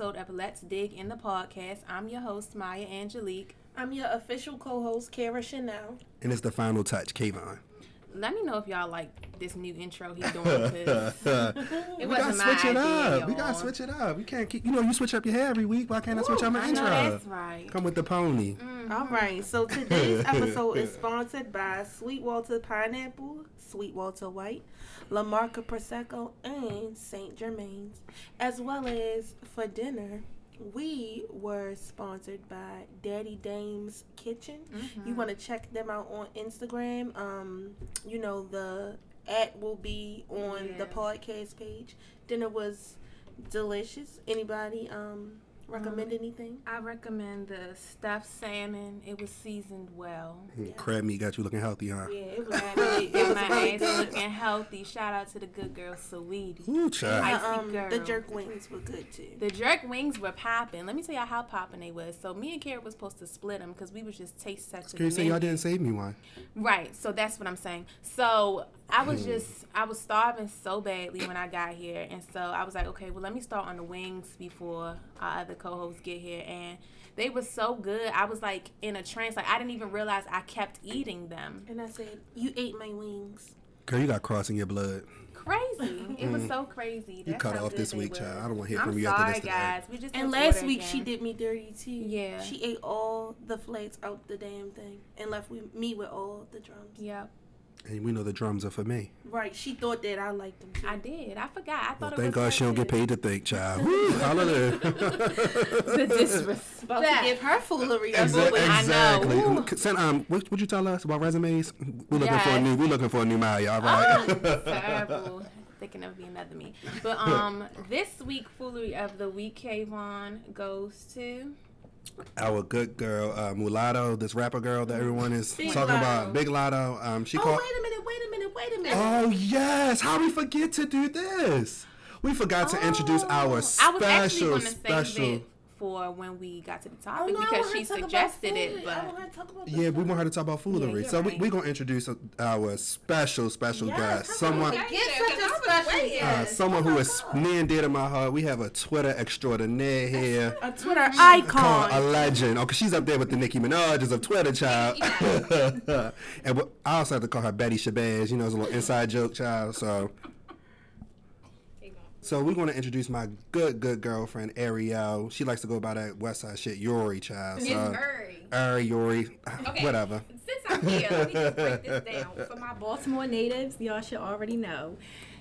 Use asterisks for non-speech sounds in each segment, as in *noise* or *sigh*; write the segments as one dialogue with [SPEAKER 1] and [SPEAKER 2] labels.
[SPEAKER 1] another episode of Let's Dig in the Podcast. I'm your host, Maya Angelique.
[SPEAKER 2] I'm your official co-host, Kara Chanel.
[SPEAKER 3] And it's the final touch, Kayvon.
[SPEAKER 1] Let me know if y'all like this new intro he's doing. *laughs* it
[SPEAKER 3] we gotta
[SPEAKER 1] wasn't my
[SPEAKER 3] switch it
[SPEAKER 1] idea,
[SPEAKER 3] up. We
[SPEAKER 1] y'all.
[SPEAKER 3] gotta switch it up. We can't keep. You know, you switch up your hair every week. Why can't I switch up my
[SPEAKER 1] I
[SPEAKER 3] intro?
[SPEAKER 1] know that's right.
[SPEAKER 3] Come with the pony.
[SPEAKER 2] All mm-hmm. right, so today's *laughs* episode is sponsored by Sweetwater Pineapple, Sweetwater White, La Marca Prosecco, and St. Germain's. As well as for dinner, we were sponsored by Daddy Dame's Kitchen. You want to check them out on Instagram. Um, you know, the at will be on the podcast page. Dinner was delicious. Anybody um recommend anything?
[SPEAKER 1] I recommend the stuffed salmon. It was seasoned well.
[SPEAKER 3] Crab meat got you looking healthy, huh?
[SPEAKER 2] Yeah, it was
[SPEAKER 1] Really got my ass looking healthy. Shout out to the good girl, Sweetie.
[SPEAKER 3] Ooh, child.
[SPEAKER 1] Icy
[SPEAKER 2] um, the jerk wings were good too.
[SPEAKER 1] The jerk wings were popping. Let me tell y'all how popping they was. So me and Kara was supposed to split them because we was just taste testing.
[SPEAKER 3] Can you say y'all didn't save me one?
[SPEAKER 1] Right. So that's what I'm saying. So I was hmm. just I was starving so badly when I got here, and so I was like, okay, well let me start on the wings before our other co-hosts get here, and they were so good. I was like in a trance. Like I didn't even realize I kept eating them.
[SPEAKER 2] And I said, "You ate my wings."
[SPEAKER 3] Girl, you got cross in your blood.
[SPEAKER 1] Crazy. It was hmm. so crazy.
[SPEAKER 3] You cut
[SPEAKER 1] how
[SPEAKER 3] off this week,
[SPEAKER 1] was.
[SPEAKER 3] child. I don't want to hear
[SPEAKER 1] I'm
[SPEAKER 3] from you
[SPEAKER 1] sorry,
[SPEAKER 3] after this today.
[SPEAKER 1] guys. We just
[SPEAKER 2] And last
[SPEAKER 1] order
[SPEAKER 2] week she did me dirty too.
[SPEAKER 1] Yeah.
[SPEAKER 2] She ate all the flakes out the damn thing and left me with all the drums.
[SPEAKER 1] Yep,
[SPEAKER 3] And we know the drums are for me.
[SPEAKER 2] Right. She thought that I liked them too.
[SPEAKER 1] I did. I forgot. I thought
[SPEAKER 3] Well,
[SPEAKER 1] it
[SPEAKER 3] thank
[SPEAKER 1] was
[SPEAKER 3] God she don't get paid to think, child. *laughs* Woo, hallelujah.
[SPEAKER 1] The disrespect.
[SPEAKER 2] About to give her foolery. a
[SPEAKER 3] Exa-
[SPEAKER 2] bullet.
[SPEAKER 1] I know.
[SPEAKER 3] exactly.
[SPEAKER 1] Ooh.
[SPEAKER 3] Um, Send, um, what would you tell us about resumes? We're looking for a
[SPEAKER 1] Yes.
[SPEAKER 3] new. We're looking for a new Maya. All right. *laughs*
[SPEAKER 1] terrible. There can never be another me. But um, this week foolery of the week, Kayvon goes to.
[SPEAKER 3] Our good girl, uh, Mulatto, this rapper girl that everyone is
[SPEAKER 2] Big
[SPEAKER 3] talking
[SPEAKER 2] Latto.
[SPEAKER 3] about, Big Latto. Um, she
[SPEAKER 2] Oh
[SPEAKER 3] called.
[SPEAKER 2] wait a minute! Wait a minute! Wait a minute!
[SPEAKER 3] Oh yes, how we forget to do this? We forgot to introduce
[SPEAKER 1] Oh,
[SPEAKER 3] our
[SPEAKER 1] I was actually
[SPEAKER 3] special, special.
[SPEAKER 1] It for when we got to the
[SPEAKER 2] Oh,
[SPEAKER 1] topic
[SPEAKER 2] no,
[SPEAKER 1] because she
[SPEAKER 2] to
[SPEAKER 1] suggested it. But
[SPEAKER 2] want her to talk about
[SPEAKER 3] Yeah, we want her to talk about foolery.
[SPEAKER 1] you're
[SPEAKER 3] so
[SPEAKER 1] right.
[SPEAKER 3] we we gonna introduce uh, our special, special
[SPEAKER 2] Yes,
[SPEAKER 3] guest, someone.
[SPEAKER 2] Get such
[SPEAKER 3] Uh, someone
[SPEAKER 2] Oh
[SPEAKER 3] who
[SPEAKER 2] my
[SPEAKER 3] is
[SPEAKER 2] God.
[SPEAKER 3] near and dear to my heart. We have a Twitter extraordinaire here.
[SPEAKER 2] a Twitter
[SPEAKER 3] icon, a legend. Okay, she's up there with the Nicki Minaj's of Twitter, child. *laughs* and what- I also have to call her Betty Shabazz. You know, it's a little inside joke, child. So, so we're going to introduce my good, good girlfriend Ariel. She likes to go by that West Side shit, Yori, child.
[SPEAKER 4] It's
[SPEAKER 3] So,
[SPEAKER 4] Uri.
[SPEAKER 3] Ari, Yori,
[SPEAKER 4] Okay.
[SPEAKER 3] whatever.
[SPEAKER 4] Since I'm here, let me just break this *laughs* down. For my Baltimore natives, y'all should already know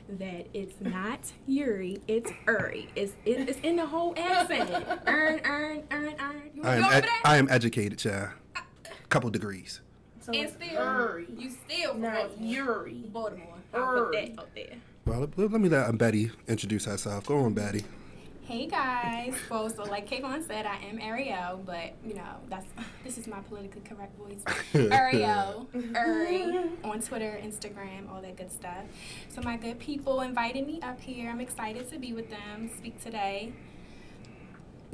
[SPEAKER 4] that it's not Yuri, it's Uri. It's it, it's in the whole accent. Earn, earn, earn, earn. You,
[SPEAKER 3] I
[SPEAKER 4] you
[SPEAKER 3] am,
[SPEAKER 4] over
[SPEAKER 3] ed-
[SPEAKER 4] there?
[SPEAKER 3] I am educated, child. Couple degrees.
[SPEAKER 2] So
[SPEAKER 4] and
[SPEAKER 2] it's
[SPEAKER 4] still,
[SPEAKER 2] Uri,
[SPEAKER 4] you still from
[SPEAKER 2] not
[SPEAKER 4] Baltimore.
[SPEAKER 2] Yuri.
[SPEAKER 4] Baltimore. I'll put
[SPEAKER 2] Uri.
[SPEAKER 4] that up there.
[SPEAKER 3] Well, let, let me let Betty introduce herself. Go on, Betty.
[SPEAKER 4] Hey guys. Well, so like Kayvon said, I am Ariel, but you know that's this is my politically correct voice. *laughs* Ariel, Uri, on Twitter, Instagram, all that good stuff. So my good people invited me up here. I'm excited to be with them, speak today.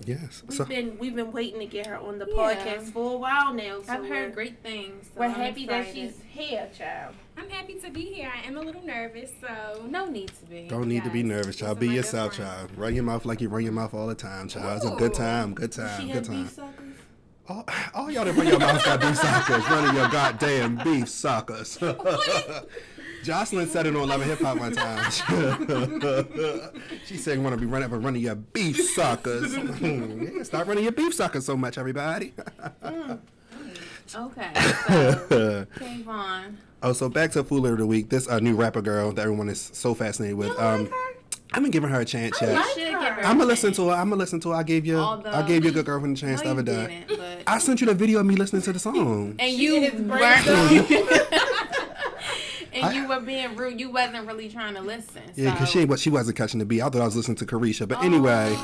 [SPEAKER 3] Yes.
[SPEAKER 2] We've
[SPEAKER 3] So,
[SPEAKER 2] been we've been waiting to get her on the
[SPEAKER 1] Yeah.
[SPEAKER 2] podcast for a while now. So
[SPEAKER 1] I've heard great things. So
[SPEAKER 2] we're
[SPEAKER 1] I'm
[SPEAKER 2] happy that she's here, child.
[SPEAKER 4] I'm happy to be here. I am a little nervous, so
[SPEAKER 1] No need to be.
[SPEAKER 3] don't need to be nervous, child.
[SPEAKER 4] are
[SPEAKER 3] Be yourself, child. Run your mouth like you run your mouth all the time, child. It's a good time, good time,
[SPEAKER 2] she
[SPEAKER 3] good
[SPEAKER 2] have
[SPEAKER 3] time. All, all y'all that run your mouth got beef suckers. Running your goddamn beef suckers. *laughs* Jocelyn said it on Love and Hip Hop one time. she said you want to be running, but running your beef suckers. *laughs* yeah, stop running your beef suckers so much, everybody.
[SPEAKER 1] Okay. *laughs* So, Kayvon.
[SPEAKER 3] oh, so back to Fooler of the Week. This uh, new rapper girl that everyone is so fascinated with. Um, I've been giving her a chance yet.
[SPEAKER 1] You should her.
[SPEAKER 3] I'm gonna listen to her. I'm gonna listen to her. I gave you.
[SPEAKER 1] Although-
[SPEAKER 3] I gave your good girlfriend a chance
[SPEAKER 1] No,
[SPEAKER 3] the
[SPEAKER 1] you
[SPEAKER 3] other day.
[SPEAKER 1] didn't,
[SPEAKER 3] I sent you the video of me listening to the song.
[SPEAKER 1] and you weren't. *laughs* and you were being rude. You wasn't really trying to listen.
[SPEAKER 3] Yeah, because
[SPEAKER 1] so.
[SPEAKER 3] she what she wasn't catching the beat. I thought I was listening to Carisha. But anyway,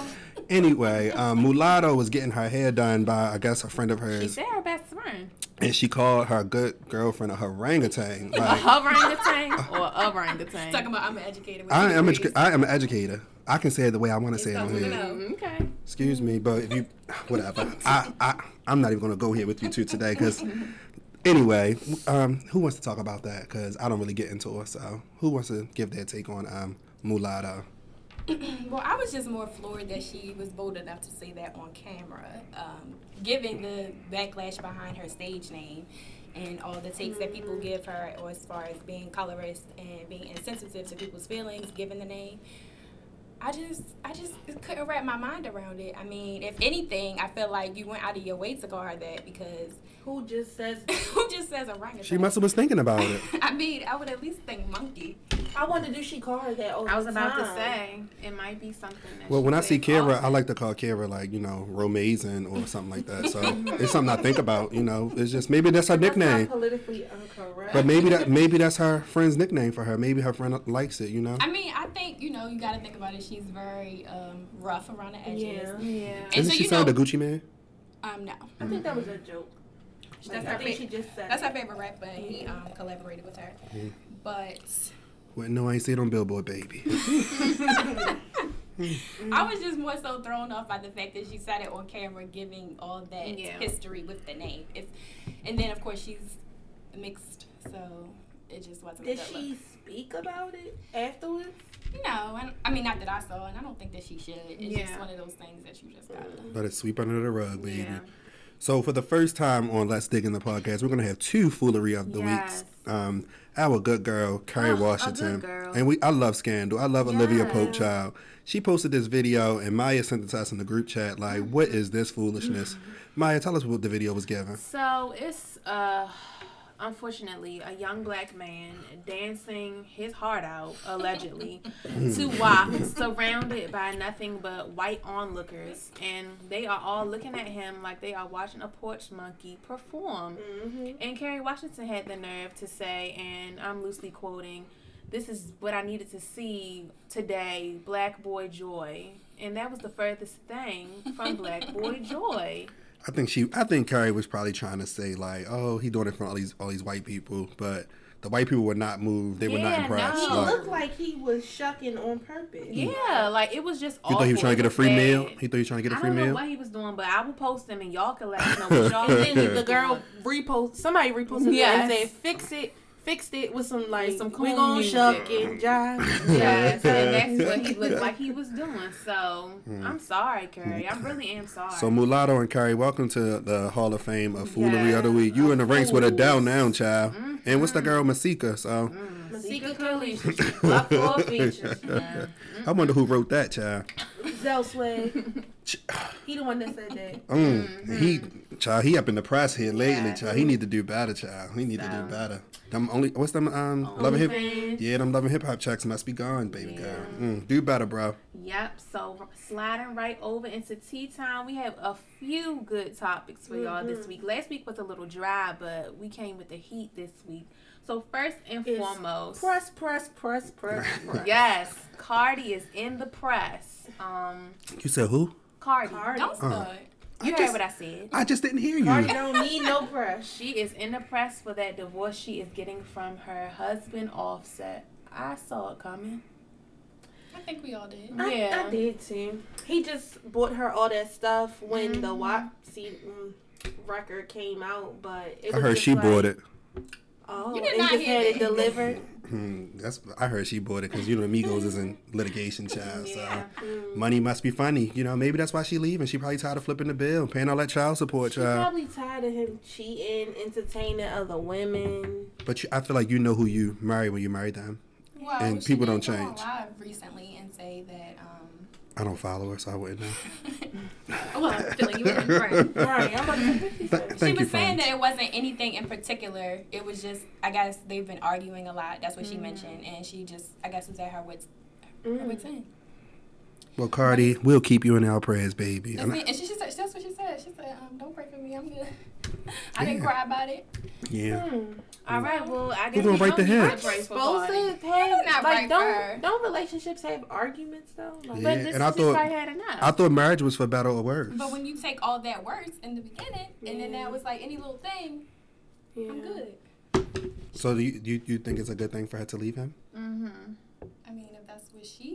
[SPEAKER 3] anyway, um, Mulatto was getting her hair done by I guess a friend of
[SPEAKER 1] She
[SPEAKER 3] hers,
[SPEAKER 1] said her best friend.
[SPEAKER 3] and she called her good girlfriend a orangutan.
[SPEAKER 1] A
[SPEAKER 3] Like
[SPEAKER 1] orangutan or a *laughs* orangutan.
[SPEAKER 4] talking about I'm an educator.
[SPEAKER 3] I am,
[SPEAKER 4] degrees.
[SPEAKER 3] educa- I am an educator. I can say it the way I want to say it on here.
[SPEAKER 1] Mm, Okay.
[SPEAKER 3] Excuse me, but if you, whatever. I, I, I'm not even gonna go here with you two today because. Anyway, um, who wants to talk about that? Because I don't really get into it. So, who wants to give their take on um, mulatto? *clears throat*
[SPEAKER 4] well, I was just more floored that she was bold enough to say that on camera, um, given the backlash behind her stage name and all the takes that people give her or as far as being colorist and being insensitive to people's feelings given the name. I just I just couldn't wrap my mind around it. I mean, if anything, I feel like you went out of your way to call her that because
[SPEAKER 2] Who just says? *laughs*
[SPEAKER 4] who just says orangutan?
[SPEAKER 3] She must have was thinking about it. *laughs*
[SPEAKER 4] I mean, I would at least think monkey.
[SPEAKER 2] I wonder do she call her that all
[SPEAKER 1] I was
[SPEAKER 2] the
[SPEAKER 1] about to say it might be something. That
[SPEAKER 3] Well,
[SPEAKER 1] she
[SPEAKER 3] when I see
[SPEAKER 1] said
[SPEAKER 3] Kara, I like to call Kara like you know Romazin or something like that. So *laughs* it's something I think about. You know, it's just maybe that's her
[SPEAKER 2] That's not
[SPEAKER 3] nickname.
[SPEAKER 2] politically incorrect.
[SPEAKER 3] But maybe that maybe that's her friend's nickname for her. Maybe her friend likes it. You know.
[SPEAKER 4] I mean, I think you know you got to think about it. She's very um, rough around the edges.
[SPEAKER 2] Yeah.
[SPEAKER 1] Yeah.
[SPEAKER 4] And
[SPEAKER 3] Isn't
[SPEAKER 4] so
[SPEAKER 3] she
[SPEAKER 4] you
[SPEAKER 3] signed
[SPEAKER 4] know,
[SPEAKER 3] to Gucci Mane?
[SPEAKER 4] um, no,
[SPEAKER 2] I think that was a joke.
[SPEAKER 4] That's
[SPEAKER 2] I
[SPEAKER 4] her
[SPEAKER 2] think she just said.
[SPEAKER 4] that's her favorite rapper. and He um, collaborated with her, but
[SPEAKER 3] Well, no, I ain't see it on Billboard, baby. *laughs* *laughs*
[SPEAKER 4] I was just more so thrown off by the fact that she said it on camera, giving all that
[SPEAKER 1] Yeah.
[SPEAKER 4] history with the name. If and then of course she's mixed, so it just wasn't. a
[SPEAKER 2] Did
[SPEAKER 4] good
[SPEAKER 2] she
[SPEAKER 4] look.
[SPEAKER 2] speak about it afterwards?
[SPEAKER 4] No, and, I mean not that I saw, and I don't think that she should. It's just
[SPEAKER 1] Yeah.
[SPEAKER 4] one of those things that you just gotta.
[SPEAKER 3] Let it sweep under the rug, baby.
[SPEAKER 1] Yeah.
[SPEAKER 3] So for the first time on Let's Dig in the podcast, we're gonna have two foolery of the
[SPEAKER 1] Yes.
[SPEAKER 3] weeks. Um, our good girl Kerry
[SPEAKER 1] Oh,
[SPEAKER 3] Washington,
[SPEAKER 1] girl.
[SPEAKER 3] and we I love Scandal. I love Olivia
[SPEAKER 1] Yes.
[SPEAKER 3] Popechild. She posted this video, and Maya sent it to us in the group chat. Like, what is this foolishness? *laughs* Maya, tell us what the video was given.
[SPEAKER 1] So it's uh unfortunately a young black man dancing his heart out allegedly *laughs* to WAP surrounded by nothing but white onlookers. And they are all looking at him like they are watching a porch monkey perform.
[SPEAKER 2] Mm-hmm.
[SPEAKER 1] and Kerry Washington had the nerve to say and I'm loosely quoting this is what I needed to see today black boy joy. And that was the furthest thing from black boy *laughs* joy
[SPEAKER 3] I think she, I think Kerry was probably trying to say like, oh, he doing it for all these all these white people, but the white people were not moved. They were not
[SPEAKER 1] Yeah,
[SPEAKER 3] impressed.
[SPEAKER 2] He
[SPEAKER 1] no.
[SPEAKER 3] Like,
[SPEAKER 2] looked like he was shucking on purpose.
[SPEAKER 1] Yeah, like it was just. All.
[SPEAKER 3] He thought he was trying to get a free
[SPEAKER 1] was
[SPEAKER 3] meal. He thought he was trying to get a free meal.
[SPEAKER 1] I don't know
[SPEAKER 3] meal.
[SPEAKER 1] what he was doing, but I will post them and y'all can let me know what y'all
[SPEAKER 2] And
[SPEAKER 1] think. *laughs*
[SPEAKER 2] then the girl repost somebody reposted it
[SPEAKER 1] Yes.
[SPEAKER 2] and said fix it, fixed it with some like
[SPEAKER 1] With some
[SPEAKER 2] we
[SPEAKER 1] cool
[SPEAKER 2] gonna
[SPEAKER 1] music.
[SPEAKER 2] shuck and jive.
[SPEAKER 1] Yes, and that's what he looked *laughs* like he was doing. So
[SPEAKER 3] Hmm.
[SPEAKER 1] I'm sorry, Kerry. I really am sorry.
[SPEAKER 3] So Mulatto and Kerry, welcome to the Hall of Fame of Foolery
[SPEAKER 1] Yes,
[SPEAKER 3] of the Week. You in the ranks with a
[SPEAKER 1] fools.
[SPEAKER 3] down now, child. And what's the
[SPEAKER 1] Mm-hmm.
[SPEAKER 3] girl Masika? So
[SPEAKER 2] Masika
[SPEAKER 1] Secret
[SPEAKER 2] Kelly,
[SPEAKER 1] Kelly.
[SPEAKER 2] features.
[SPEAKER 1] Yeah.
[SPEAKER 3] I wonder who wrote that, child.
[SPEAKER 2] Zell Swag, *laughs* he the one that said that.
[SPEAKER 3] Mm, He, child, he up in the press here lately,
[SPEAKER 1] Mm-hmm. Yeah.
[SPEAKER 3] child. He need to do better, child. He need to do
[SPEAKER 1] So.
[SPEAKER 3] better. Them only, what's them? Um, loving hip.
[SPEAKER 1] OnlyFans.
[SPEAKER 3] Yeah, them loving hip hop checks must be gone, baby
[SPEAKER 1] Yeah.
[SPEAKER 3] girl. Mm, do better, bro.
[SPEAKER 1] Yep. So sliding right over into tea time, we have a few good topics for y'all this week. Last week was a little dry, but we came with the heat this week. So first and
[SPEAKER 2] It's
[SPEAKER 1] foremost,
[SPEAKER 2] Press, press, press, *laughs* press, press.
[SPEAKER 1] yes, Cardi is in the press. Um,
[SPEAKER 3] You said who?
[SPEAKER 1] Cardi,
[SPEAKER 2] Cardi.
[SPEAKER 4] Don't start.
[SPEAKER 1] you
[SPEAKER 3] I
[SPEAKER 1] heard
[SPEAKER 3] just-
[SPEAKER 1] what I said.
[SPEAKER 3] I just didn't hear you.
[SPEAKER 2] Cardi don't need no *laughs* press.
[SPEAKER 1] She is in the press for that divorce she is getting from her husband, Offset. I saw it coming.
[SPEAKER 4] I think we all did.
[SPEAKER 2] I,
[SPEAKER 1] Yeah.
[SPEAKER 2] I did too. He just bought her all that stuff when the
[SPEAKER 1] Mhm.
[SPEAKER 2] WAP mm, record came out, but it
[SPEAKER 3] I heard she
[SPEAKER 2] like,
[SPEAKER 3] bought it.
[SPEAKER 2] Oh,
[SPEAKER 4] You did not hear
[SPEAKER 2] had it delivered.
[SPEAKER 3] Hmm, that's I heard she bought it because you know Migos is in litigation, child.
[SPEAKER 1] Yeah.
[SPEAKER 3] So
[SPEAKER 2] Mm.
[SPEAKER 3] money must be funny. You know, maybe that's why she leaving. She probably tired of flipping the bill, paying all that child support,
[SPEAKER 2] She
[SPEAKER 3] child.
[SPEAKER 2] probably tired of him cheating, entertaining other women.
[SPEAKER 3] But you, I feel like you know who you marry when you marry them.
[SPEAKER 4] Well,
[SPEAKER 3] And people don't
[SPEAKER 4] go on
[SPEAKER 3] change.
[SPEAKER 4] Live recently and say that. Um,
[SPEAKER 3] I don't follow her, so I wouldn't know. *laughs*
[SPEAKER 4] well, I'm feeling you in front. *laughs*
[SPEAKER 2] Right, I'm about to say,
[SPEAKER 4] She
[SPEAKER 3] Thank
[SPEAKER 4] was
[SPEAKER 3] you,
[SPEAKER 4] saying that it wasn't anything in particular. It was just, I guess they've been arguing a lot. That's what she mentioned, and she just, I guess, was at her wits, her
[SPEAKER 2] Mm.
[SPEAKER 4] wits end.
[SPEAKER 3] Well, Cardi, we'll keep you in our prayers, baby.
[SPEAKER 4] And,
[SPEAKER 3] And
[SPEAKER 4] and she, she said, that's what she said. She said, um, "Don't pray for me. I'm good. I didn't cry about it.
[SPEAKER 3] yeah.
[SPEAKER 2] Mm.
[SPEAKER 1] All right, well, I guess
[SPEAKER 3] gonna
[SPEAKER 1] we
[SPEAKER 3] write
[SPEAKER 1] don't
[SPEAKER 3] the
[SPEAKER 1] need to
[SPEAKER 3] hits?
[SPEAKER 1] pray for
[SPEAKER 2] Supposed
[SPEAKER 1] Cardi.
[SPEAKER 2] to have
[SPEAKER 4] not
[SPEAKER 2] like
[SPEAKER 4] right for her.
[SPEAKER 2] don't don't relationships have arguments though? Like,
[SPEAKER 3] Yeah.
[SPEAKER 1] But this
[SPEAKER 3] and I thought-
[SPEAKER 1] probably had enough.
[SPEAKER 3] I thought marriage was for better or worse.
[SPEAKER 4] But when you take all that words in the beginning, and then that was like any little thing,
[SPEAKER 2] yeah.
[SPEAKER 4] I'm good.
[SPEAKER 3] So do you, you you think it's a good thing for her to leave him?
[SPEAKER 1] Mm-hmm.
[SPEAKER 4] I mean, if that's what she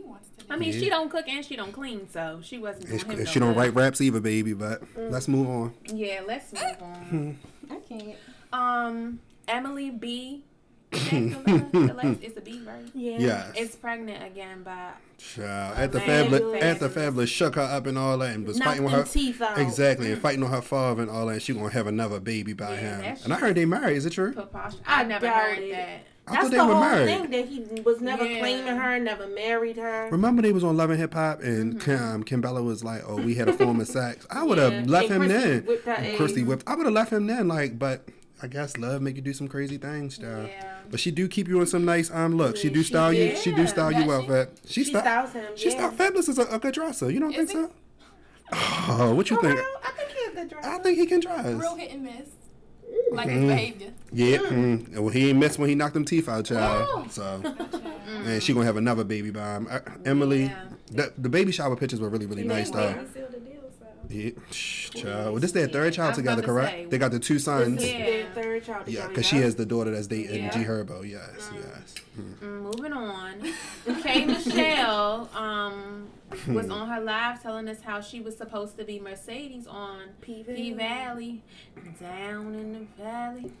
[SPEAKER 4] wants to do.
[SPEAKER 1] I mean,
[SPEAKER 3] Yeah.
[SPEAKER 1] she don't cook and she don't clean, so she wasn't doing
[SPEAKER 3] And she,
[SPEAKER 1] him no
[SPEAKER 3] she don't write raps either, baby. But let's move on.
[SPEAKER 1] Yeah, let's move *laughs* on.
[SPEAKER 4] I can't.
[SPEAKER 1] Um, Emily B the *laughs* it's a B, right?
[SPEAKER 2] Yeah.
[SPEAKER 3] Yes.
[SPEAKER 1] It's pregnant again by
[SPEAKER 3] Child. At the
[SPEAKER 1] Man,
[SPEAKER 3] family,
[SPEAKER 1] you
[SPEAKER 3] at the
[SPEAKER 1] Fabolous.
[SPEAKER 3] family shook her up and all that, and was
[SPEAKER 2] Knocked
[SPEAKER 3] fighting with her.
[SPEAKER 2] teeth out.
[SPEAKER 3] Exactly, and fighting on her father and all that. She gonna have another baby by
[SPEAKER 1] Yeah,
[SPEAKER 3] him.
[SPEAKER 1] that's
[SPEAKER 3] And I heard they married. Is it true?
[SPEAKER 2] I
[SPEAKER 1] I never
[SPEAKER 2] doubt
[SPEAKER 1] heard
[SPEAKER 2] it.
[SPEAKER 1] that.
[SPEAKER 3] I
[SPEAKER 2] That's
[SPEAKER 3] thought they
[SPEAKER 2] the
[SPEAKER 3] were
[SPEAKER 2] whole
[SPEAKER 3] married.
[SPEAKER 2] thing that he was never
[SPEAKER 1] Yeah.
[SPEAKER 2] claiming her, never married her.
[SPEAKER 3] Remember they was on Love and Hip Hop, and
[SPEAKER 1] Mm-hmm.
[SPEAKER 3] Kim, Kimbella was like, "Oh, we had a form of sex." I would have
[SPEAKER 2] Yeah,
[SPEAKER 3] left
[SPEAKER 2] and
[SPEAKER 3] him
[SPEAKER 2] Chrissy
[SPEAKER 3] then.
[SPEAKER 2] whipped her
[SPEAKER 3] Christy whipped. I would have left him then. Like, but I guess love make you do some crazy things, child.
[SPEAKER 1] Yeah.
[SPEAKER 3] But she do keep you in some nice um look. she
[SPEAKER 2] Yeah,
[SPEAKER 3] do
[SPEAKER 2] she
[SPEAKER 3] style you. She do style
[SPEAKER 4] Does
[SPEAKER 3] you
[SPEAKER 4] she?
[SPEAKER 3] well. But she,
[SPEAKER 2] She
[SPEAKER 3] sta-
[SPEAKER 2] styles him.
[SPEAKER 3] She
[SPEAKER 2] yeah.
[SPEAKER 3] style Fabolous is a, a good dresser. You don't
[SPEAKER 4] Is
[SPEAKER 3] think so? Oh, *sighs* what you
[SPEAKER 2] For
[SPEAKER 3] think?
[SPEAKER 2] real? I think he's a good dresser.
[SPEAKER 3] I think he can dress.
[SPEAKER 4] Real hit and miss. Like
[SPEAKER 3] Mm.
[SPEAKER 4] his behavior.
[SPEAKER 3] Yeah. Mm. Well, he ain't missed when he knocked them teeth out, child.
[SPEAKER 4] Oh.
[SPEAKER 3] So,
[SPEAKER 4] Gotcha. *laughs*
[SPEAKER 3] and she gonna have another baby by him. Uh, Emily,
[SPEAKER 1] Yeah.
[SPEAKER 3] the, the baby shower pictures were really really
[SPEAKER 2] Yeah,
[SPEAKER 3] nice though.
[SPEAKER 2] were.
[SPEAKER 4] Sealed the deal, so.
[SPEAKER 3] Yeah, shh, child. Well, this their third child together, correct?
[SPEAKER 1] say.
[SPEAKER 3] They got the two sons.
[SPEAKER 2] This
[SPEAKER 3] Yeah,
[SPEAKER 2] their third child. together,
[SPEAKER 3] because she has the daughter that's dating
[SPEAKER 1] Yeah.
[SPEAKER 3] G Herbo. Yes, yes. Mm.
[SPEAKER 1] Mm, moving on. *laughs* K Michelle um was on her live telling us how she was supposed to be Mercedes on
[SPEAKER 2] P
[SPEAKER 1] P Valley, down in the valley.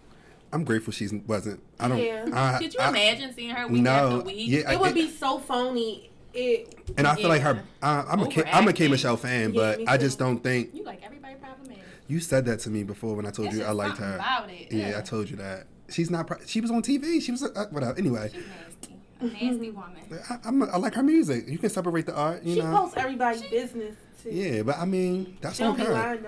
[SPEAKER 3] I'm grateful she wasn't. I don't.
[SPEAKER 2] Yeah.
[SPEAKER 3] I,
[SPEAKER 1] Could you
[SPEAKER 3] I-
[SPEAKER 1] imagine seeing her week
[SPEAKER 3] No.
[SPEAKER 1] after week?
[SPEAKER 3] Yeah, I-
[SPEAKER 2] It would be so phony. It
[SPEAKER 3] And I feel like her. I, I'm a K, I'm a K Michelle fan,
[SPEAKER 2] Yeah,
[SPEAKER 3] but I just don't think
[SPEAKER 4] You like everybody problematic.
[SPEAKER 3] you said that to me before when I told
[SPEAKER 4] It's
[SPEAKER 3] you I liked her.
[SPEAKER 4] About it.
[SPEAKER 3] Yeah, I told you that. She's not. She was on TV. She was. Uh, whatever. Anyway,
[SPEAKER 4] She's nasty. A nasty woman.
[SPEAKER 3] I, I'm. A, I like her music. You can separate the art. You
[SPEAKER 2] she
[SPEAKER 3] know.
[SPEAKER 2] posts everybody's business too.
[SPEAKER 3] Yeah, but I mean, that's
[SPEAKER 2] She
[SPEAKER 3] on her.
[SPEAKER 2] lying.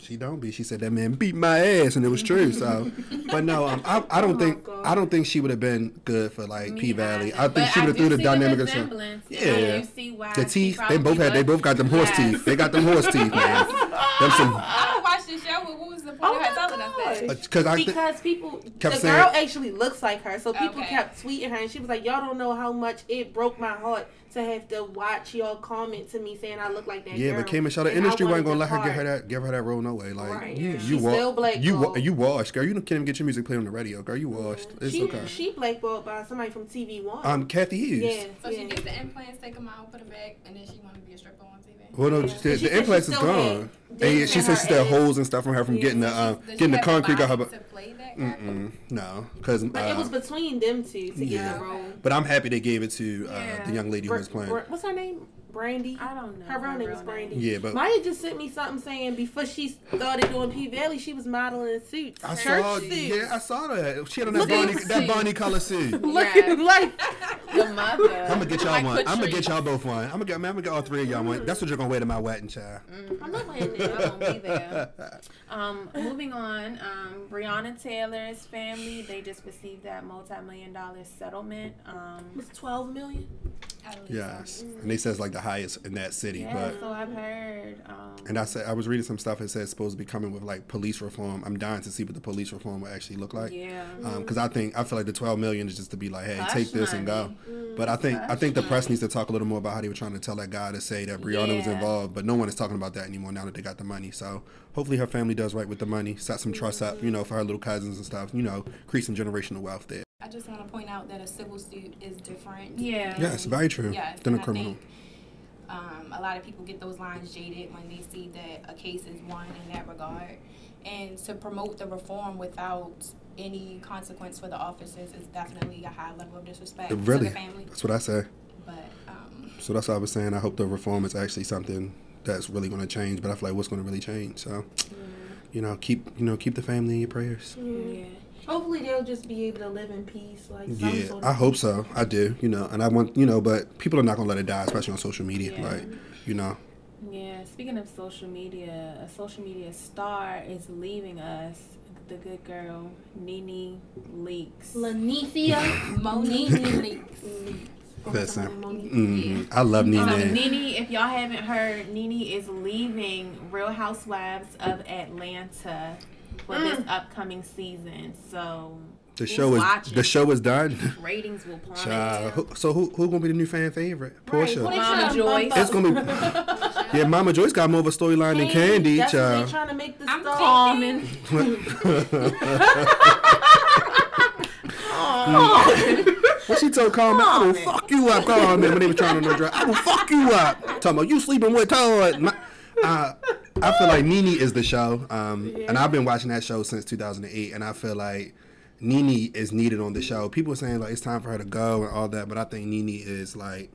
[SPEAKER 3] She don't be. She said that man beat my ass, and it was true. So, *laughs* but no, um, I, I don't
[SPEAKER 2] Oh,
[SPEAKER 3] think
[SPEAKER 2] God.
[SPEAKER 3] I don't think she would have been good for like P Valley. I think
[SPEAKER 1] But
[SPEAKER 3] she would have threw the dynamic of some.
[SPEAKER 1] resemblance,
[SPEAKER 3] Yeah.
[SPEAKER 1] you see why
[SPEAKER 3] The teeth, they both had. They both got them horse
[SPEAKER 1] Yes.
[SPEAKER 3] teeth. They got them horse teeth, man. *laughs* Them some. *laughs*
[SPEAKER 4] I don't watch the show, but what was the point
[SPEAKER 2] Oh
[SPEAKER 4] of her
[SPEAKER 2] my
[SPEAKER 4] telling us that?
[SPEAKER 3] Because I think
[SPEAKER 2] Because people,
[SPEAKER 3] Kept
[SPEAKER 2] the
[SPEAKER 3] saying-
[SPEAKER 2] girl actually looks like her, so people
[SPEAKER 4] Okay.
[SPEAKER 2] kept tweeting her, and she was like, "Y'all don't know how much it broke my heart to have to watch y'all comment to me saying I look like that."
[SPEAKER 3] Yeah,
[SPEAKER 2] girl.
[SPEAKER 3] but K Michelle, the industry wasn't gonna let her get her that give her that role no way. Like
[SPEAKER 2] Right.
[SPEAKER 3] you,
[SPEAKER 2] Yeah.
[SPEAKER 3] you
[SPEAKER 2] She's
[SPEAKER 3] wa-
[SPEAKER 2] still blackballed.
[SPEAKER 3] you wa- you washed, girl. You can't even get your music played on the radio, girl. You washed. It's
[SPEAKER 2] she
[SPEAKER 3] okay.
[SPEAKER 2] she blackballed by somebody from TV One.
[SPEAKER 3] Um, Cathy Hughes.
[SPEAKER 2] yeah,
[SPEAKER 4] So
[SPEAKER 2] yeah.
[SPEAKER 4] she needs the implants, take them out, put them back, and then she want to be a stripper on TV.
[SPEAKER 3] Well, no,
[SPEAKER 2] Yeah.
[SPEAKER 3] the,
[SPEAKER 2] She said
[SPEAKER 3] the
[SPEAKER 2] she
[SPEAKER 3] implants is gone. And
[SPEAKER 2] dents
[SPEAKER 3] she
[SPEAKER 2] in
[SPEAKER 3] said she still
[SPEAKER 2] ass.
[SPEAKER 3] holes and stuff from her from
[SPEAKER 2] Yeah.
[SPEAKER 3] getting the
[SPEAKER 4] Does she
[SPEAKER 3] getting the concrete got her.
[SPEAKER 4] body to play that
[SPEAKER 3] no, because
[SPEAKER 2] But it was
[SPEAKER 3] uh,
[SPEAKER 2] between them two to
[SPEAKER 3] yeah.
[SPEAKER 2] get the role.
[SPEAKER 3] but I'm happy they gave it to uh,
[SPEAKER 1] Yeah.
[SPEAKER 3] the young lady who was playing.
[SPEAKER 2] Br- what's her name? Brandee.
[SPEAKER 1] I don't know.
[SPEAKER 2] Her real name is Brandee.
[SPEAKER 3] Yeah, but
[SPEAKER 2] Maya just sent me something saying before she started doing P Valley, she was modeling suits.
[SPEAKER 3] I
[SPEAKER 2] church
[SPEAKER 3] saw,
[SPEAKER 2] suits.
[SPEAKER 3] yeah, I saw that. She had on that
[SPEAKER 2] Look
[SPEAKER 3] Bonnie, that. Bonnie color suit. *laughs*
[SPEAKER 2] Looking
[SPEAKER 1] Yeah.
[SPEAKER 2] like
[SPEAKER 1] The mother.
[SPEAKER 3] I'm gonna get y'all
[SPEAKER 1] Like
[SPEAKER 3] one. I'm gonna get y'all both one. I'm gonna get, I'm gonna get all three of y'all one. That's what you're gonna wear to my wedding, child.
[SPEAKER 2] I'm not wearing
[SPEAKER 1] I
[SPEAKER 2] that.
[SPEAKER 1] won't be there. Um, moving on, um, Breonna Taylor's family they just received that multi-million dollar settlement. Um,
[SPEAKER 2] It's twelve million.
[SPEAKER 4] At least
[SPEAKER 3] Yes,
[SPEAKER 4] on
[SPEAKER 3] and they said it's like the highest in that city,
[SPEAKER 1] yeah,
[SPEAKER 3] but.
[SPEAKER 1] so I've heard. Um,
[SPEAKER 3] And I said I was reading some stuff. that said it's supposed to be coming with like police reform. I'm dying to see what the police reform will actually look like.
[SPEAKER 1] yeah,
[SPEAKER 3] because I think I feel like the 12 million is just to be like, hey,
[SPEAKER 1] Hush
[SPEAKER 3] take this and go.
[SPEAKER 1] money.
[SPEAKER 3] But I think I think the press needs to talk a little more about how they were trying to tell that guy to say that Breonna was involved, but no one is talking about that anymore now that they got the money. So hopefully her family does right with the money, set some trust up, you know, for her little cousins and stuff, you know, create some generational wealth there.
[SPEAKER 4] I just want to point out that a civil suit is different.
[SPEAKER 1] Yeah.
[SPEAKER 4] than-
[SPEAKER 3] Yes, very true.
[SPEAKER 4] Yes,
[SPEAKER 3] Than a
[SPEAKER 4] and I
[SPEAKER 3] criminal.
[SPEAKER 4] think, um, a lot of people get those lines jaded when they see that a case is won in that regard. And to promote the reform without any consequence for the officers is definitely a high level of disrespect
[SPEAKER 3] Really,
[SPEAKER 4] to the family.
[SPEAKER 3] that's what I say.
[SPEAKER 4] But um,
[SPEAKER 3] So that's what I was saying. I hope the reform is actually something that's really going to change. But I feel like what's going to really change. So, you know, keep you know keep the family in your prayers.
[SPEAKER 1] yeah.
[SPEAKER 2] Hopefully they'll just be able to live in peace, like some
[SPEAKER 3] Yeah,
[SPEAKER 2] sort
[SPEAKER 3] I hope so. I do, you know, and I want, you know, but people are not gonna let it die, especially on social media.
[SPEAKER 1] Yeah.
[SPEAKER 3] Like, you know,
[SPEAKER 1] Yeah, speaking of social media, a social media star is leaving us. The good girl, Nene Leakes.
[SPEAKER 2] Lanithia *laughs*
[SPEAKER 4] Monique Leakes.
[SPEAKER 3] listen,
[SPEAKER 2] Monique.
[SPEAKER 3] hmm I love Nene.
[SPEAKER 1] Um, Nene, if y'all haven't heard, Nene is leaving Real Housewives of Atlanta for this upcoming season. So
[SPEAKER 3] the show is
[SPEAKER 1] watching?
[SPEAKER 3] the show is done.
[SPEAKER 1] ratings will plummet.
[SPEAKER 3] Child, who, so who who gonna be the new fan favorite?
[SPEAKER 2] Right,
[SPEAKER 3] Porsha.
[SPEAKER 2] they
[SPEAKER 1] Mama Joyce.
[SPEAKER 3] It's gonna be *laughs* yeah. Mama Joyce got more of a storyline than Kandi.
[SPEAKER 2] That's what they
[SPEAKER 3] Child.
[SPEAKER 2] trying to make the
[SPEAKER 4] I'm
[SPEAKER 2] star.
[SPEAKER 1] Common. *laughs* *laughs*
[SPEAKER 3] What she told Carmen? I will fuck you up, Carmen. When they were trying to drug, I will fuck you up. Talking about you sleeping with Todd. My, uh, I feel like Nene is the show, um, and I've been watching that show since 2008, and I feel like Nene is needed on the show. People are saying like it's time for her to go and all that, but I think Nene is like.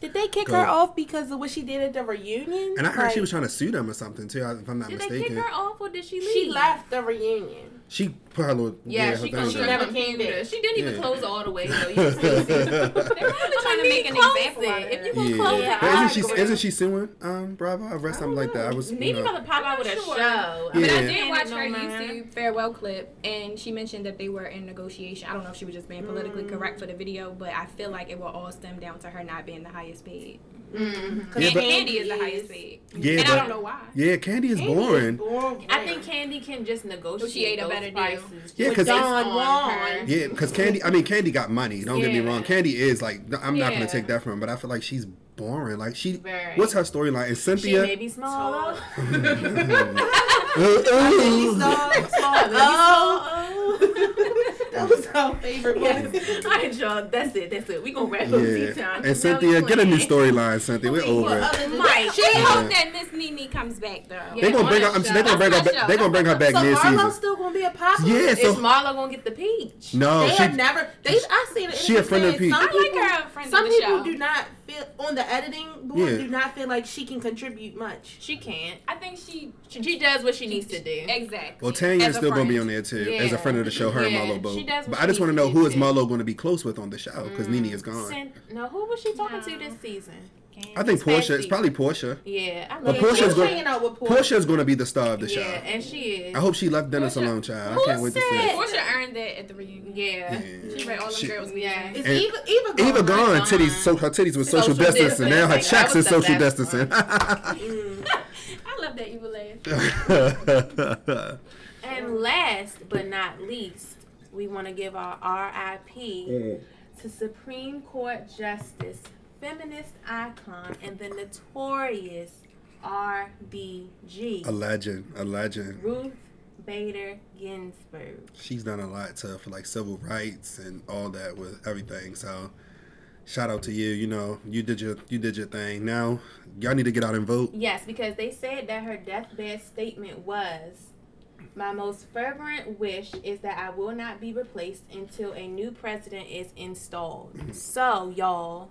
[SPEAKER 2] Did they kick
[SPEAKER 3] Go.
[SPEAKER 2] her off because of what she did at the reunion?
[SPEAKER 3] And I heard she was trying to sue them or something too. If I'm not
[SPEAKER 1] Did they
[SPEAKER 3] mistaken,
[SPEAKER 1] kick her off or did she leave?
[SPEAKER 2] She left the reunion.
[SPEAKER 3] she put her little
[SPEAKER 1] Yeah, she
[SPEAKER 2] She never came
[SPEAKER 1] computer. She didn't even
[SPEAKER 3] Yeah.
[SPEAKER 1] close all the way though. *laughs* You can still see it.
[SPEAKER 4] They're probably trying to make an
[SPEAKER 1] Close
[SPEAKER 4] example
[SPEAKER 1] it.
[SPEAKER 4] out of
[SPEAKER 1] If you gonna
[SPEAKER 3] Yeah,
[SPEAKER 1] close
[SPEAKER 2] Yeah,
[SPEAKER 3] isn't she isn't she suing um Bravo? I read something like that. I was you
[SPEAKER 1] Maybe
[SPEAKER 3] know.
[SPEAKER 1] about to pop out with a
[SPEAKER 4] Sure.
[SPEAKER 1] show.
[SPEAKER 4] But I
[SPEAKER 3] Yeah.
[SPEAKER 4] did watch her. YouTube farewell clip, and she mentioned that they were in negotiation. I don't know if she was just being politically correct for the video, but I feel like it will all stem down to her not being the highest paid.
[SPEAKER 1] Mhm.
[SPEAKER 2] Cause
[SPEAKER 3] Yeah,
[SPEAKER 4] and
[SPEAKER 3] but-
[SPEAKER 4] Kandi is the highest paid,
[SPEAKER 3] Yeah,
[SPEAKER 4] and
[SPEAKER 3] but
[SPEAKER 4] I don't know why.
[SPEAKER 3] yeah, Kandi is
[SPEAKER 2] Kandi
[SPEAKER 3] boring.
[SPEAKER 2] boring.
[SPEAKER 1] I think Kandi can just negotiate
[SPEAKER 4] Negotiate a
[SPEAKER 1] those
[SPEAKER 4] better deal.
[SPEAKER 3] Yeah, because
[SPEAKER 1] based
[SPEAKER 2] Don
[SPEAKER 1] on
[SPEAKER 2] Juan.
[SPEAKER 3] Yeah, because Kandi, I mean, Kandi got money. Don't get me wrong. Kandi is like, I'm not gonna take that from her, but I feel like she's boring. Like she,
[SPEAKER 1] Very.
[SPEAKER 3] what's her storyline? Is
[SPEAKER 1] She
[SPEAKER 3] Cynthia?
[SPEAKER 1] may be smaller.
[SPEAKER 2] Really small, small,
[SPEAKER 1] Oh.
[SPEAKER 2] That was our favorite movie.
[SPEAKER 1] Yes. *laughs* All right, y'all. That's it. That's it. We gonna wrap up
[SPEAKER 3] yeah,
[SPEAKER 1] tea time.
[SPEAKER 3] and Cynthia, get a new storyline, Cynthia. We're over
[SPEAKER 2] What
[SPEAKER 3] it.
[SPEAKER 1] Mike.
[SPEAKER 4] She
[SPEAKER 3] Yeah.
[SPEAKER 4] hope that Miss Nene comes back though.
[SPEAKER 1] Yeah.
[SPEAKER 3] They gonna bring her. I'm, they gonna bring her. Back, they
[SPEAKER 4] show.
[SPEAKER 3] gonna bring her back
[SPEAKER 2] So
[SPEAKER 3] next
[SPEAKER 2] Marlo's
[SPEAKER 3] season.
[SPEAKER 2] still gonna be a pop.
[SPEAKER 3] Yeah,
[SPEAKER 1] Is
[SPEAKER 3] so
[SPEAKER 1] Marlo gonna get the peach?
[SPEAKER 3] no,
[SPEAKER 2] they
[SPEAKER 3] she.
[SPEAKER 2] have never. They I seen it.
[SPEAKER 3] she a friend of
[SPEAKER 2] Some
[SPEAKER 3] Pete.
[SPEAKER 4] I like
[SPEAKER 2] people,
[SPEAKER 4] friend
[SPEAKER 2] some people do not feel on the editing board.
[SPEAKER 3] Yeah.
[SPEAKER 2] Do not feel like she can contribute much.
[SPEAKER 1] She can't.
[SPEAKER 4] I think she
[SPEAKER 1] She, she does what she needs to do.
[SPEAKER 4] exactly.
[SPEAKER 3] Well, Tanya's
[SPEAKER 4] As a
[SPEAKER 3] still gonna be on there too, as a friend of the show. Her
[SPEAKER 1] Yeah,
[SPEAKER 3] and Marlo both.
[SPEAKER 1] she does what
[SPEAKER 3] But
[SPEAKER 1] she
[SPEAKER 3] I just want to know who is
[SPEAKER 1] do.
[SPEAKER 3] Marlo going to be close with on the show because Nene is mm. gone.
[SPEAKER 1] Cyn- no, who was she talking
[SPEAKER 4] No.
[SPEAKER 1] to this season?
[SPEAKER 3] I think
[SPEAKER 1] This past
[SPEAKER 3] Porsha. It's probably Porsha.
[SPEAKER 1] Yeah, I
[SPEAKER 3] But
[SPEAKER 1] love
[SPEAKER 3] Porsha's
[SPEAKER 2] Porsha's
[SPEAKER 3] go-
[SPEAKER 2] hanging out with Porsha.
[SPEAKER 3] Porsha's going to be the star of the show.
[SPEAKER 1] Yeah, and she is.
[SPEAKER 3] I hope she left Dennis
[SPEAKER 4] Porsha-
[SPEAKER 3] alone, child. I can't wait to see
[SPEAKER 1] said-
[SPEAKER 3] it.
[SPEAKER 4] Porsha earned that at the reunion.
[SPEAKER 1] Yeah.
[SPEAKER 4] She read all them
[SPEAKER 3] She-
[SPEAKER 4] girls.
[SPEAKER 1] Yeah.
[SPEAKER 2] Is
[SPEAKER 3] And-
[SPEAKER 2] Eva Eva gone?
[SPEAKER 3] Eva gone.
[SPEAKER 1] gone.
[SPEAKER 3] Titties. So her titties was social,
[SPEAKER 1] Social
[SPEAKER 3] distancing. Now her
[SPEAKER 1] distancing.
[SPEAKER 3] checks
[SPEAKER 1] That
[SPEAKER 3] is
[SPEAKER 1] was the
[SPEAKER 3] social distancing.
[SPEAKER 2] Mm. *laughs*
[SPEAKER 4] I love that evil laugh.
[SPEAKER 1] And last but not least, we want to give our RIP to Supreme Court Justice, feminist icon, and the notorious RBG,
[SPEAKER 3] a legend. A legend.
[SPEAKER 1] Ruth Bader Ginsburg.
[SPEAKER 3] She's done a lot to for like civil rights and all that with everything. So. Shout out to you. You know, you did your you did your thing. Now y'all need to get out and vote.
[SPEAKER 1] Yes, because they said that her deathbed statement was My most fervent wish is that I will not be replaced until a new president is installed. Mm-hmm. So, y'all,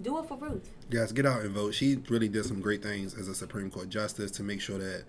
[SPEAKER 1] do it for Ruth.
[SPEAKER 3] Guys, get out and vote. She really did some great things as a Supreme Court justice to make sure that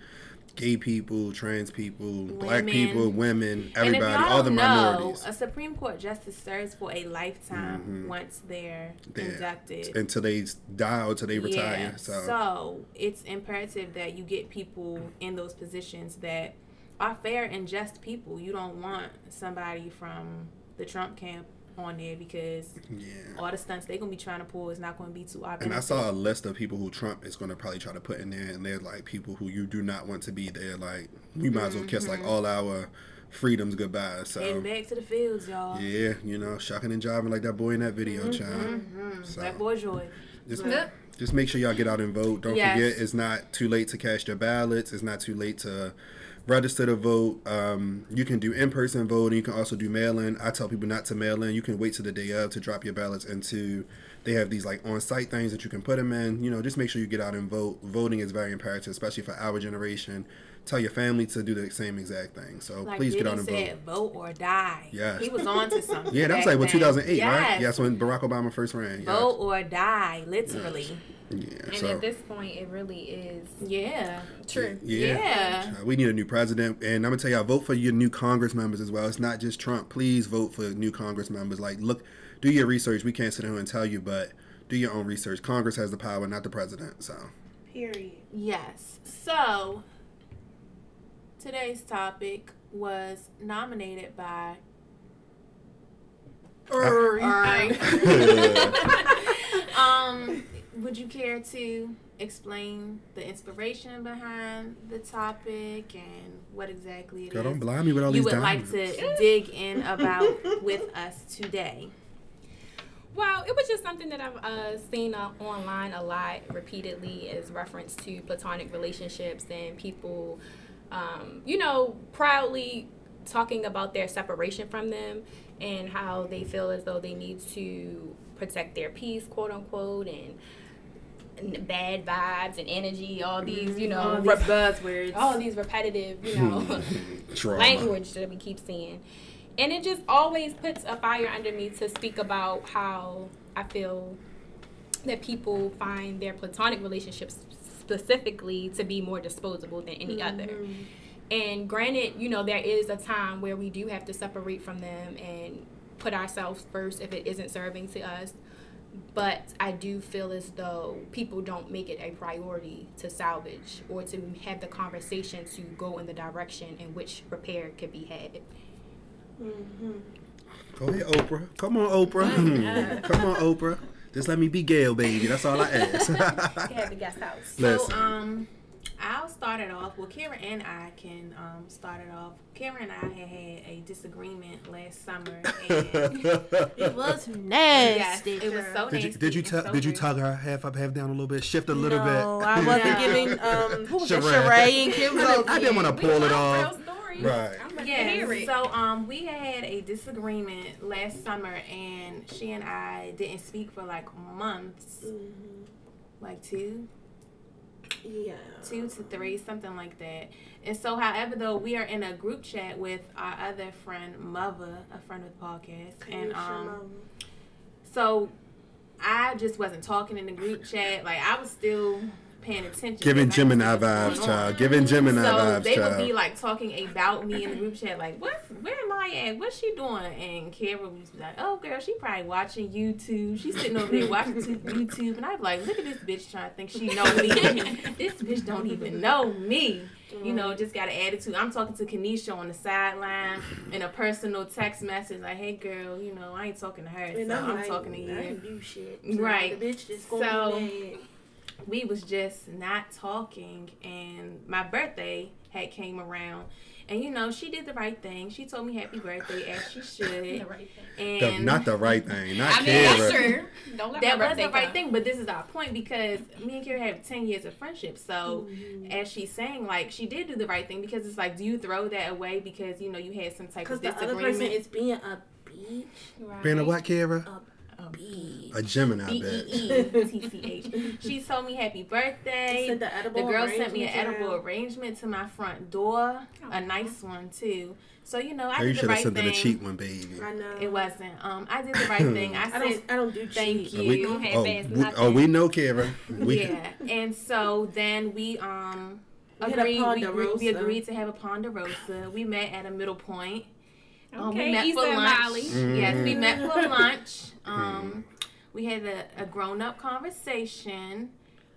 [SPEAKER 3] gay people, trans people, black people, women, everybody, all the
[SPEAKER 1] know,
[SPEAKER 3] minorities,
[SPEAKER 1] a Supreme Court justice serves for a lifetime
[SPEAKER 3] Mhm.
[SPEAKER 1] once they're
[SPEAKER 3] Yeah.
[SPEAKER 1] inducted.
[SPEAKER 3] until they die or until they retire.
[SPEAKER 1] Yeah.
[SPEAKER 3] So,
[SPEAKER 1] So it's imperative that you get people in those positions that are fair and just people. You don't want somebody from the Trump camp on there because
[SPEAKER 3] yeah.
[SPEAKER 1] all the stunts they're gonna be trying to pull is not gonna be too obvious.
[SPEAKER 3] And I saw a list of people who Trump is going to probably try to put in there, and they're like people who you do not want to be there. Like we might as well kiss like all our freedoms goodbye. So
[SPEAKER 1] Heading back to the fields, y'all.
[SPEAKER 3] yeah, you know, shocking and jiving like that boy in that video, child.
[SPEAKER 1] Mhm.
[SPEAKER 3] So-
[SPEAKER 1] That boy joy.
[SPEAKER 3] Just, just make sure y'all get out and vote. Don't
[SPEAKER 1] Yes.
[SPEAKER 3] forget, it's not too late to cast your ballots. It's not too late to register to vote. Um, you can do in-person voting. You can also do mail-in. I tell people not to mail in. You can wait till the day of to drop your ballots into. They have these like on-site things that you can put them in. You know, just make sure you get out and vote. Voting is very imperative, especially for our generation. Tell your family to do the same exact thing. So
[SPEAKER 1] Like
[SPEAKER 3] please get out and vote.
[SPEAKER 1] said, vote or die.
[SPEAKER 3] Yes.
[SPEAKER 1] He was on to something.
[SPEAKER 3] Yeah, that was like what
[SPEAKER 1] then.
[SPEAKER 3] 2008, right?
[SPEAKER 1] Yes.
[SPEAKER 3] Yes, when Barack Obama first ran. Yes.
[SPEAKER 1] Vote or die, literally.
[SPEAKER 3] Yeah.
[SPEAKER 4] And
[SPEAKER 3] so.
[SPEAKER 4] at this point, it really is
[SPEAKER 1] Yeah.
[SPEAKER 4] true.
[SPEAKER 3] Yeah.
[SPEAKER 1] Yeah.
[SPEAKER 3] Uh, We need a new president, and I'm gonna tell y'all, vote for your new Congress members as well. It's not just Trump. Please vote for new Congress members. Like, look, do your research. We can't sit here and tell you, but do your own research. Congress has the power, not the president. So,
[SPEAKER 2] Period.
[SPEAKER 1] Yes. So today's topic was nominated by
[SPEAKER 2] Uri. *laughs* *laughs*
[SPEAKER 1] um would you care to explain the inspiration behind the topic and what exactly it
[SPEAKER 3] girl,
[SPEAKER 1] is
[SPEAKER 3] don't blind me with all
[SPEAKER 1] you
[SPEAKER 3] these
[SPEAKER 1] would like to dig in about with us today?
[SPEAKER 4] Well, it was just something that I've uh, seen uh, online a lot repeatedly as reference to platonic relationships and people, um, you know, proudly talking about their separation from them and how they feel as though they need to protect their peace, quote unquote, and, and bad vibes and energy, all these, you mm-hmm. know,
[SPEAKER 1] All these
[SPEAKER 4] rep-
[SPEAKER 1] buzzwords.
[SPEAKER 4] all these repetitive, you know. *laughs* *laughs* Language that we keep seeing. and it just always puts a fire under me to speak about how I feel that people find their platonic relationships specifically to be more disposable than any mm-hmm. other. And granted, you know, there is a time where we do have to separate from them and put ourselves first if it isn't serving to us. But I do feel as though people don't make it a priority to salvage or to have the conversation to go in the direction in which repair could be had. Mm-hmm.
[SPEAKER 3] Go ahead, Oprah. Come on, Oprah. Hmm. Uh. Come on, Oprah. Just let me be Gail, baby. That's all I ask. *laughs*
[SPEAKER 4] Have the guest house.
[SPEAKER 1] So
[SPEAKER 3] Listen.
[SPEAKER 1] um, I'll start it off. Well, Kara and I can um start it off. Kara and I had had a disagreement last summer, *laughs* and
[SPEAKER 2] It was
[SPEAKER 1] yes,
[SPEAKER 2] nasty.
[SPEAKER 1] it was so
[SPEAKER 3] did you
[SPEAKER 1] nasty.
[SPEAKER 3] did you
[SPEAKER 1] and
[SPEAKER 3] tug
[SPEAKER 1] so
[SPEAKER 3] did you tug her half up, half down a little bit, shift a little
[SPEAKER 2] no,
[SPEAKER 3] bit?
[SPEAKER 2] No, I wasn't
[SPEAKER 1] No. *laughs*
[SPEAKER 2] giving um *laughs* who was it,
[SPEAKER 3] Sheree.
[SPEAKER 2] Sheree and Kim
[SPEAKER 3] I didn't, I didn't want to pull it off.
[SPEAKER 4] Real stories.
[SPEAKER 3] Right.
[SPEAKER 4] I'm ready to hear
[SPEAKER 1] Yes.
[SPEAKER 4] it.
[SPEAKER 1] So um, we had a disagreement last summer, and she and I didn't speak for like months, like two,
[SPEAKER 2] Yeah.
[SPEAKER 1] two to three, something like that. And so, however, though, we are in a group chat with our other friend, Mother, a friend with podcast, and um, so I just wasn't talking in the group chat. Like I was still paying attention.
[SPEAKER 3] Giving
[SPEAKER 1] because I didn't see
[SPEAKER 3] Gemini vibes,
[SPEAKER 1] going
[SPEAKER 3] child. Giving Gemini
[SPEAKER 1] So
[SPEAKER 3] vibes,
[SPEAKER 1] they would be like talking about me in the group chat, like, "What? Where am I at? What's she doing?" And Kara would be like, "Oh, girl, she probably watching YouTube. She's sitting over there watching YouTube." And I'd be like, "Look at this bitch trying to think she know me. *laughs* this bitch don't even know me." You know, just got an attitude. I'm talking to Kanisha on the sideline in a personal text message, like, "Hey, girl, you know, I ain't talking to her,
[SPEAKER 2] And
[SPEAKER 1] so
[SPEAKER 2] I'm,
[SPEAKER 1] I'm
[SPEAKER 2] like,
[SPEAKER 1] talking to you."
[SPEAKER 2] didn't do shit.
[SPEAKER 1] Right.
[SPEAKER 2] The bitch just gonna
[SPEAKER 1] So-
[SPEAKER 2] be mad.
[SPEAKER 1] We was just not talking and my birthday had came around and you know she did the right thing she told me happy birthday as she *laughs*
[SPEAKER 4] the
[SPEAKER 1] should
[SPEAKER 4] right thing.
[SPEAKER 3] The-
[SPEAKER 1] and
[SPEAKER 3] not the right thing. Not *laughs*
[SPEAKER 4] I mean,
[SPEAKER 3] Kara.
[SPEAKER 4] that's. Don't let
[SPEAKER 1] that was the
[SPEAKER 4] birthday
[SPEAKER 1] right
[SPEAKER 4] come.
[SPEAKER 1] thing but this is our point because me and Kira have 10 years of friendship so
[SPEAKER 2] Mm-hmm.
[SPEAKER 1] as she's saying like she did do the right thing because it's like do you throw that away because you know you had some type
[SPEAKER 2] Because
[SPEAKER 1] of
[SPEAKER 2] the other
[SPEAKER 1] disagreement
[SPEAKER 2] person is being a bitch.
[SPEAKER 4] Right.
[SPEAKER 3] Being a what, Kara?
[SPEAKER 1] a B
[SPEAKER 3] A Gemini,
[SPEAKER 1] E
[SPEAKER 3] bitch.
[SPEAKER 1] E E T C H. She told me happy birthday.
[SPEAKER 2] Sent the edible
[SPEAKER 1] The girl sent me an edible
[SPEAKER 2] around.
[SPEAKER 1] arrangement to my front door, a
[SPEAKER 4] Aw.
[SPEAKER 1] nice one too. So you know, I
[SPEAKER 3] Girl, you
[SPEAKER 1] did the
[SPEAKER 3] should have
[SPEAKER 1] right
[SPEAKER 3] sent her
[SPEAKER 1] thing.
[SPEAKER 3] the cheap one, baby.
[SPEAKER 2] I know.
[SPEAKER 1] It wasn't. Um, I did the right thing. *clears throat* I
[SPEAKER 2] I
[SPEAKER 1] said
[SPEAKER 2] don't. I don't do
[SPEAKER 1] thank
[SPEAKER 2] cheap.
[SPEAKER 1] you.
[SPEAKER 3] We,
[SPEAKER 4] You had
[SPEAKER 3] oh, we, oh, we know, Kara. We, *laughs*
[SPEAKER 1] yeah, and so then we um
[SPEAKER 2] We had a
[SPEAKER 1] agreed. We, we, we agreed to have a ponderosa. We met at a middle point. Um,
[SPEAKER 4] Okay,
[SPEAKER 1] we met
[SPEAKER 4] Issa
[SPEAKER 1] for
[SPEAKER 4] and
[SPEAKER 1] lunch.
[SPEAKER 4] Molly.
[SPEAKER 1] Yes, we met for
[SPEAKER 3] Mm-hmm.
[SPEAKER 1] lunch. *laughs* Um, we had a, a grown up conversation,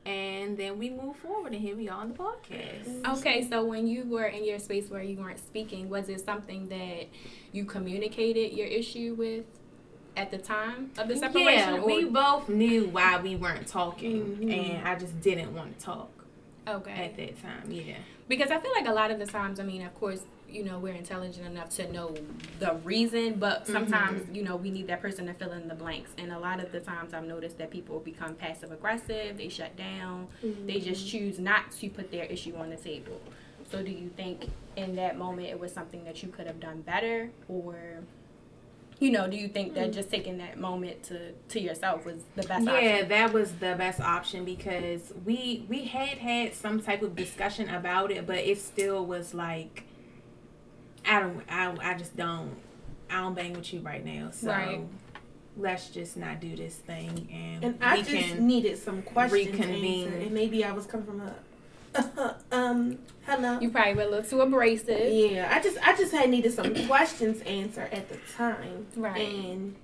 [SPEAKER 1] and then we moved forward, and here we are on the podcast.
[SPEAKER 4] Okay, so when you were in your space where you weren't speaking, was it something that you communicated your issue with at the time of the separation?
[SPEAKER 1] Yeah,
[SPEAKER 4] or-
[SPEAKER 1] we both knew why we weren't talking,
[SPEAKER 2] Mhm.
[SPEAKER 1] and I just didn't want to talk
[SPEAKER 4] okay.
[SPEAKER 1] at that time. Yeah.
[SPEAKER 4] Because I feel like a lot of the times, I mean, of course, you know, we're intelligent enough to know the reason, but mm-hmm. sometimes, you know, we need that person to fill in the blanks. And a lot of the times I've noticed that people become passive aggressive, they shut down, they mm-hmm. just choose not to put their issue on the table. So do you think in that moment it was something that you could have done better or you know, do you think that mm. just taking that moment to to yourself was the best
[SPEAKER 1] yeah,
[SPEAKER 4] option?
[SPEAKER 1] that was the best option because we we had had some type of discussion about it, but it still was like, I don't, I, I just don't, I don't bang with you right now. So
[SPEAKER 4] Right.
[SPEAKER 1] let's just not do this thing, and,
[SPEAKER 2] And I just
[SPEAKER 1] can.
[SPEAKER 2] needed some questions
[SPEAKER 1] reconvene.
[SPEAKER 2] answered, and maybe I was coming from a, *laughs* um, hello.
[SPEAKER 4] You probably were a little too abrasive.
[SPEAKER 2] Yeah, I just I just had needed some *clears throat* questions answered at the time,
[SPEAKER 4] Right.
[SPEAKER 2] And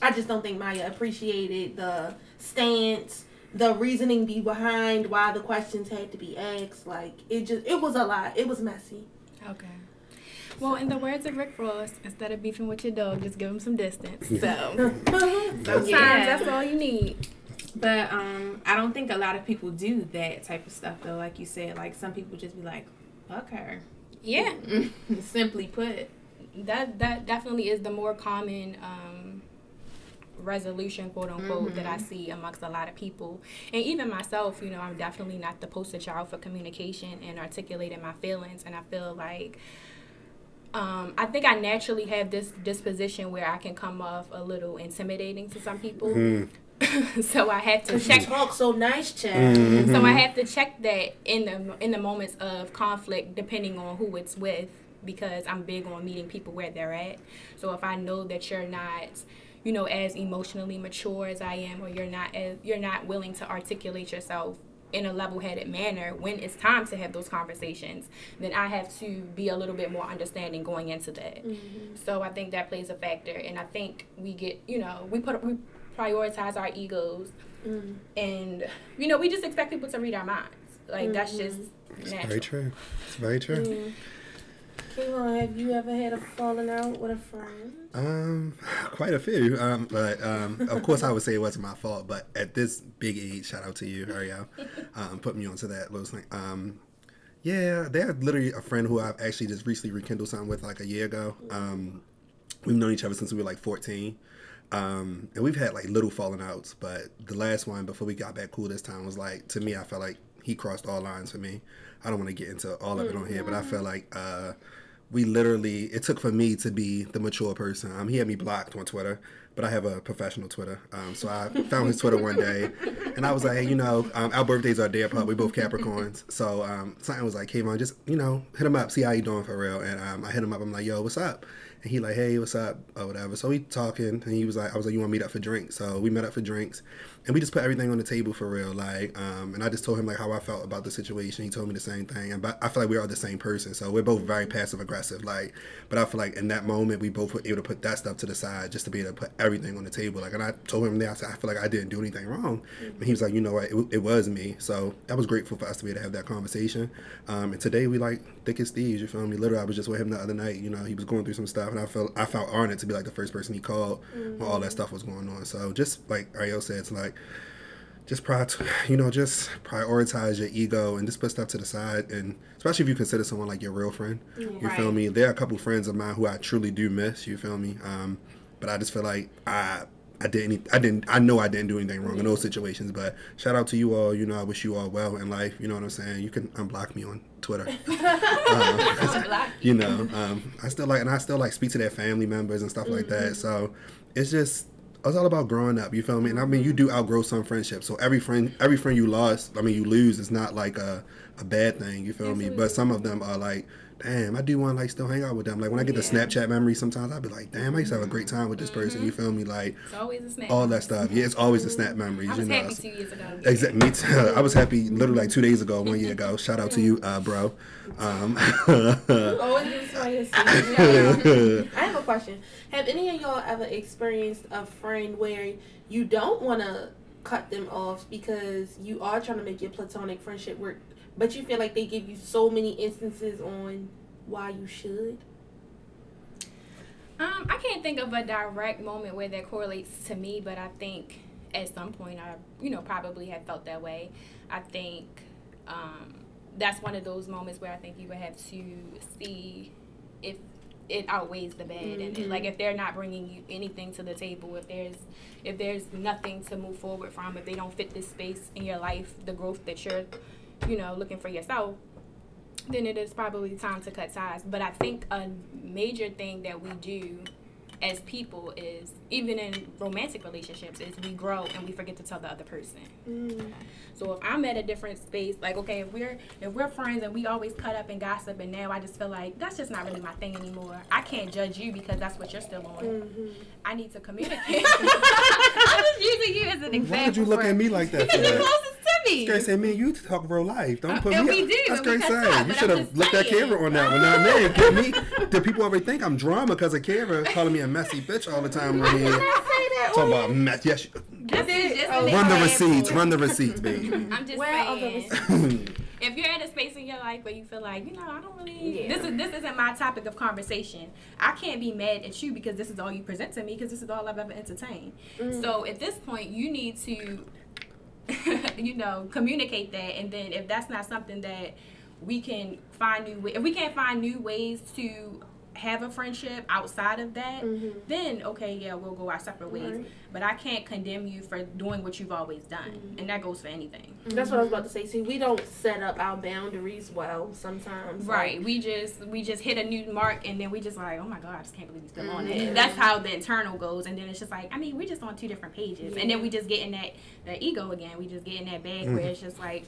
[SPEAKER 2] I just don't think Maya appreciated the stance, the reasoning be behind why the questions had to be asked. Like it just it was a lot. It was messy.
[SPEAKER 4] Okay. Well, in the words of Rick Ross, instead of beefing with your dog, just give him some distance. So *laughs* sometimes
[SPEAKER 1] Yeah.
[SPEAKER 4] that's all you need.
[SPEAKER 1] But um, I don't think a lot of people do that type of stuff though. Like you said, like some people just be like, "Fuck her."
[SPEAKER 4] Yeah, *laughs*
[SPEAKER 1] Simply put.
[SPEAKER 4] that that definitely is the more common um, resolution, quote unquote, that I see amongst a lot of people, and even myself. You know, I'm definitely not the poster child for communication and articulating my feelings, and I feel like. Um, I think I naturally have this disposition where I can come off a little intimidating to some people. *laughs* so I have to check
[SPEAKER 2] you talk so nice, Chad.
[SPEAKER 3] Mm-hmm.
[SPEAKER 4] So I have to check that in the in the moments of conflict, depending on who it's with, because I'm big on meeting people where they're at. So if I know that you're not you know as emotionally mature as I am or you're not as you're not willing to articulate yourself in a level-headed manner when it's time to have those conversations then i have to be a little bit more understanding going into that mm-hmm. so i think that plays a factor and i think we get you know we put we prioritize our egos mm-hmm. and you know we just expect people to read our minds like mm-hmm. that's just
[SPEAKER 3] it's very true it's very true
[SPEAKER 2] mm-hmm. Kayvon, have you ever had a falling out with a friend?
[SPEAKER 3] Um, *laughs* quite a few. Um, but um, of course, I would say it wasn't my fault. But at this big age, shout out to you, Ariel, *laughs* um, put me onto that little thing. Um, yeah, they're literally a friend who I've actually just recently rekindled something with like a year ago. Um, we've known each other since we were like 14. Um, and we've had like little falling outs, but the last one before we got back cool this time was like to me, I felt like he crossed all lines for me. I don't want to get into all of it on here, but I felt like uh, we literally it took for me to be the mature person. Um, he had me blocked on Twitter, but I have a professional Twitter. Um, so I found his Twitter one day, and I was like, hey, you know, um, our birthdays are day apart. We both Capricorns, so um, something was like, on, just you know, hit him up, see how you doing for real. And um, I hit him up. I'm like, yo, what's up? And he like, hey, what's up, or whatever. So we talking, and he was like, I was like, you want to meet up for drinks? So we met up for drinks, and we just put everything on the table for real. Like, um, and I just told him like how I felt about the situation. He told me the same thing, and but I feel like we are the same person. So we're both very passive aggressive. Like, but I feel like in that moment we both were able to put that stuff to the side just to be able to put everything on the table. Like, and I told him there, I said I feel like I didn't do anything wrong, mm-hmm. and he was like, you know what, it, it, was me. So I was grateful for us to be able to have that conversation. Um, and today we like thick as thieves. You feel me? Literally, I was just with him the other night. You know, he was going through some stuff, and I felt I felt honored to be like the first person he called mm-hmm. when all that stuff was going on. So just like Ariel said, it's like just pri- you know just prioritize your ego and just put stuff to the side and especially if you consider someone like your real friend you right. feel me there are a couple friends of mine who i truly do miss you feel me um, but i just feel like i I didn't. I didn't. I know I didn't do anything wrong in those situations. But shout out to you all. You know, I wish you all well in life. You know what I'm saying. You can unblock me on Twitter. *laughs* um, you know, um, I still like, and I still like speak to their family members and stuff mm-hmm. like that. Mm-hmm. So it's just it's all about growing up. You feel me? And I mean, you do outgrow some friendships. So every friend, every friend you lost, I mean, you lose. It's not like a, a bad thing. You feel Absolutely. me? But some of them are like damn, I do want to like still hang out with them. Like when I get yeah. the Snapchat memories, sometimes I'd be like, damn, I used to have a great time with this person. Mm-hmm. You feel me? Like
[SPEAKER 4] it's always a snap.
[SPEAKER 3] All that stuff. Yeah, it's always the snap memories.
[SPEAKER 4] I was
[SPEAKER 3] you know?
[SPEAKER 4] happy two years ago.
[SPEAKER 3] Exactly. Me too. *laughs* I was happy literally like two days ago, one year ago. Shout out to you, uh, bro. Um,
[SPEAKER 2] always *laughs* I have a question. Have any of y'all ever experienced a friend where you don't want to cut them off because you are trying to make your platonic friendship work but you feel like they give you so many instances on why you should?
[SPEAKER 4] Um, I can't think of a direct moment where that correlates to me, but I think at some point I, you know, probably had felt that way. I think um, that's one of those moments where I think you would have to see if it outweighs the bad mm-hmm. and, and, like if they're not bringing you anything to the table if there's if there's nothing to move forward from if they don't fit this space in your life the growth that you're you know, looking for yourself, then it is probably time to cut ties. But I think a major thing that we do as people is even in romantic relationships is we grow and we forget to tell the other person. Mm. So if I'm at a different space, like okay, if we're if we're friends and we always cut up and gossip, and now I just feel like that's just not really my thing anymore. I can't judge you because that's what you're still on. Mm-hmm. I need to communicate. *laughs* *laughs* I'm just using you as an example.
[SPEAKER 3] Why did you look at me like that? *laughs* Because me. This girl said, "Me and you talk real life. Don't put
[SPEAKER 4] and
[SPEAKER 3] me."
[SPEAKER 4] We do.
[SPEAKER 3] That's great saying. You should have looked at Kara on that one. Now, man, get me. Do people ever think I'm drama because of Kara calling me a messy bitch all the time? When he talking about mess. Yes.
[SPEAKER 4] This is just
[SPEAKER 3] run the receipts. Run the receipts, baby. *laughs*
[SPEAKER 4] I'm just Where saying. if you're in a space in your life where you feel like, you know, I don't really yeah. this is this isn't my topic of conversation. I can't be mad at you because this is all you present to me because this is all I've ever entertained. Mm. So at this point, you need to *laughs* you know, communicate that. And then if that's not something that we can find new, if we can't find new ways to have a friendship outside of that, mm-hmm. then okay, yeah, we'll go our separate ways. Right. But I can't condemn you for doing what you've always done, mm-hmm. and that goes for anything.
[SPEAKER 2] That's what I was about to say. See, we don't set up our boundaries well sometimes.
[SPEAKER 4] Right. Like, we just we just hit a new mark, and then we just like, oh my god, I just can't believe he's still mm-hmm. on it. And that's how the internal goes, and then it's just like, I mean, we're just on two different pages, yeah. and then we just get in that that ego again. We just get in that bag where mm-hmm. it's just like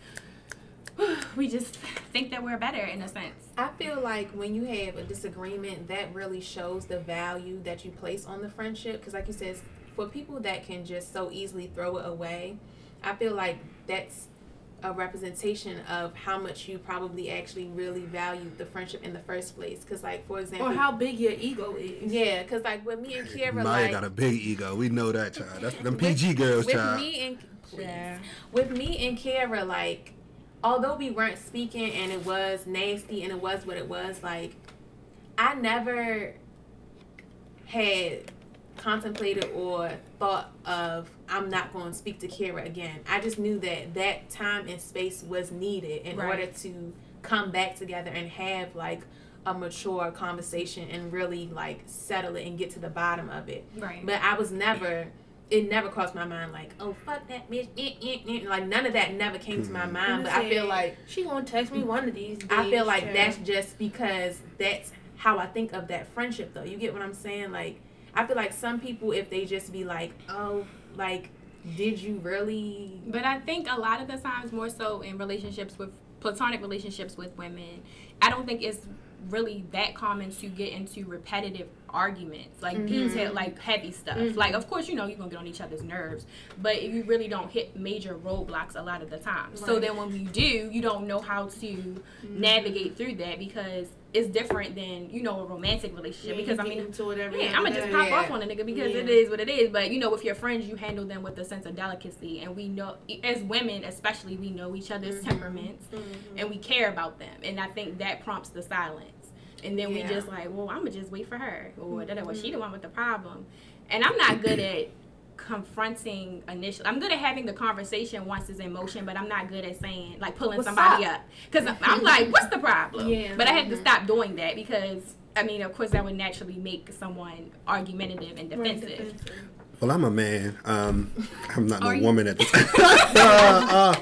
[SPEAKER 4] *gasps* we just think that we're better in a sense.
[SPEAKER 1] I feel like when you have a disagreement, that really shows the value that you place on the friendship. Because, like you said, for people that can just so easily throw it away, I feel like that's a representation of how much you probably actually really valued the friendship in the first place. Because, like, for example,
[SPEAKER 2] Or how big your ego is.
[SPEAKER 1] yeah, because like with me and Keira,
[SPEAKER 3] Maya
[SPEAKER 1] like
[SPEAKER 3] got a big ego. We know that, child. That's them
[SPEAKER 1] with-
[SPEAKER 3] PG girls,
[SPEAKER 1] with
[SPEAKER 3] child.
[SPEAKER 1] me and please,
[SPEAKER 4] Yeah.
[SPEAKER 1] with me and Kiara, like, although we weren't speaking and it was nasty and it was what it was, like, I never had contemplated or thought of I'm not going to speak to Kiara again. I just knew that that time and space was needed in
[SPEAKER 4] Right.
[SPEAKER 1] order to come back together and have like a mature conversation and really like settle it and get to the bottom of it.
[SPEAKER 4] Right.
[SPEAKER 1] But I was never. It never crossed my mind like, oh fuck that bitch, eh, eh, eh. like none of that never came to my mind. But I feel like
[SPEAKER 2] she gonna text me one of these days.
[SPEAKER 1] I feel like
[SPEAKER 2] child.
[SPEAKER 1] that's just because that's how I think of that friendship though. You get what I'm saying? Like I feel like some people if they just be like, oh, like did you really?
[SPEAKER 4] But I think a lot of the times, more so in relationships with platonic relationships with women, I don't think it's really that common to get into repetitive arguments, like
[SPEAKER 1] Mhm.
[SPEAKER 4] detail, like heavy stuff.
[SPEAKER 2] Mhm.
[SPEAKER 4] Like, of course, you know you're gonna get on each other's nerves, but you really don't hit major roadblocks a lot of the time. So then when you do, you don't know how to navigate through that because it's different than you know a romantic relationship.
[SPEAKER 2] Yeah,
[SPEAKER 4] because I mean,
[SPEAKER 2] get into it every
[SPEAKER 4] yeah, I'm gonna just pop
[SPEAKER 1] Yeah.
[SPEAKER 4] off on a nigga because
[SPEAKER 2] Yeah.
[SPEAKER 4] it is what it is. But you know, with your friends, you handle them with a sense of delicacy, and we know, as women especially, we know each other's
[SPEAKER 2] Mm-hmm.
[SPEAKER 4] temperaments, and we care about them, and I think that prompts the silence. And then we just like, well, I'm gonna just wait for her, or that well, she
[SPEAKER 2] Mm-hmm.
[SPEAKER 4] the one with the problem, and I'm not good at confronting initially. I'm good at having the conversation once it's in motion, but I'm not good at saying like pulling
[SPEAKER 2] What's
[SPEAKER 4] somebody
[SPEAKER 2] up?
[SPEAKER 4] up because I'm like, what's the problem?
[SPEAKER 2] Yeah.
[SPEAKER 4] But I had to stop doing that because I mean, of course, that would naturally make someone argumentative and
[SPEAKER 2] Right,
[SPEAKER 4] defensive.
[SPEAKER 2] defensive.
[SPEAKER 3] Well, I'm a man. Um, I'm not no
[SPEAKER 4] you?
[SPEAKER 3] woman at this. *laughs* uh, uh,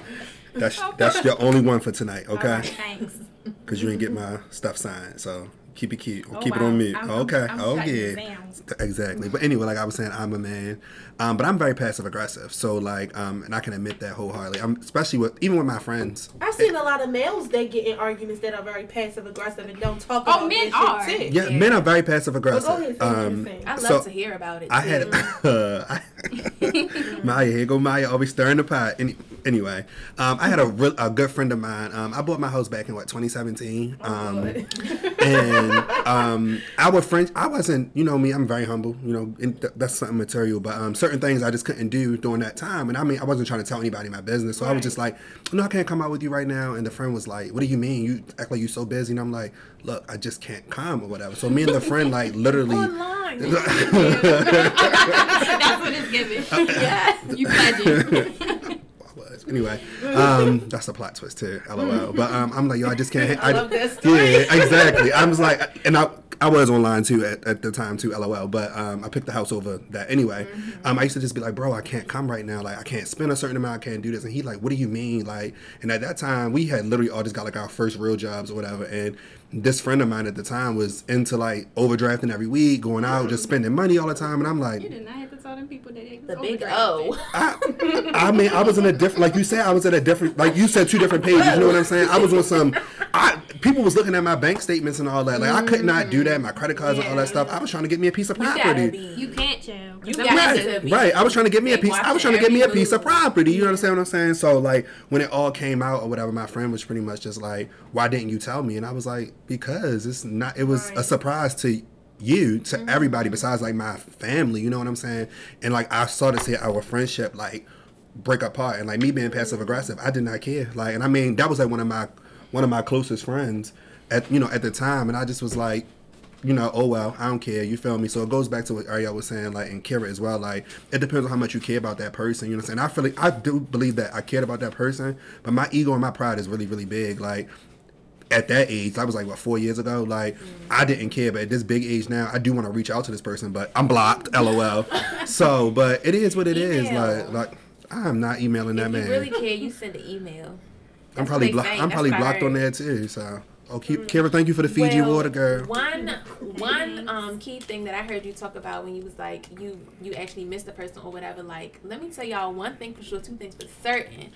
[SPEAKER 3] that's *laughs* that's your only one for tonight, okay?
[SPEAKER 4] right, thanks.
[SPEAKER 3] Because you didn't get my stuff signed, so keep it cute. Or
[SPEAKER 4] Oh,
[SPEAKER 3] keep it on mute.
[SPEAKER 4] I'm-
[SPEAKER 3] okay.
[SPEAKER 4] I'm, I'm
[SPEAKER 3] oh yeah. Exactly. But anyway, like I was saying, I'm a man, um, but I'm very passive aggressive. So like, um, and I can admit that wholeheartedly. I'm especially with even with my friends.
[SPEAKER 2] I've seen a lot of males they get in arguments that are very passive aggressive and don't talk
[SPEAKER 4] Oh,
[SPEAKER 2] about
[SPEAKER 4] men are.
[SPEAKER 2] too.
[SPEAKER 3] Yeah,
[SPEAKER 1] Yeah.
[SPEAKER 3] men are very passive
[SPEAKER 2] But go
[SPEAKER 3] aggressive.
[SPEAKER 2] ahead, say what
[SPEAKER 3] Um.
[SPEAKER 1] I love
[SPEAKER 3] So,
[SPEAKER 1] to hear about it.
[SPEAKER 3] I had uh, *laughs* *laughs* Maya here go Maya always stirring the pot. Any, anyway, um, I had a real, a good friend of mine. Um, I bought my house back in what 2017.
[SPEAKER 2] Oh,
[SPEAKER 3] Um,
[SPEAKER 2] Lord.
[SPEAKER 3] And um, our friends, I wasn't, you know me, I'm very humble. You know, and th- that's something material. But um, certain things I just couldn't do during that time. And I mean, I wasn't trying to tell anybody my business, so I was just like, no, I can't come out with you right now. And the friend was like, what do you mean? You act like you're so busy. And I'm like, look, I just can't come or whatever. So me and the friend like literally.
[SPEAKER 2] Online. *laughs* *laughs*
[SPEAKER 4] That's what it's giving. *laughs* yeah, you pledging.
[SPEAKER 3] I. Anyway, um, that's a plot twist too. LOL. But um, I'm like, yo, I just can't.
[SPEAKER 2] I love this.
[SPEAKER 3] Yeah, exactly. I was like, and I. I was online too at, at the time too, lol. But um, I picked the house over that anyway.
[SPEAKER 2] Mm-hmm.
[SPEAKER 3] Um, I used to just be like, bro, I can't come right now. Like, I can't spend a certain amount. I can't do this. And he like, what do you mean? Like, and at that time, we had literally all just got like our first real jobs or whatever. And this friend of mine at the time was into like overdrafting every week, going out, just spending money all the time. And I'm like,
[SPEAKER 4] You did not have to tell them people that it was
[SPEAKER 1] the big
[SPEAKER 4] overdrafted.
[SPEAKER 1] O.
[SPEAKER 3] I, I mean, I was in a different, like you said, I was at a different, like you said, two different pages. You know what I'm saying? I was on some, I people was looking at my bank statements and all that. Like I could not do that, my credit cards and all that stuff. I was trying to get me a piece of property.
[SPEAKER 1] be.
[SPEAKER 4] You can't, chill.
[SPEAKER 1] You
[SPEAKER 4] Some
[SPEAKER 1] got
[SPEAKER 4] people-
[SPEAKER 1] to be.
[SPEAKER 3] Right, I was trying to get me a piece. I was trying to get me a
[SPEAKER 1] every
[SPEAKER 3] piece of property. You understand what I'm saying? So like when it all came out or whatever, my friend was pretty much just like, "Why didn't you tell me?" And I was like, "Because it's not. It was a surprise to you, to mm-hmm. everybody besides like my family. You know what I'm saying? And like I saw to see our friendship like break apart, and like me being passive mm-hmm. aggressive, I did not care. Like, and I mean that was like one of my one of my closest friends at you know at the time, and I just was like you know, oh well, I don't care. You feel me? So it goes back to what Ariel was saying, like, and Keira as well. Like, it depends on how much you care about that person. You know what I'm saying? I feel like I do believe that I cared about that person, but my ego and my pride is really, really big. Like, at that age, I was like, what, four years ago? Like, I didn't care, but at this big age now, I do want to reach out to this person, but I'm blocked, *laughs* lol. so, but it is what it is.
[SPEAKER 1] Email.
[SPEAKER 3] Like, like I'm not emailing that
[SPEAKER 1] If
[SPEAKER 3] man.
[SPEAKER 1] you really care, you send an email.
[SPEAKER 3] I'm probably
[SPEAKER 1] what
[SPEAKER 3] blo- I'm
[SPEAKER 1] That's
[SPEAKER 3] probably blocked on there too. So, oh, keep, Keira, thank you for the Fiji
[SPEAKER 1] Well,
[SPEAKER 3] water, girl.
[SPEAKER 1] One *laughs* one um key thing that I heard you talk about when you was like you you actually missed the person or whatever. Like, let me tell y'all one thing for sure, two things for certain.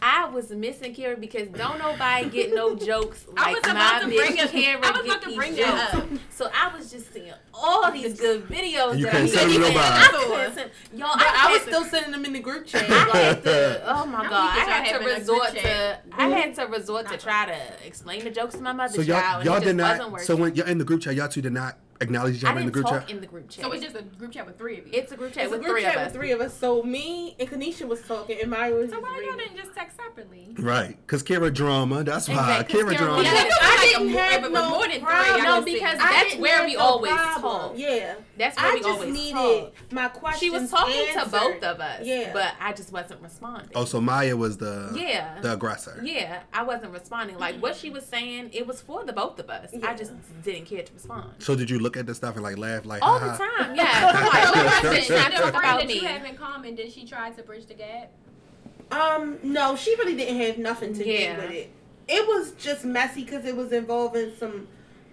[SPEAKER 1] I was missing Keira because don't nobody get no *laughs* jokes
[SPEAKER 4] I
[SPEAKER 1] like
[SPEAKER 4] was
[SPEAKER 1] my
[SPEAKER 4] about to
[SPEAKER 1] bitch
[SPEAKER 4] bring it- I was about to bring that
[SPEAKER 1] jokes.
[SPEAKER 4] up.
[SPEAKER 1] So I was just seeing all these good videos
[SPEAKER 3] And You
[SPEAKER 1] can't
[SPEAKER 3] send them nobody.
[SPEAKER 1] I couldn't send, y'all,
[SPEAKER 2] But I was
[SPEAKER 1] had to-
[SPEAKER 2] still sending them in the group chat.
[SPEAKER 1] I to, oh my god, I
[SPEAKER 4] did
[SPEAKER 1] had to
[SPEAKER 4] have in a
[SPEAKER 1] resort
[SPEAKER 4] group
[SPEAKER 1] to,
[SPEAKER 4] chat?
[SPEAKER 1] I had to resort to try to explain the jokes to my mother
[SPEAKER 3] So y'all,
[SPEAKER 1] child,
[SPEAKER 3] y'all did
[SPEAKER 1] wasn't
[SPEAKER 3] So when you're in the group chat, y'all two did not acknowledge each other in the
[SPEAKER 1] didn't
[SPEAKER 3] group
[SPEAKER 1] talk
[SPEAKER 3] chat.
[SPEAKER 1] in the group chat.
[SPEAKER 4] So it's just a group chat with three of you.
[SPEAKER 1] it's a group chat
[SPEAKER 2] It's a
[SPEAKER 1] with
[SPEAKER 2] group
[SPEAKER 1] three
[SPEAKER 2] chat
[SPEAKER 1] of
[SPEAKER 2] with
[SPEAKER 1] us.
[SPEAKER 2] three of us. So me and Kanisha was talking, and Maya was.
[SPEAKER 4] so why y'all didn't just text separately?
[SPEAKER 3] Right, because Keira drama. That's why
[SPEAKER 1] Exactly, 'cause
[SPEAKER 3] Keira
[SPEAKER 1] Keira
[SPEAKER 3] drama.
[SPEAKER 1] was-
[SPEAKER 4] Yeah,
[SPEAKER 1] Because
[SPEAKER 2] I didn't
[SPEAKER 4] more-
[SPEAKER 2] have
[SPEAKER 4] if
[SPEAKER 2] no
[SPEAKER 4] more than three,
[SPEAKER 2] problem.
[SPEAKER 1] No, because
[SPEAKER 2] I
[SPEAKER 1] that's where we
[SPEAKER 2] no
[SPEAKER 1] always
[SPEAKER 2] problem.
[SPEAKER 1] talk.
[SPEAKER 2] Yeah.
[SPEAKER 1] That's where
[SPEAKER 2] I
[SPEAKER 1] we
[SPEAKER 2] just
[SPEAKER 1] always
[SPEAKER 2] needed
[SPEAKER 1] talk.
[SPEAKER 2] my questions.
[SPEAKER 1] She was talking to both of us,
[SPEAKER 2] Yeah.
[SPEAKER 1] but I just wasn't responding.
[SPEAKER 3] Oh, so Maya was the
[SPEAKER 1] yeah.
[SPEAKER 3] the aggressor.
[SPEAKER 1] yeah, I wasn't responding. Like what she was saying, it was for the both of us. I just didn't care to respond.
[SPEAKER 3] So did you look at the stuff and like laugh like
[SPEAKER 1] All the
[SPEAKER 3] haha?
[SPEAKER 1] time, yeah. *laughs* I'm like,
[SPEAKER 4] So
[SPEAKER 1] "Look,
[SPEAKER 4] listen,
[SPEAKER 1] this bitch trying to
[SPEAKER 4] the
[SPEAKER 1] talk about
[SPEAKER 4] that
[SPEAKER 1] me.
[SPEAKER 4] you have in common, did she try to bridge the gap?
[SPEAKER 2] Um, no, she really didn't have nothing to
[SPEAKER 1] Yeah.
[SPEAKER 2] do with it. It was just messy because it was involving some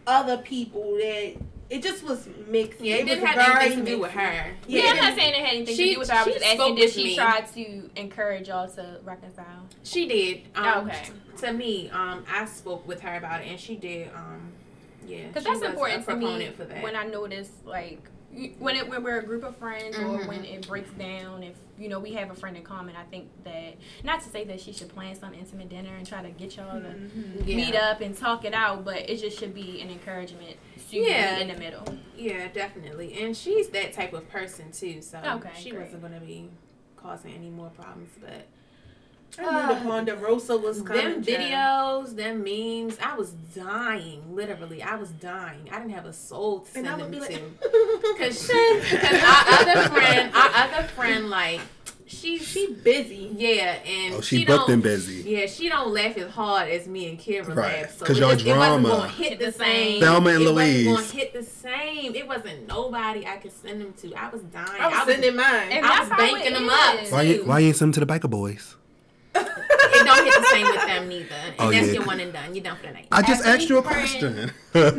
[SPEAKER 2] other people that it just was mixed.
[SPEAKER 1] Yeah, it,
[SPEAKER 2] was
[SPEAKER 1] didn't have
[SPEAKER 2] very
[SPEAKER 1] anything to do with her.
[SPEAKER 4] Yeah,
[SPEAKER 2] Yeah,
[SPEAKER 4] I'm not saying it had anything
[SPEAKER 1] She-
[SPEAKER 4] to do with her. I was just asking,
[SPEAKER 1] spoke
[SPEAKER 4] did she
[SPEAKER 1] me.
[SPEAKER 4] try to encourage y'all to reconcile?
[SPEAKER 1] She did. Um,
[SPEAKER 4] Okay.
[SPEAKER 1] To me, um, I spoke with her about it, and she did. Um, yeah,
[SPEAKER 4] Because that's important to me
[SPEAKER 1] for that.
[SPEAKER 4] when I notice, like, when it when we're a group of friends or
[SPEAKER 1] Mhm.
[SPEAKER 4] when it breaks down. If you know we have a friend in common, I think that not to say that she should plan some intimate dinner and try to get y'all to
[SPEAKER 2] Mhm.
[SPEAKER 1] yeah.
[SPEAKER 4] meet up and talk it out, but it just should be an encouragement to
[SPEAKER 1] Yeah.
[SPEAKER 4] be in the middle.
[SPEAKER 1] Yeah, definitely. And she's that type of person too, so
[SPEAKER 4] Okay,
[SPEAKER 1] she
[SPEAKER 4] great.
[SPEAKER 1] wasn't gonna be causing any more problems. But
[SPEAKER 2] I knew the ah. Ponderosa was
[SPEAKER 1] them
[SPEAKER 2] coming. child.
[SPEAKER 1] videos, them memes, I was dying. Literally, I was dying. I didn't have a soul to
[SPEAKER 2] And
[SPEAKER 1] send
[SPEAKER 2] I
[SPEAKER 1] them
[SPEAKER 2] would be
[SPEAKER 1] to.
[SPEAKER 2] like, *laughs*
[SPEAKER 1] Cause she, cause our other friend, our other friend, like she,
[SPEAKER 2] she busy.
[SPEAKER 1] yeah, and
[SPEAKER 3] Oh, she
[SPEAKER 1] she
[SPEAKER 3] booked
[SPEAKER 1] don't,
[SPEAKER 3] busy.
[SPEAKER 1] Yeah, she don't laugh as hard as me and Keira
[SPEAKER 3] Right,
[SPEAKER 1] laugh. So
[SPEAKER 3] 'cause
[SPEAKER 1] it
[SPEAKER 3] y'all
[SPEAKER 1] just- it wasn't
[SPEAKER 3] drama.
[SPEAKER 1] gonna hit the same.
[SPEAKER 3] Thelma and
[SPEAKER 1] it
[SPEAKER 3] Louise.
[SPEAKER 1] wasn't gonna hit the same. It wasn't nobody I could send them to. I was dying.
[SPEAKER 2] I was sending mine.
[SPEAKER 1] I was banking
[SPEAKER 4] it
[SPEAKER 1] them up.
[SPEAKER 3] Why you why you ain't send them to the biker boys?
[SPEAKER 1] It don't hit the same with them neither. And
[SPEAKER 3] Oh,
[SPEAKER 1] that's
[SPEAKER 3] yeah.
[SPEAKER 1] your one and done. You're done for the night.
[SPEAKER 3] I just
[SPEAKER 4] Every
[SPEAKER 3] asked you a
[SPEAKER 4] friend-
[SPEAKER 3] question.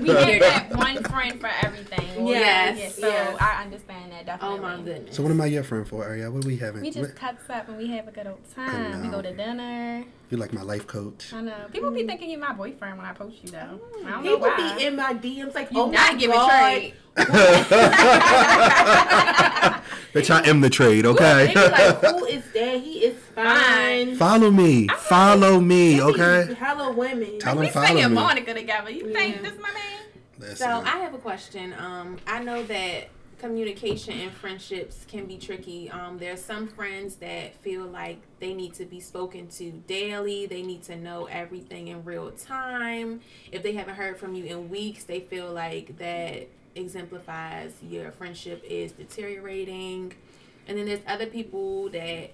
[SPEAKER 4] We
[SPEAKER 1] Hear *laughs*
[SPEAKER 4] have that one friend for everything. or-
[SPEAKER 1] Yes,
[SPEAKER 4] yeah, so
[SPEAKER 1] yes.
[SPEAKER 4] I understand that definitely.
[SPEAKER 1] Oh my goodness.
[SPEAKER 3] so what am I your friend for, Ariel? What are we having?
[SPEAKER 4] We just
[SPEAKER 3] What-
[SPEAKER 4] cuts up and we have a good old time. We go to dinner.
[SPEAKER 3] You're like my life coach?
[SPEAKER 4] I know. People be thinking you're my boyfriend when I post you though. I don't know
[SPEAKER 2] People
[SPEAKER 4] why.
[SPEAKER 2] be in my DMs like,
[SPEAKER 4] you
[SPEAKER 2] oh
[SPEAKER 4] not
[SPEAKER 2] my
[SPEAKER 4] giving
[SPEAKER 2] god.
[SPEAKER 4] trade. *laughs*
[SPEAKER 3] Bitch, I am the trade, okay?
[SPEAKER 2] They be like, who is that? He is fine.
[SPEAKER 3] Follow me. Follow me, okay?
[SPEAKER 2] Hello, women.
[SPEAKER 3] Tell
[SPEAKER 4] we
[SPEAKER 3] them follow
[SPEAKER 4] singing
[SPEAKER 3] me.
[SPEAKER 4] Monica together. You think this my man?
[SPEAKER 3] Listen.
[SPEAKER 1] So I have a question. Um, I know that communication in friendships can be tricky. Um, there are some friends that feel like they need to be spoken to daily. They need to know everything in real time. If they haven't heard from you in weeks, they feel like that exemplifies your friendship is deteriorating. And then there's other people that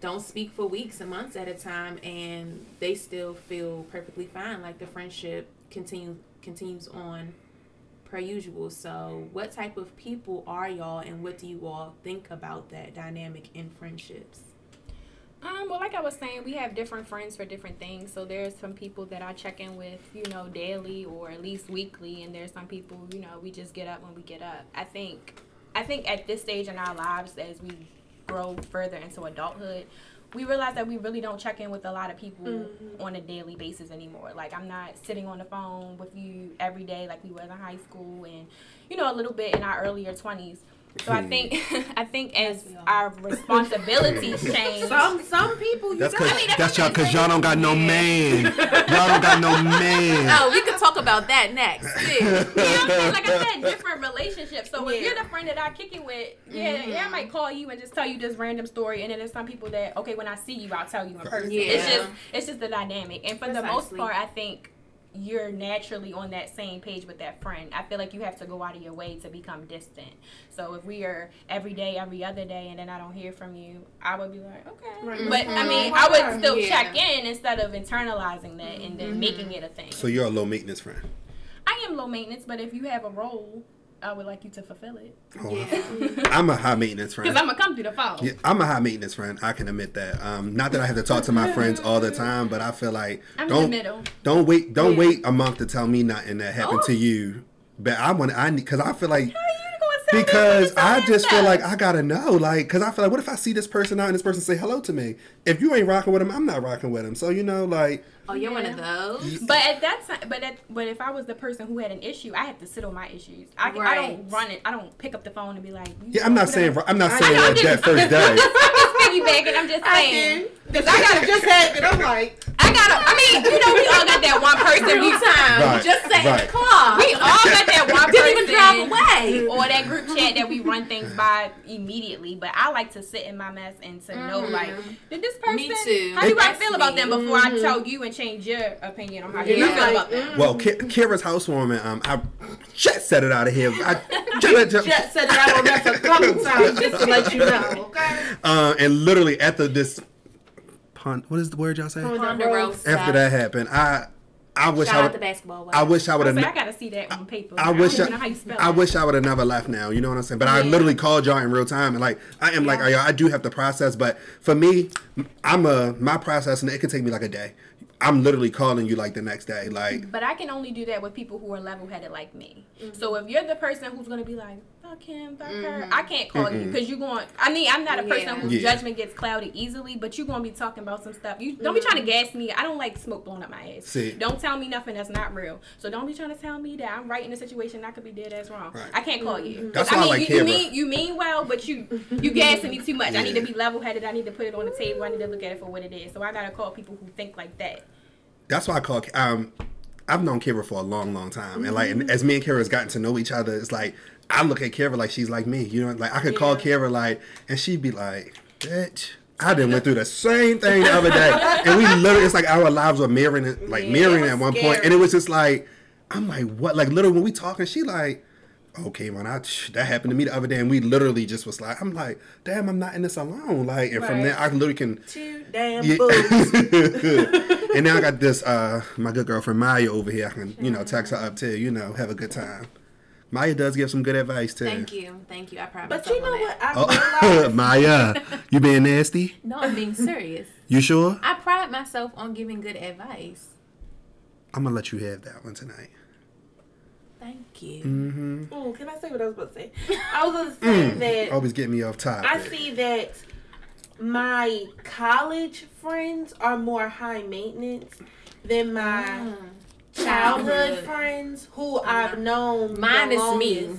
[SPEAKER 1] don't speak for weeks and months at a time and they still feel perfectly fine like the friendship continues continues on per usual so what type of people are y'all and what do you all think about that dynamic in friendships
[SPEAKER 4] Um, well, like I was saying, we have different friends for different things. So there's some people that I check in with, you know, daily or at least weekly, and there's some people, you know, we just get up when we get up. I think, I think at this stage in our lives, as we grow further into adulthood, we realize that we really don't check in with a lot of people
[SPEAKER 2] Mhm.
[SPEAKER 4] on a daily basis anymore. Like I'm not sitting on the phone with you every day like we was in high school, and you know, a little bit in our earlier twenties. So I think, *laughs* I think as our responsibilities change.
[SPEAKER 2] Some some people you
[SPEAKER 3] That's cause
[SPEAKER 4] I mean, that's
[SPEAKER 3] that's y'all cause y'all don't got no man. *laughs* Y'all don't got no man.
[SPEAKER 1] oh we could talk about that next *laughs* too.
[SPEAKER 4] you know what I'm saying? Like I said, different relationships. So if you're the friend that I kick it with, yeah,
[SPEAKER 1] Mhm.
[SPEAKER 4] yeah, I might call you and just tell you this random story, and then there's some people that okay, when I see you, I'll tell you in person.
[SPEAKER 1] Yeah.
[SPEAKER 4] It's just it's just the dynamic, and for the most part, I think you're naturally on that same page with that friend. I feel like you have to go out of your way to become distant. So if we are every day, every other day, and then I don't hear from you, I would be like, okay.
[SPEAKER 2] Right.
[SPEAKER 4] But I
[SPEAKER 1] Mhm.
[SPEAKER 4] mean, I would still
[SPEAKER 1] Yeah.
[SPEAKER 4] check in instead of internalizing that and then
[SPEAKER 1] Mhm.
[SPEAKER 4] making it a thing.
[SPEAKER 3] So you're a low maintenance friend.
[SPEAKER 4] I am low maintenance, but if you have a role, I would like you to fulfill it.
[SPEAKER 3] Oh,
[SPEAKER 1] yeah
[SPEAKER 3] I'm a high maintenance friend. *laughs*
[SPEAKER 4] Because
[SPEAKER 3] friend.
[SPEAKER 4] I'm gonna come through the phone.
[SPEAKER 3] Yeah, I'm a high maintenance friend. I can admit that. Um, not that I have to talk to my friends all the time, but I feel like
[SPEAKER 4] I'm in the
[SPEAKER 3] don't
[SPEAKER 4] middle.
[SPEAKER 3] don't wait don't
[SPEAKER 2] Yeah.
[SPEAKER 3] wait a month to tell me nothing that happened
[SPEAKER 4] Oh.
[SPEAKER 3] to you. But I want I need because I feel like
[SPEAKER 4] How are you
[SPEAKER 3] because I just feel like I gotta know, like, because I feel like, what if I see this person out and this person say hello to me? If you ain't rocking with him, I'm not rocking with him. So you know, like,
[SPEAKER 1] Oh, you're one of those.
[SPEAKER 4] But at that time, but at, but if I was the person who had an issue, I have to sit on my issues. I, I don't run it. I don't pick up the phone and be like,
[SPEAKER 3] yeah, I'm not
[SPEAKER 4] know,
[SPEAKER 3] saying, I'm not saying
[SPEAKER 2] know,
[SPEAKER 3] that,
[SPEAKER 4] I'm just-
[SPEAKER 3] that first day. *laughs*
[SPEAKER 4] piggybacking. I'm just
[SPEAKER 2] I
[SPEAKER 4] saying.
[SPEAKER 2] did. Because I got just happened. I'm like,
[SPEAKER 4] I gotta. I mean, you know, we all got that one *laughs* person.
[SPEAKER 1] Real
[SPEAKER 4] We,
[SPEAKER 1] time.
[SPEAKER 3] Right,
[SPEAKER 1] Just say
[SPEAKER 3] right.
[SPEAKER 1] in the car.
[SPEAKER 4] we all got that one
[SPEAKER 1] didn't even drive away.
[SPEAKER 4] Or that group chat that we run things by immediately, but I like to sit in my mess and to know,
[SPEAKER 1] Mhm.
[SPEAKER 4] like, did this person?
[SPEAKER 1] Me too.
[SPEAKER 4] How do I
[SPEAKER 1] That's
[SPEAKER 4] feel about them before I
[SPEAKER 2] Mhm.
[SPEAKER 4] tell you and change your opinion on how
[SPEAKER 2] you're
[SPEAKER 4] you feel about them?
[SPEAKER 2] mm.
[SPEAKER 3] Well, Ki- Keira's housewarming, um, I just set it out of here. I, *laughs* just,
[SPEAKER 2] Jet said that on that a couple *laughs* times just to let you know. Okay.
[SPEAKER 3] uh, and literally after this, pun, what is the word y'all say?
[SPEAKER 1] Ponderosa.
[SPEAKER 3] After that happened, I, I wish
[SPEAKER 1] Shout
[SPEAKER 3] I
[SPEAKER 1] out
[SPEAKER 3] would,
[SPEAKER 1] the basketball.
[SPEAKER 3] I wish I would
[SPEAKER 4] I,
[SPEAKER 3] have.
[SPEAKER 4] I gotta see that on paper.
[SPEAKER 3] I wish I,
[SPEAKER 4] know how you spell
[SPEAKER 3] I
[SPEAKER 4] it.
[SPEAKER 3] wish I would have never left now. You know what I'm saying? But I literally called y'all in real time, and like I am like,
[SPEAKER 4] Yeah.
[SPEAKER 3] I, I do have to process. But for me, I'm a my process, and it could take me like a day. I'm literally calling you like the next day, like
[SPEAKER 4] But I can only do that with people who are level headed like me. Mm-hmm. So if you're the person who's gonna be like, fuck him, fuck her, mm-hmm. I can't call you
[SPEAKER 3] Mm-mm.
[SPEAKER 4] because you're going. I mean, I'm not a person
[SPEAKER 1] Yeah.
[SPEAKER 4] whose
[SPEAKER 3] Yeah.
[SPEAKER 4] judgment gets clouded easily, but you're gonna be talking about some stuff. You don't be trying to mm-hmm. gas me. I don't like smoke blowing up my ass.
[SPEAKER 3] See.
[SPEAKER 4] Don't tell me nothing that's not real. So don't be trying to tell me that I'm right in a situation I could be dead as wrong.
[SPEAKER 3] Right.
[SPEAKER 4] I can't call you. Mm-hmm.
[SPEAKER 3] That's
[SPEAKER 4] I
[SPEAKER 3] why I
[SPEAKER 4] mean,
[SPEAKER 3] like
[SPEAKER 4] you, you mean you mean well, but you *laughs* you gassing me too much. I need to be level headed. I need to put it on the table. I need to look at it for what it is. So I gotta call people who think like that.
[SPEAKER 3] that's why I call. Um, I've known Keira for a long, long time, and like and as me and Keira has gotten to know each other, it's like I look at Keira like she's like me. You know, like I could call Keira like, and she'd be like, "Bitch." I done went through the same thing the other day, *laughs* and we literally, it's like our lives were mirroring, like
[SPEAKER 2] Yeah,
[SPEAKER 3] mirroring at one point, and it was just like, I'm like, what? Like literally, when we talking, she like, okay, man, I, that happened to me the other day, and we literally just was like, I'm like, damn, I'm not in this alone, like, and from there, I literally can
[SPEAKER 2] Two damn
[SPEAKER 3] yeah. *laughs* and now I got this uh my good girlfriend Maya over here. I can, you know, *laughs* text her up too, you know, have a good time. Maya does give some good advice too.
[SPEAKER 1] Thank you, thank you. I promise.
[SPEAKER 2] But you know what?
[SPEAKER 1] that.
[SPEAKER 2] I
[SPEAKER 3] Oh,
[SPEAKER 2] realized *laughs*
[SPEAKER 3] Maya, you being nasty?
[SPEAKER 1] No, I'm being serious.
[SPEAKER 3] You sure?
[SPEAKER 1] I pride myself on giving good advice.
[SPEAKER 3] I'm gonna let you have that one tonight.
[SPEAKER 1] Thank you.
[SPEAKER 3] Mm-hmm.
[SPEAKER 2] Oh, can I say what I was about to say? I was gonna say
[SPEAKER 3] Mm.
[SPEAKER 2] that
[SPEAKER 3] Always get me off topic.
[SPEAKER 2] I see that my college friends are more high maintenance than my
[SPEAKER 1] Mm.
[SPEAKER 2] Childhood
[SPEAKER 1] Childhood.
[SPEAKER 2] friends who I've known.
[SPEAKER 1] Minus
[SPEAKER 2] the
[SPEAKER 1] me.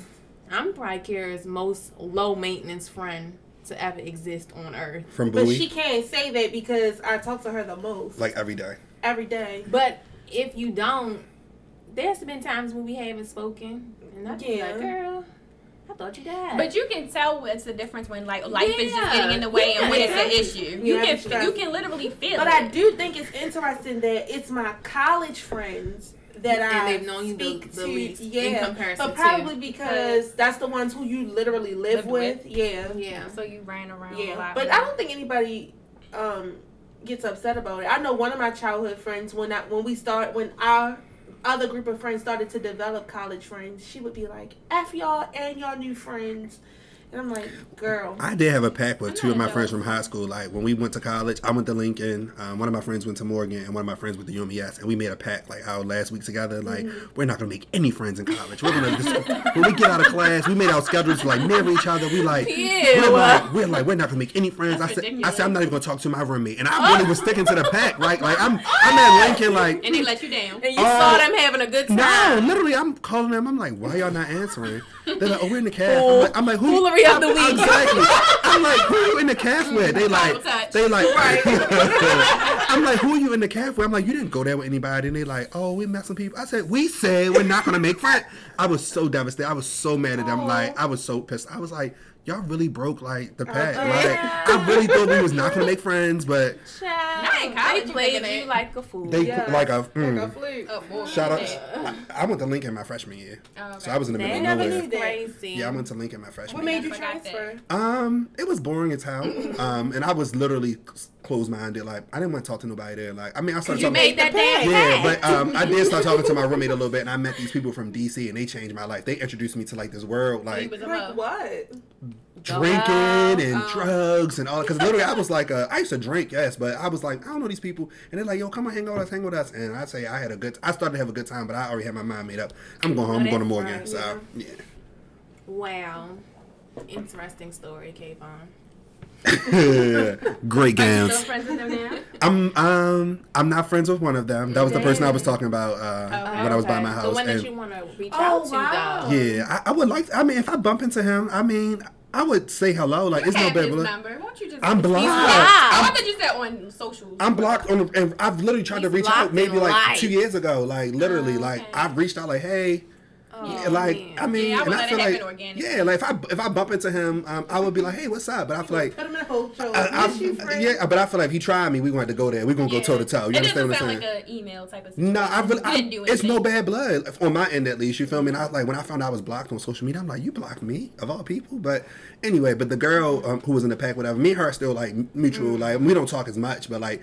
[SPEAKER 1] I'm probably Keira's most low maintenance friend to ever exist on earth.
[SPEAKER 3] From
[SPEAKER 2] But she can't say that because I talk to her the most.
[SPEAKER 3] like every day.
[SPEAKER 2] every day.
[SPEAKER 1] But if you don't, there's been times when we haven't spoken, and I be
[SPEAKER 2] Yeah.
[SPEAKER 1] like, girl, I thought you died.
[SPEAKER 4] But you can tell what's the difference when like life is just getting in the way and when
[SPEAKER 2] Yeah,
[SPEAKER 4] it's an issue.
[SPEAKER 2] You
[SPEAKER 4] You can
[SPEAKER 2] to stress
[SPEAKER 4] you
[SPEAKER 2] it.
[SPEAKER 4] can literally feel
[SPEAKER 2] But
[SPEAKER 4] it.
[SPEAKER 2] I do think it's interesting that it's my college friends that
[SPEAKER 1] And
[SPEAKER 2] I
[SPEAKER 1] they've known you the-
[SPEAKER 2] speak
[SPEAKER 1] the
[SPEAKER 2] to.
[SPEAKER 1] least in
[SPEAKER 2] yeah,
[SPEAKER 1] comparison
[SPEAKER 2] but
[SPEAKER 1] to-
[SPEAKER 2] probably because that's the ones who you literally live
[SPEAKER 4] Lived
[SPEAKER 2] with.
[SPEAKER 4] with.
[SPEAKER 2] Yeah,
[SPEAKER 1] yeah.
[SPEAKER 4] So you ran around a
[SPEAKER 2] yeah.
[SPEAKER 4] lot.
[SPEAKER 2] But. I don't think anybody um, gets upset about it. I know one of my childhood friends when I when we start when our other group of friends started to develop college friends, she would be like, "F y'all and y'all new friends," and I'm like, "Girl."
[SPEAKER 3] I did have a pack with
[SPEAKER 4] I'm
[SPEAKER 3] two of my friends from high school. Like when we went to college, I went to Lincoln. Um, one of my friends went to Morgan, and one of my friends went to UMES. And we made a pack like our last week together. Like
[SPEAKER 2] Mm-hmm.
[SPEAKER 3] we're not gonna make any friends in college. We're gonna just, when we get out of class, we made our schedules like mirror each other. We like we're like we're like we're not gonna make any friends. I
[SPEAKER 4] That's
[SPEAKER 3] said I said I'm not even gonna talk to my roommate, and I really was sticking to the pack. Right, like I'm I'm at Lincoln like.
[SPEAKER 4] and they let you down.
[SPEAKER 1] And you
[SPEAKER 3] Uh,
[SPEAKER 1] saw them having a good time.
[SPEAKER 3] No, literally, I'm calling them. I'm like, why y'all not answering? They're like, oh, we're in the caf. I'm like, I'm like who?
[SPEAKER 1] Foolery of the week.
[SPEAKER 3] Exactly. I'm like, who you in the caf mm, with? They like, they like. *laughs* I'm like, who are you in the caf with? I'm like, you didn't go there with anybody. And they like, oh, we met some people. I said, we said we're not gonna make friends. I was so devastated. I was so mad at them. Like, I was so pissed. I was like. Y'all really broke like the pact. Like I really thought we was not gonna make friends, but
[SPEAKER 1] Child,
[SPEAKER 4] Not
[SPEAKER 1] they played you like a fool.
[SPEAKER 3] they
[SPEAKER 2] Yeah.
[SPEAKER 3] like a. mm.
[SPEAKER 2] Like a flute.
[SPEAKER 4] Oh.
[SPEAKER 3] Shout out!
[SPEAKER 4] Yeah.
[SPEAKER 3] I, I went to Lincoln my freshman year,
[SPEAKER 4] Oh,
[SPEAKER 3] so I was in the middle of nowhere.
[SPEAKER 2] knew
[SPEAKER 1] is
[SPEAKER 2] that.
[SPEAKER 1] crazy.
[SPEAKER 3] Yeah, I went to Lincoln my freshman
[SPEAKER 2] What made
[SPEAKER 3] year.
[SPEAKER 2] you transfer?
[SPEAKER 3] Um, it was boring as hell. *laughs* Um, and I was literally closed minded. Like I didn't want to talk to nobody there. Like I mean, I started
[SPEAKER 1] You
[SPEAKER 3] talking.
[SPEAKER 1] made that damn
[SPEAKER 3] yeah,
[SPEAKER 1] pact.
[SPEAKER 3] but um, *laughs* I did start talking to my roommate a little bit, and I met these people from DC, and they changed my life. They introduced me to like this world,
[SPEAKER 4] He
[SPEAKER 3] like
[SPEAKER 4] was
[SPEAKER 2] Like what?
[SPEAKER 3] drinking
[SPEAKER 1] out,
[SPEAKER 3] and
[SPEAKER 4] um,
[SPEAKER 3] drugs and all. Because literally, I was like, uh, I used to drink, yes, but I was like, I don't know these people, and they're like, Yo, come on, hang out with us, hang with us. And I say I had a good. I started to have a good time, but I already had my mind made up. I'm going home. I'm going to Morgan.
[SPEAKER 1] right,
[SPEAKER 3] so
[SPEAKER 2] yeah.
[SPEAKER 3] yeah.
[SPEAKER 1] Wow. Interesting story, Kayvon. *laughs*
[SPEAKER 3] Great
[SPEAKER 4] Are you
[SPEAKER 3] gowns.
[SPEAKER 4] still friends with them now?
[SPEAKER 3] I'm um I'm not friends with one of them. That was the person I was talking about uh,
[SPEAKER 4] Okay.
[SPEAKER 3] when I was by my house.
[SPEAKER 1] The
[SPEAKER 3] house.
[SPEAKER 1] one that
[SPEAKER 3] And-
[SPEAKER 1] you want to reach
[SPEAKER 2] Oh,
[SPEAKER 1] out to,
[SPEAKER 2] wow.
[SPEAKER 1] though.
[SPEAKER 3] yeah, I, I would like. I mean, if I bump into him, I mean, I would say hello. Like it's no
[SPEAKER 4] have
[SPEAKER 3] big. deal.
[SPEAKER 4] number. Why don't you just?
[SPEAKER 3] I'm blocked.
[SPEAKER 1] blocked.
[SPEAKER 4] I thought you said on socials.
[SPEAKER 3] I'm blocked on, and I've literally tried to reach out maybe like
[SPEAKER 1] life.
[SPEAKER 3] two years ago. Like literally,
[SPEAKER 4] Oh,
[SPEAKER 3] like. I've reached out like, hey,
[SPEAKER 1] Oh,
[SPEAKER 3] yeah, like
[SPEAKER 1] man.
[SPEAKER 3] I mean,
[SPEAKER 4] Yeah, I
[SPEAKER 3] and I feel like
[SPEAKER 4] organically.
[SPEAKER 3] yeah, like if I if I bump into him, um, I would be like, hey, what's up? But I feel like.
[SPEAKER 2] Put him in a.
[SPEAKER 3] I, I,
[SPEAKER 2] you,
[SPEAKER 3] yeah, but I feel like if he tried me, we going to go there. We're gonna go
[SPEAKER 4] Yeah.
[SPEAKER 3] toe to toe. You
[SPEAKER 4] it
[SPEAKER 3] understand what I'm saying?
[SPEAKER 4] like an email type of situation.
[SPEAKER 3] No, I really, I, it's no bad blood on my end at least. You feel me? And I was like, when I found out I was blocked on social media, I'm like, you blocked me of all people. But anyway, but the girl um, who was in the pack, whatever, me and her are still like mutual. Like we don't talk as much, but like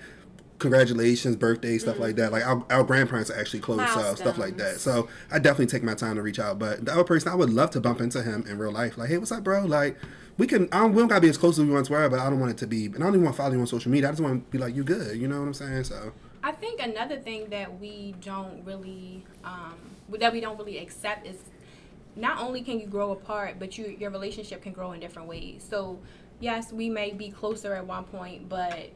[SPEAKER 3] congratulations, birthday, stuff like that. Like our, our grandparents are actually close, so stuff like that. So I definitely take my time to reach out. But the other person, I would love to bump into him in real life. Like, hey, what's up, bro? Like. We can. I don't, we don't gotta be as close as we once were, but I don't want it to be. And I don't even want to follow you on social media. I just want to be like, you good. You know what I'm saying? So
[SPEAKER 4] I think another thing that we don't really, um, that we don't really accept is not only can you grow apart, but you your relationship can grow in different ways. So, yes, we may be closer at one point, but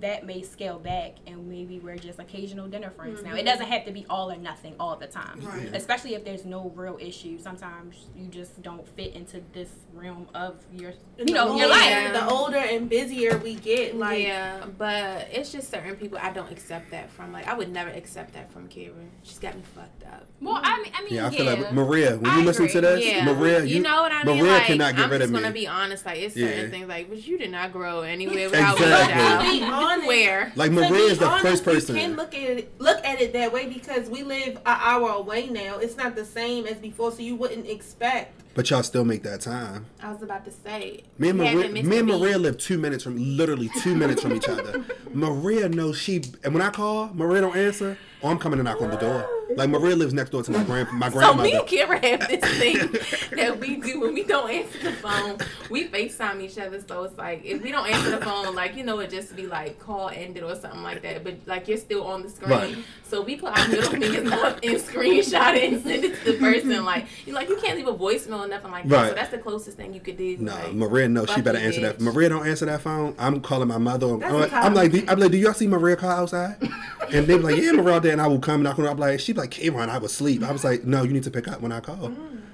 [SPEAKER 4] that may scale back, and maybe we're just occasional dinner friends now. It mm-hmm. doesn't have to be all or nothing all the time,
[SPEAKER 2] Right.
[SPEAKER 4] especially if there's no real issue. Sometimes you just don't fit into this realm of your,
[SPEAKER 2] And
[SPEAKER 4] you
[SPEAKER 2] the
[SPEAKER 4] know, your
[SPEAKER 2] older-
[SPEAKER 4] life.
[SPEAKER 2] The older and busier we get, like
[SPEAKER 1] yeah, but it's just certain people I don't accept that from. Like, I would never accept that from Keira. She's got me fucked up.
[SPEAKER 4] Well, I mean, I mean,
[SPEAKER 3] Yeah, I
[SPEAKER 4] yeah.
[SPEAKER 3] feel like Maria. When
[SPEAKER 4] I
[SPEAKER 3] you listen to this,
[SPEAKER 1] Yeah,
[SPEAKER 3] Maria,
[SPEAKER 1] you,
[SPEAKER 3] you,
[SPEAKER 1] know what I mean.
[SPEAKER 3] Maria
[SPEAKER 1] like,
[SPEAKER 3] cannot get
[SPEAKER 1] I'm
[SPEAKER 3] rid
[SPEAKER 1] just
[SPEAKER 3] of
[SPEAKER 1] gonna
[SPEAKER 3] me.
[SPEAKER 1] be honest. Like, it's certain
[SPEAKER 3] Yeah.
[SPEAKER 1] things like, but you did not grow anywhere *laughs* without
[SPEAKER 3] Exactly.
[SPEAKER 2] To
[SPEAKER 1] without
[SPEAKER 2] honest,
[SPEAKER 1] where.
[SPEAKER 3] Like
[SPEAKER 2] To
[SPEAKER 3] Maria is the
[SPEAKER 2] honest,
[SPEAKER 3] first person.
[SPEAKER 2] You can look at it, look at it that way because we live an hour away now. It's not the same as before, so you wouldn't expect.
[SPEAKER 3] But y'all still make that time.
[SPEAKER 1] I was about to say.
[SPEAKER 3] Me and Maria, me and. Maria live two minutes from, literally two minutes from each other. *laughs* Maria knows she, and when I call, Maria don't answer. Oh, I'm coming to knock on the door. Like Maria lives next door to my grand, my grandmother.
[SPEAKER 1] So
[SPEAKER 3] grandmother.
[SPEAKER 1] me and Keira have this thing *laughs* that we do when we don't answer the phone. We FaceTime each other, so it's like if we don't answer the phone, like you know, it just be like call ended or something like that. But like you're still on the screen,
[SPEAKER 3] Right.
[SPEAKER 1] so we put our middle *laughs* fingers up and screenshot it and send it to the person. Like you like you can't leave a voicemail or nothing like that.
[SPEAKER 3] Right.
[SPEAKER 1] So that's the closest thing you could do.
[SPEAKER 3] No,
[SPEAKER 1] like,
[SPEAKER 3] Maria, no, she better
[SPEAKER 1] you,
[SPEAKER 3] answer that. Maria don't answer that phone. I'm calling my mother. I'm,
[SPEAKER 2] That's
[SPEAKER 3] I'm like, I'm like, do. I'm like, do y'all see Maria car outside? *laughs* And they be like, yeah, Maria there. And I will come knock on her. I'm like, she'd be like, Kayron, I was asleep. I was like, no, you need to pick up when I call.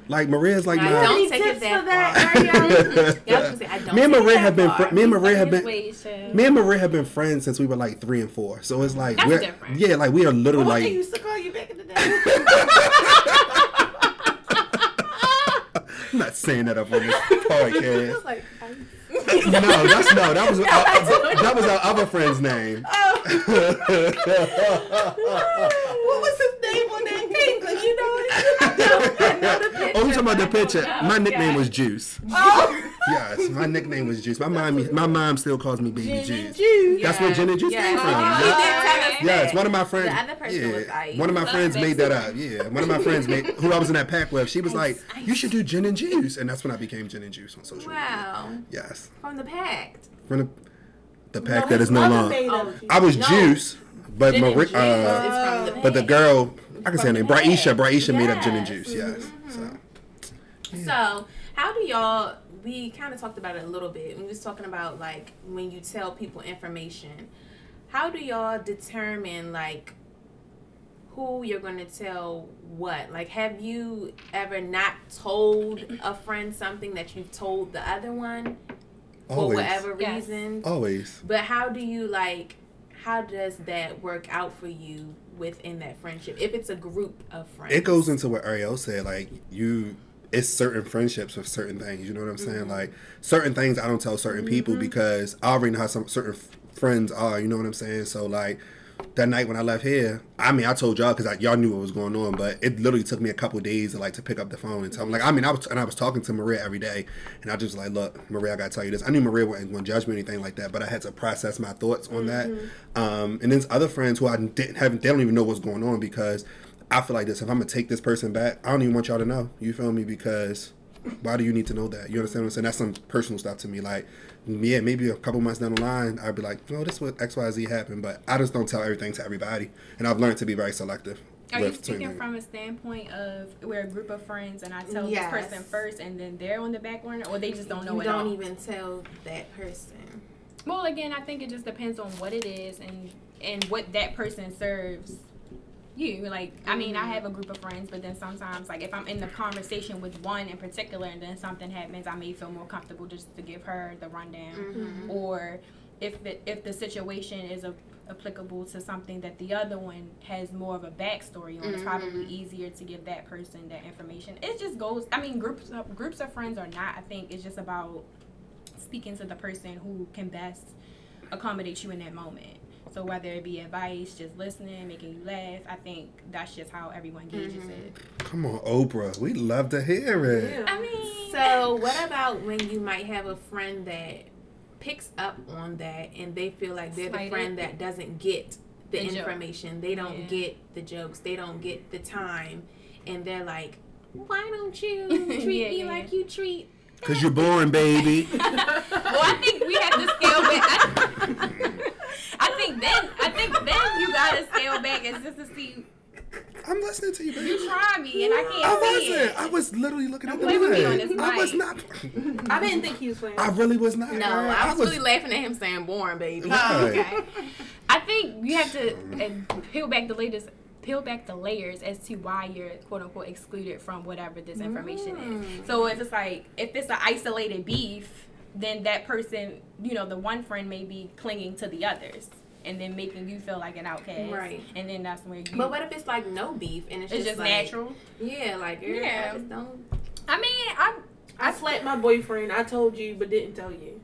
[SPEAKER 3] Like Maria's like,
[SPEAKER 1] I
[SPEAKER 3] my,
[SPEAKER 1] don't take
[SPEAKER 2] tips
[SPEAKER 1] it that
[SPEAKER 2] that,
[SPEAKER 1] Yeah, I was gonna say, I don't
[SPEAKER 3] me and Maria have been,
[SPEAKER 1] far.
[SPEAKER 3] fr- me and Maria have been, Me and Maria have been friends since we were like three and four. So it's like
[SPEAKER 4] That's
[SPEAKER 3] we're
[SPEAKER 4] different.
[SPEAKER 3] yeah, like we are literally
[SPEAKER 2] Well, I
[SPEAKER 3] like
[SPEAKER 2] used to call you back in the day.
[SPEAKER 3] I'm *laughs* not saying that up on this *laughs*
[SPEAKER 1] I
[SPEAKER 3] podcast.
[SPEAKER 1] was like, *laughs*
[SPEAKER 3] no, that's no, that was uh, that was our other friend's name.
[SPEAKER 2] What was his name on that pink? Like, you know it?
[SPEAKER 3] Oh, you talking about the picture? My nickname was Juice.
[SPEAKER 2] Oh,
[SPEAKER 3] Yes, my nickname was Juice. My mom, my mom still calls me Baby Juice.
[SPEAKER 2] Juice.
[SPEAKER 3] That's where Gin and Juice came oh, from.
[SPEAKER 1] He
[SPEAKER 3] Yeah.
[SPEAKER 1] did tell us
[SPEAKER 3] Yes, one of my friends.
[SPEAKER 1] The other person was
[SPEAKER 3] yeah,
[SPEAKER 1] Ice.
[SPEAKER 3] one of my
[SPEAKER 4] Love
[SPEAKER 3] friends made that up. Yeah, one of my friends made who I was in that pack with. She was like,
[SPEAKER 1] Ice.
[SPEAKER 3] "You should do gin and juice," and that's when I became gin and juice on social media.
[SPEAKER 1] Wow,
[SPEAKER 3] Yes,
[SPEAKER 1] from the pact.
[SPEAKER 3] from the, the pack
[SPEAKER 2] No,
[SPEAKER 3] that
[SPEAKER 2] his
[SPEAKER 3] is no
[SPEAKER 2] mother
[SPEAKER 3] longer.
[SPEAKER 1] Oh.
[SPEAKER 3] I was
[SPEAKER 1] No.
[SPEAKER 3] Juice, but
[SPEAKER 1] Gin and juice
[SPEAKER 3] uh,
[SPEAKER 1] is the
[SPEAKER 3] but the girl, I can say her name,
[SPEAKER 1] From the
[SPEAKER 3] Braisha.
[SPEAKER 1] pack.
[SPEAKER 3] Braisha made up gin and
[SPEAKER 1] Yes.
[SPEAKER 3] juice. Yes, so
[SPEAKER 1] So, how do y'all? We kind of talked about it a little bit. We was talking about like when you tell people information. How do y'all determine like who you're going to tell what? Like, have you ever not told a friend something that you've told the other one for whatever
[SPEAKER 4] Yes.
[SPEAKER 1] reason?
[SPEAKER 3] always.
[SPEAKER 1] But how do you like? How does that work out for you within that friendship? If it's a group of friends,
[SPEAKER 3] It goes into what Ariel said. Like you, it's certain friendships with certain things. You know what I'm saying?
[SPEAKER 1] Mm-hmm.
[SPEAKER 3] Like certain things I don't tell certain people because I already know how some certain f- friends are. You know what I'm saying? So like that night when I left here, I mean I told y'all because y'all knew what was going on, but it literally took me a couple days to like to pick up the phone and tell them. Like I mean I was and I was talking to Maria every day, and I just like, look, Maria, I gotta tell you this. I knew Maria wasn't going to judge me or anything like that, but I had to process my thoughts on that. Um, and then other friends who I didn't have, they don't even know what's going on because. I feel like this. If I'm gonna take this person back, I don't even want y'all to know. You feel me? Because why do you need to know that? You understand what I'm saying? That's some personal stuff to me. Like, yeah, maybe a couple months down the line, I'd be like, no, this is what X, Y, Z happened. But I just don't tell everything to everybody, and I've learned to be very selective.
[SPEAKER 4] Are you
[SPEAKER 3] with
[SPEAKER 4] speaking
[SPEAKER 3] the-
[SPEAKER 4] from a standpoint of we're a group of friends and I tell
[SPEAKER 2] Yes.
[SPEAKER 4] this person first and then they're on the back burner, or they just don't know
[SPEAKER 1] you
[SPEAKER 4] it
[SPEAKER 1] don't
[SPEAKER 4] all?
[SPEAKER 1] even tell that person.
[SPEAKER 4] Well, again, I think it just depends on what it is and and what that person serves you. Like, I mean, I have a group of friends, but then sometimes, like, if I'm in the conversation with one in particular, and then something happens, I may feel more comfortable just to give her the rundown,
[SPEAKER 1] Mm-hmm.
[SPEAKER 4] or if the if the situation is a, applicable to something that the other one has more of a backstory on, it's probably easier to give that person that information. It just goes. I mean, groups of, groups of friends or not, I think it's just about speaking to the person who can best accommodate you in that moment. So whether it be advice, just listening, making you laugh, I think that's just how everyone gauges mm-hmm. it.
[SPEAKER 3] Come on, Oprah. We love to hear it.
[SPEAKER 2] Yeah.
[SPEAKER 4] I mean,
[SPEAKER 1] So, what about when you might have a friend that picks up on that and they feel like they're the friend that doesn't get the,
[SPEAKER 4] The joke.
[SPEAKER 1] information, they don't
[SPEAKER 4] Yeah.
[SPEAKER 1] get the jokes, they don't get the time, and they're like, "Why don't you *laughs* treat
[SPEAKER 4] Yeah,
[SPEAKER 1] me
[SPEAKER 4] yeah,
[SPEAKER 1] like you treat?"
[SPEAKER 3] Cause you're boring, *laughs* baby.
[SPEAKER 4] well, I think we have to scale back. *laughs* I, I think then, I think then you gotta scale back and just to see.
[SPEAKER 3] I'm listening to you, baby.
[SPEAKER 4] You try me and I can't
[SPEAKER 3] I wasn't.
[SPEAKER 4] it.
[SPEAKER 3] I was literally looking at the
[SPEAKER 4] play with me on
[SPEAKER 3] mic.
[SPEAKER 4] this
[SPEAKER 3] I was not.
[SPEAKER 2] I didn't think he was playing.
[SPEAKER 3] I really was not.
[SPEAKER 1] No,
[SPEAKER 3] girl.
[SPEAKER 1] I was, really laughing at him saying "boring, baby."
[SPEAKER 3] Right. *laughs*
[SPEAKER 4] okay. I think you have to peel back the latest peel back the layers as to why you're quote unquote excluded from whatever this information is. Mm. So if it's like if it's an isolated beef, then that person, you know, the one friend may be clinging to the others and then making you feel like an outcast.
[SPEAKER 1] Right.
[SPEAKER 4] And then that's where you
[SPEAKER 1] But what if it's like no beef and it's,
[SPEAKER 4] it's
[SPEAKER 1] just,
[SPEAKER 4] just
[SPEAKER 1] like,
[SPEAKER 4] natural.
[SPEAKER 1] Yeah, like
[SPEAKER 4] Yeah.
[SPEAKER 1] I just don't.
[SPEAKER 4] I mean, I
[SPEAKER 2] I slapped my boyfriend. I told you, but didn't tell you.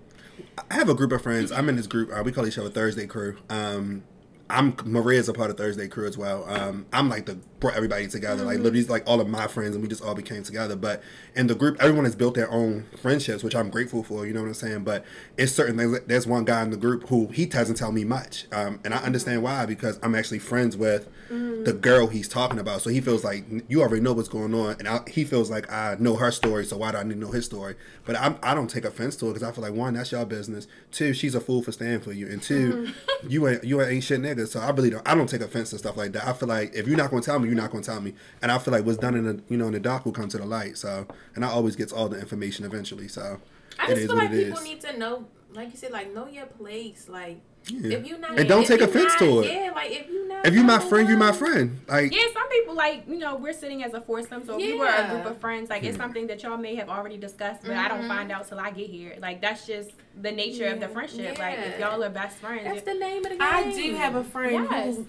[SPEAKER 3] I have a group of friends. I'm in this group. Uh, we call each other Thursday Crew. Um, I'm Maria's a part of Thursday Crew as well. Um, I'm like the brought everybody together. Like mm-hmm. literally, like all of my friends, and we just all became together. But in the group, everyone has built their own friendships, which I'm grateful for. You know what I'm saying? But it's certain things. There's one guy in the group who he doesn't tell me much, um, and I understand why because I'm actually friends with mm-hmm. the girl he's talking about. So he feels like you already know what's going on, and I, he feels like I know her story. So why do I need to know his story? But I'm, I don't take offense to it because I feel like one, that's your business. Two, she's a fool for staying for you, and 2 mm-hmm. you ain't you ain't shit nigga. So I really don't. I don't take offense to stuff like that. I feel like if you're not gonna tell me, you're not gonna tell me. And I feel like what's done in the you know in the dark will come to the light. So and I always gets all the information eventually. So
[SPEAKER 1] I
[SPEAKER 3] it
[SPEAKER 1] just
[SPEAKER 3] is
[SPEAKER 1] feel
[SPEAKER 3] what
[SPEAKER 1] like
[SPEAKER 3] it
[SPEAKER 1] people
[SPEAKER 3] is.
[SPEAKER 1] need to know, like you said, like know your place. Like
[SPEAKER 3] Yeah.
[SPEAKER 1] if you're not
[SPEAKER 3] And don't
[SPEAKER 1] if
[SPEAKER 3] take
[SPEAKER 1] you
[SPEAKER 3] offense
[SPEAKER 1] not-
[SPEAKER 3] to it.
[SPEAKER 1] Yeah, like if you not.
[SPEAKER 3] If you're my friend, you're my friend. Like
[SPEAKER 4] Yeah, some people like you know we're sitting as a foursome, so if we were a group of friends, like it's something that y'all may have already discussed, but I don't mm-hmm. find out till I get here. Like that's just the nature of the
[SPEAKER 1] Yeah.
[SPEAKER 4] friendship. Like if y'all are best friends,
[SPEAKER 1] That's the name of the game.
[SPEAKER 2] I do have a friend
[SPEAKER 4] Yes.
[SPEAKER 2] who,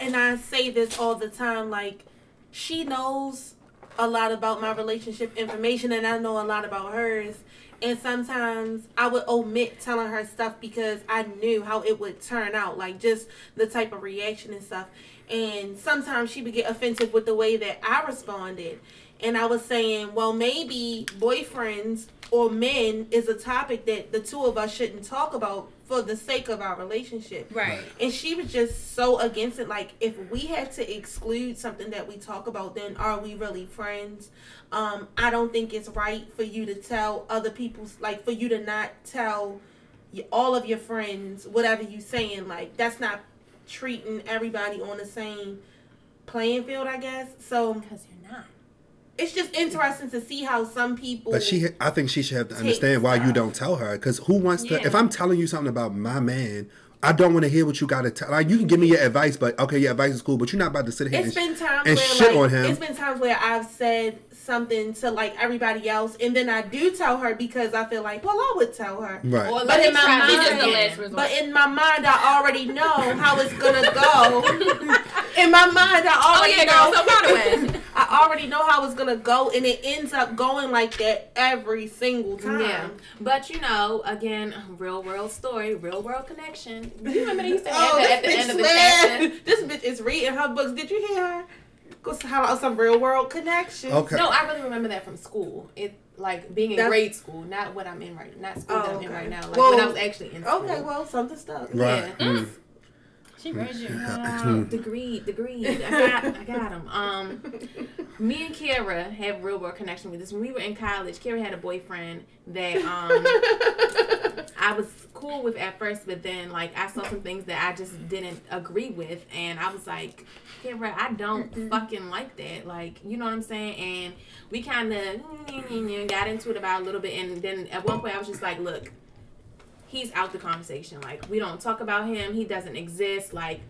[SPEAKER 2] and I say this all the time, like, she knows a lot about my relationship information, and I know a lot about hers. And sometimes I would omit telling her stuff because I knew how it would turn out, like just the type of reaction and stuff. And sometimes she would get offensive with the way that I responded. And I was saying, well, maybe boyfriends or men is a topic that the two of us shouldn't talk about for the sake of our relationship.
[SPEAKER 4] right.
[SPEAKER 2] And she was just so against it. Like, if we had to exclude something that we talk about, then are we really friends? Um, I don't think it's right for you to tell other people's, like, for you to not tell all of your friends whatever you're saying. Like, that's not treating everybody on the same playing field, I guess. So
[SPEAKER 1] because.
[SPEAKER 2] It's just interesting to see how some people.
[SPEAKER 3] But she, I think she should have to understand why you don't tell her. Because who wants to?
[SPEAKER 4] Yeah.
[SPEAKER 3] If I'm telling you something about my man, I don't want to hear what you got to tell. Like you can give me your advice, but okay, your advice is cool, but you're not about to sit here
[SPEAKER 2] It's
[SPEAKER 3] and,
[SPEAKER 2] been times
[SPEAKER 3] and
[SPEAKER 2] where
[SPEAKER 3] shit
[SPEAKER 2] like,
[SPEAKER 3] on him.
[SPEAKER 2] It's been times where I've said something to like everybody else, and then I do tell her because I feel like, well, I would tell her.
[SPEAKER 3] right.
[SPEAKER 1] Or
[SPEAKER 2] But in my mind-
[SPEAKER 1] this
[SPEAKER 4] It's just the last.
[SPEAKER 2] But in my mind, I already know how it's gonna go. *laughs* in my mind, I
[SPEAKER 4] oh
[SPEAKER 2] already
[SPEAKER 4] yeah,
[SPEAKER 2] know.
[SPEAKER 4] girl. So by the way, *laughs*
[SPEAKER 2] I already know how it's gonna go, and it ends up going like that every single time.
[SPEAKER 1] Yeah, but you know, again, real world story, real world connection. You remember they used to have
[SPEAKER 2] Oh,
[SPEAKER 1] that at the
[SPEAKER 2] this
[SPEAKER 1] end of the chapter?
[SPEAKER 2] swear. *laughs* This bitch is reading her books. Did you hear her? Go how about some real world connection?
[SPEAKER 3] Okay.
[SPEAKER 1] No, I really remember that from school. It like being in
[SPEAKER 2] That's-
[SPEAKER 1] grade school, not what I'm in right, now. not school that
[SPEAKER 2] Oh,
[SPEAKER 1] I'm in right now. Like
[SPEAKER 2] Well,
[SPEAKER 1] when I was actually in school.
[SPEAKER 2] Okay, well, something stuck.
[SPEAKER 3] Right.
[SPEAKER 1] Yeah.
[SPEAKER 3] Mm.
[SPEAKER 4] she read you.
[SPEAKER 1] Wow, degree, degree. *laughs* I got, I got him. Um, me and Kara have real world connection with this. When we were in college, Kara had a boyfriend that um, *laughs* I was cool with at first, but then like I saw some things that I just didn't agree with, and I was like, yeah, I don't fucking like that. Like, you know what I'm saying? And we kind of *laughs* got into it about a little bit, and then at one point I was just like, look. He's out the conversation. Like we don't talk about him. He doesn't exist. Like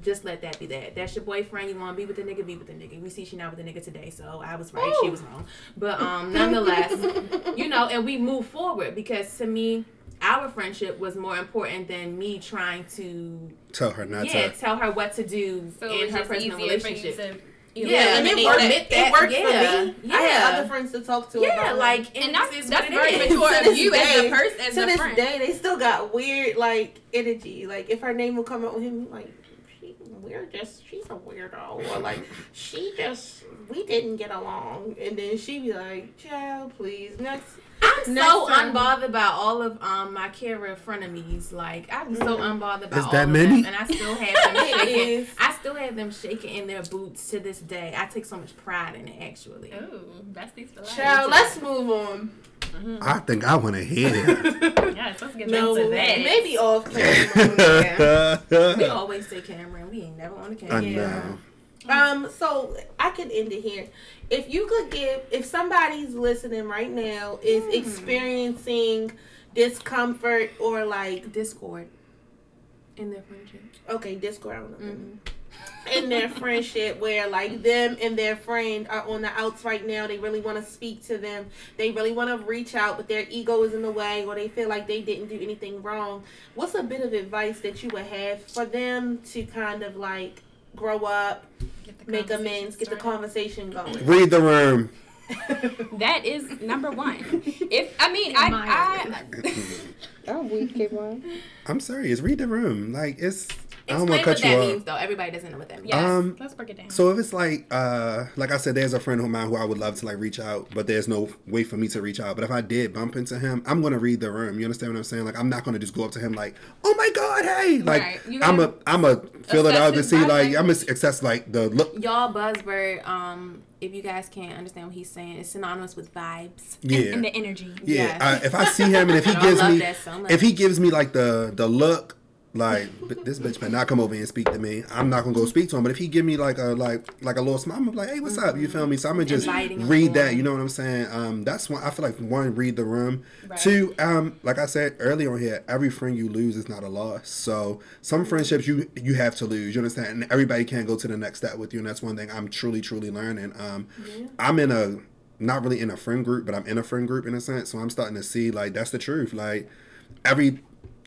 [SPEAKER 1] just let that be that. That's your boyfriend. You want to be with the nigga, be with the nigga. We see she not with the nigga today, so I was right. She was wrong. But um, nonetheless, *laughs* you know, and we move forward because to me, our friendship was more important than me trying to
[SPEAKER 3] Tell her not
[SPEAKER 1] yeah
[SPEAKER 3] to.
[SPEAKER 1] tell her what to do
[SPEAKER 4] So
[SPEAKER 1] in her personal
[SPEAKER 4] easier
[SPEAKER 1] relationship. Yeah,
[SPEAKER 2] and it worked.
[SPEAKER 1] that.
[SPEAKER 2] It worked
[SPEAKER 1] Yeah,
[SPEAKER 2] for me. I had
[SPEAKER 1] yeah.
[SPEAKER 2] other friends to talk to.
[SPEAKER 1] Yeah,
[SPEAKER 2] about
[SPEAKER 1] like
[SPEAKER 4] And
[SPEAKER 1] and
[SPEAKER 4] that's
[SPEAKER 1] this
[SPEAKER 4] that's very
[SPEAKER 1] is.
[SPEAKER 4] mature *laughs* of
[SPEAKER 2] this
[SPEAKER 4] you as
[SPEAKER 2] day-
[SPEAKER 4] a person, as
[SPEAKER 2] to this
[SPEAKER 4] friend.
[SPEAKER 2] day, they still got weird like energy. Like if her name will come up with him, like she we're just she's a weirdo, or like she just we didn't get along, and then she be like, "Child, please next."
[SPEAKER 1] I'm
[SPEAKER 2] Next
[SPEAKER 1] so
[SPEAKER 2] time.
[SPEAKER 1] unbothered by all of um my Kara frenemies. Like I'm so unbothered by
[SPEAKER 3] Is
[SPEAKER 1] all
[SPEAKER 3] that
[SPEAKER 1] of
[SPEAKER 3] many?
[SPEAKER 1] them, and I still have them *laughs* shaking. I still have them shaking in their boots to this day. I take so much pride in it. Actually,
[SPEAKER 4] Ooh, besties for life.
[SPEAKER 2] Child, let's move on.
[SPEAKER 3] I think I want *laughs* to hear it.
[SPEAKER 4] Yes, let's get
[SPEAKER 2] No,
[SPEAKER 4] into that.
[SPEAKER 2] maybe off *laughs* camera.
[SPEAKER 1] we always say Cameron. We ain't never on the camera.
[SPEAKER 3] I
[SPEAKER 1] camera.
[SPEAKER 3] know.
[SPEAKER 2] Um, so I could end it here. If you could give, if somebody's listening right now is experiencing discomfort or like,
[SPEAKER 1] Discord in their friendship.
[SPEAKER 2] okay, discord, I don't know,
[SPEAKER 1] Mhm.
[SPEAKER 2] In their friendship where like them and their friend are on the outs right now, they really want to speak to them, they really want to reach out, but their ego is in the way, or they feel like they didn't do anything wrong. What's a bit of advice that you would have for them to kind of like grow up, make
[SPEAKER 4] conversation
[SPEAKER 2] amends, get the conversation going?
[SPEAKER 3] Read the room.
[SPEAKER 4] That is number one. If I mean, I, I
[SPEAKER 2] Oh, we keep on.
[SPEAKER 3] I'm serious. Read the room. Like it's. I don't
[SPEAKER 1] Explain
[SPEAKER 3] want to
[SPEAKER 1] what
[SPEAKER 3] cut you
[SPEAKER 1] that
[SPEAKER 3] off.
[SPEAKER 1] means, though. Everybody doesn't know what that means.
[SPEAKER 4] yes,
[SPEAKER 3] Um,
[SPEAKER 4] let's break it down.
[SPEAKER 3] So if it's like, uh, like I said, there's a friend of mine who I would love to like reach out, but there's no way for me to reach out. But if I did bump into him, I'm gonna read the room. You understand what I'm saying? Like I'm not gonna just go up to him like, oh my god, hey, like
[SPEAKER 4] Right.
[SPEAKER 3] I'm a, I'm a feel it out to see like I'm gonna access like the look.
[SPEAKER 1] Y'all buzzword, um, if you guys can't understand what he's saying, it's synonymous with vibes. *laughs*
[SPEAKER 3] Yeah,
[SPEAKER 4] and the energy.
[SPEAKER 3] yeah.
[SPEAKER 1] yes.
[SPEAKER 3] I, if I see him and if he *laughs* gives me,
[SPEAKER 1] so
[SPEAKER 3] if he gives me like the the look. Like this bitch better not come over here and speak to me. I'm not gonna go speak to him. But if he give me like a like like a little smile, I'm like, hey, what's up? You feel me? So I'm gonna just
[SPEAKER 1] Inviting
[SPEAKER 3] read that. You know what I'm saying? Um, that's one. I feel like one, read the room.
[SPEAKER 4] Right.
[SPEAKER 3] Two, um, like I said earlier on here, every friend you lose is not a loss. So some friendships you you have to lose. You understand? And everybody can't go to the next step with you. And that's one thing I'm truly truly learning. Um, I'm in a not really in a friend group, but I'm in a friend group in a sense. So I'm starting to see like that's the truth. Like every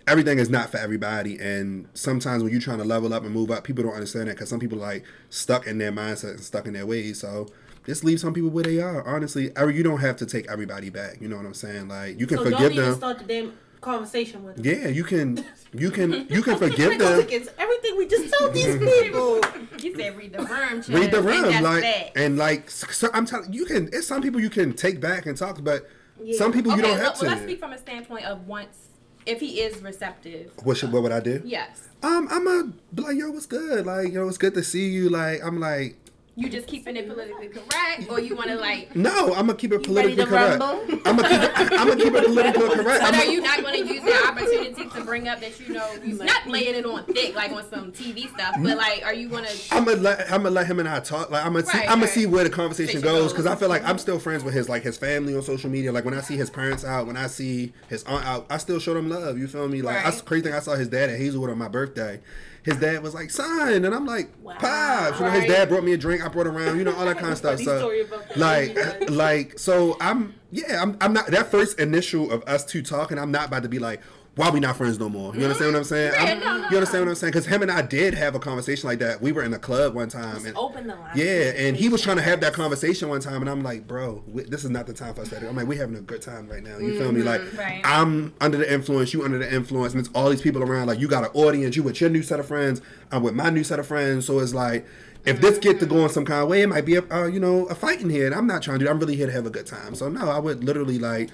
[SPEAKER 3] everything is not for everybody and sometimes when you're trying to level up and move up people don't understand that because some people are like stuck in their mindset and stuck in their ways so just leave some people where they are honestly every, you don't have to take everybody back you know what i'm saying like you can
[SPEAKER 2] So don't
[SPEAKER 3] forgive
[SPEAKER 2] even
[SPEAKER 3] them
[SPEAKER 2] start the damn conversation with them.
[SPEAKER 3] yeah you can *laughs* you can you can forgive
[SPEAKER 2] It goes
[SPEAKER 3] them
[SPEAKER 2] against everything we just told these *laughs* people.
[SPEAKER 4] You said read the room. Child.
[SPEAKER 3] read the
[SPEAKER 4] And
[SPEAKER 3] room like
[SPEAKER 4] that.
[SPEAKER 3] and like so i'm telling you can it's some people you can take back and talk but
[SPEAKER 2] Yeah.
[SPEAKER 3] some people you don't
[SPEAKER 4] well,
[SPEAKER 3] have
[SPEAKER 4] well, let's speak from a standpoint of once if he is receptive.
[SPEAKER 3] what should what would i do
[SPEAKER 4] Yes.
[SPEAKER 3] um i'm a like yo what's good like yo it's good to see you like i'm like
[SPEAKER 4] You just keeping it politically correct, or you want to like.
[SPEAKER 3] No, I'm gonna keep it
[SPEAKER 2] You ready
[SPEAKER 3] politically
[SPEAKER 2] to
[SPEAKER 3] correct.
[SPEAKER 2] rumble?
[SPEAKER 3] I'm gonna keep it. I'm gonna keep it politically correct.
[SPEAKER 4] But
[SPEAKER 3] I'm
[SPEAKER 4] are you not going to use that opportunity to bring up that you know you not laying it on thick like on some TV stuff, but like are you going to?
[SPEAKER 3] I'm gonna let I'm gonna let him and I talk. Like I'm gonna see
[SPEAKER 4] Right,
[SPEAKER 3] I'm gonna
[SPEAKER 4] right.
[SPEAKER 3] see where the conversation
[SPEAKER 4] Conversation
[SPEAKER 3] goes because. I feel like I'm still friends with his like his family on social media. Like when I see his parents out, when I see his aunt out, I still show them love. You feel me? Like that's
[SPEAKER 4] Right.
[SPEAKER 3] crazy thing. I saw his dad at Hazelwood on my birthday. His dad was like, "Son," and I'm like,
[SPEAKER 1] Wow.
[SPEAKER 3] "Pops." You know, his dad brought me a drink. I brought around. You know, all that kind of stuff. So
[SPEAKER 2] story about that.
[SPEAKER 3] like like so i'm yeah i'm, I'm not that first initial of us two talking i'm not about to be like why we not friends no more? You understand what i'm saying?
[SPEAKER 4] Yeah,
[SPEAKER 3] I'm-
[SPEAKER 4] no, no,
[SPEAKER 3] you understand what i'm saying? Because him and i did have a conversation like that. We were in a club one time and
[SPEAKER 1] Open the line.
[SPEAKER 3] yeah and he was trying to have that conversation one time and i'm like bro we, this is not the time for us to i'm like we're having a good time right now. You feel me? Like
[SPEAKER 4] Right.
[SPEAKER 3] i'm under the influence you under the influence and it's all these people around like you got an audience you with your new set of friends i'm with my new set of friends. So it's like if this get to going some kind of way, it might be a uh, you know a fight in here, and I'm not trying to do. I'm really here to have a good time. So no, I would literally like,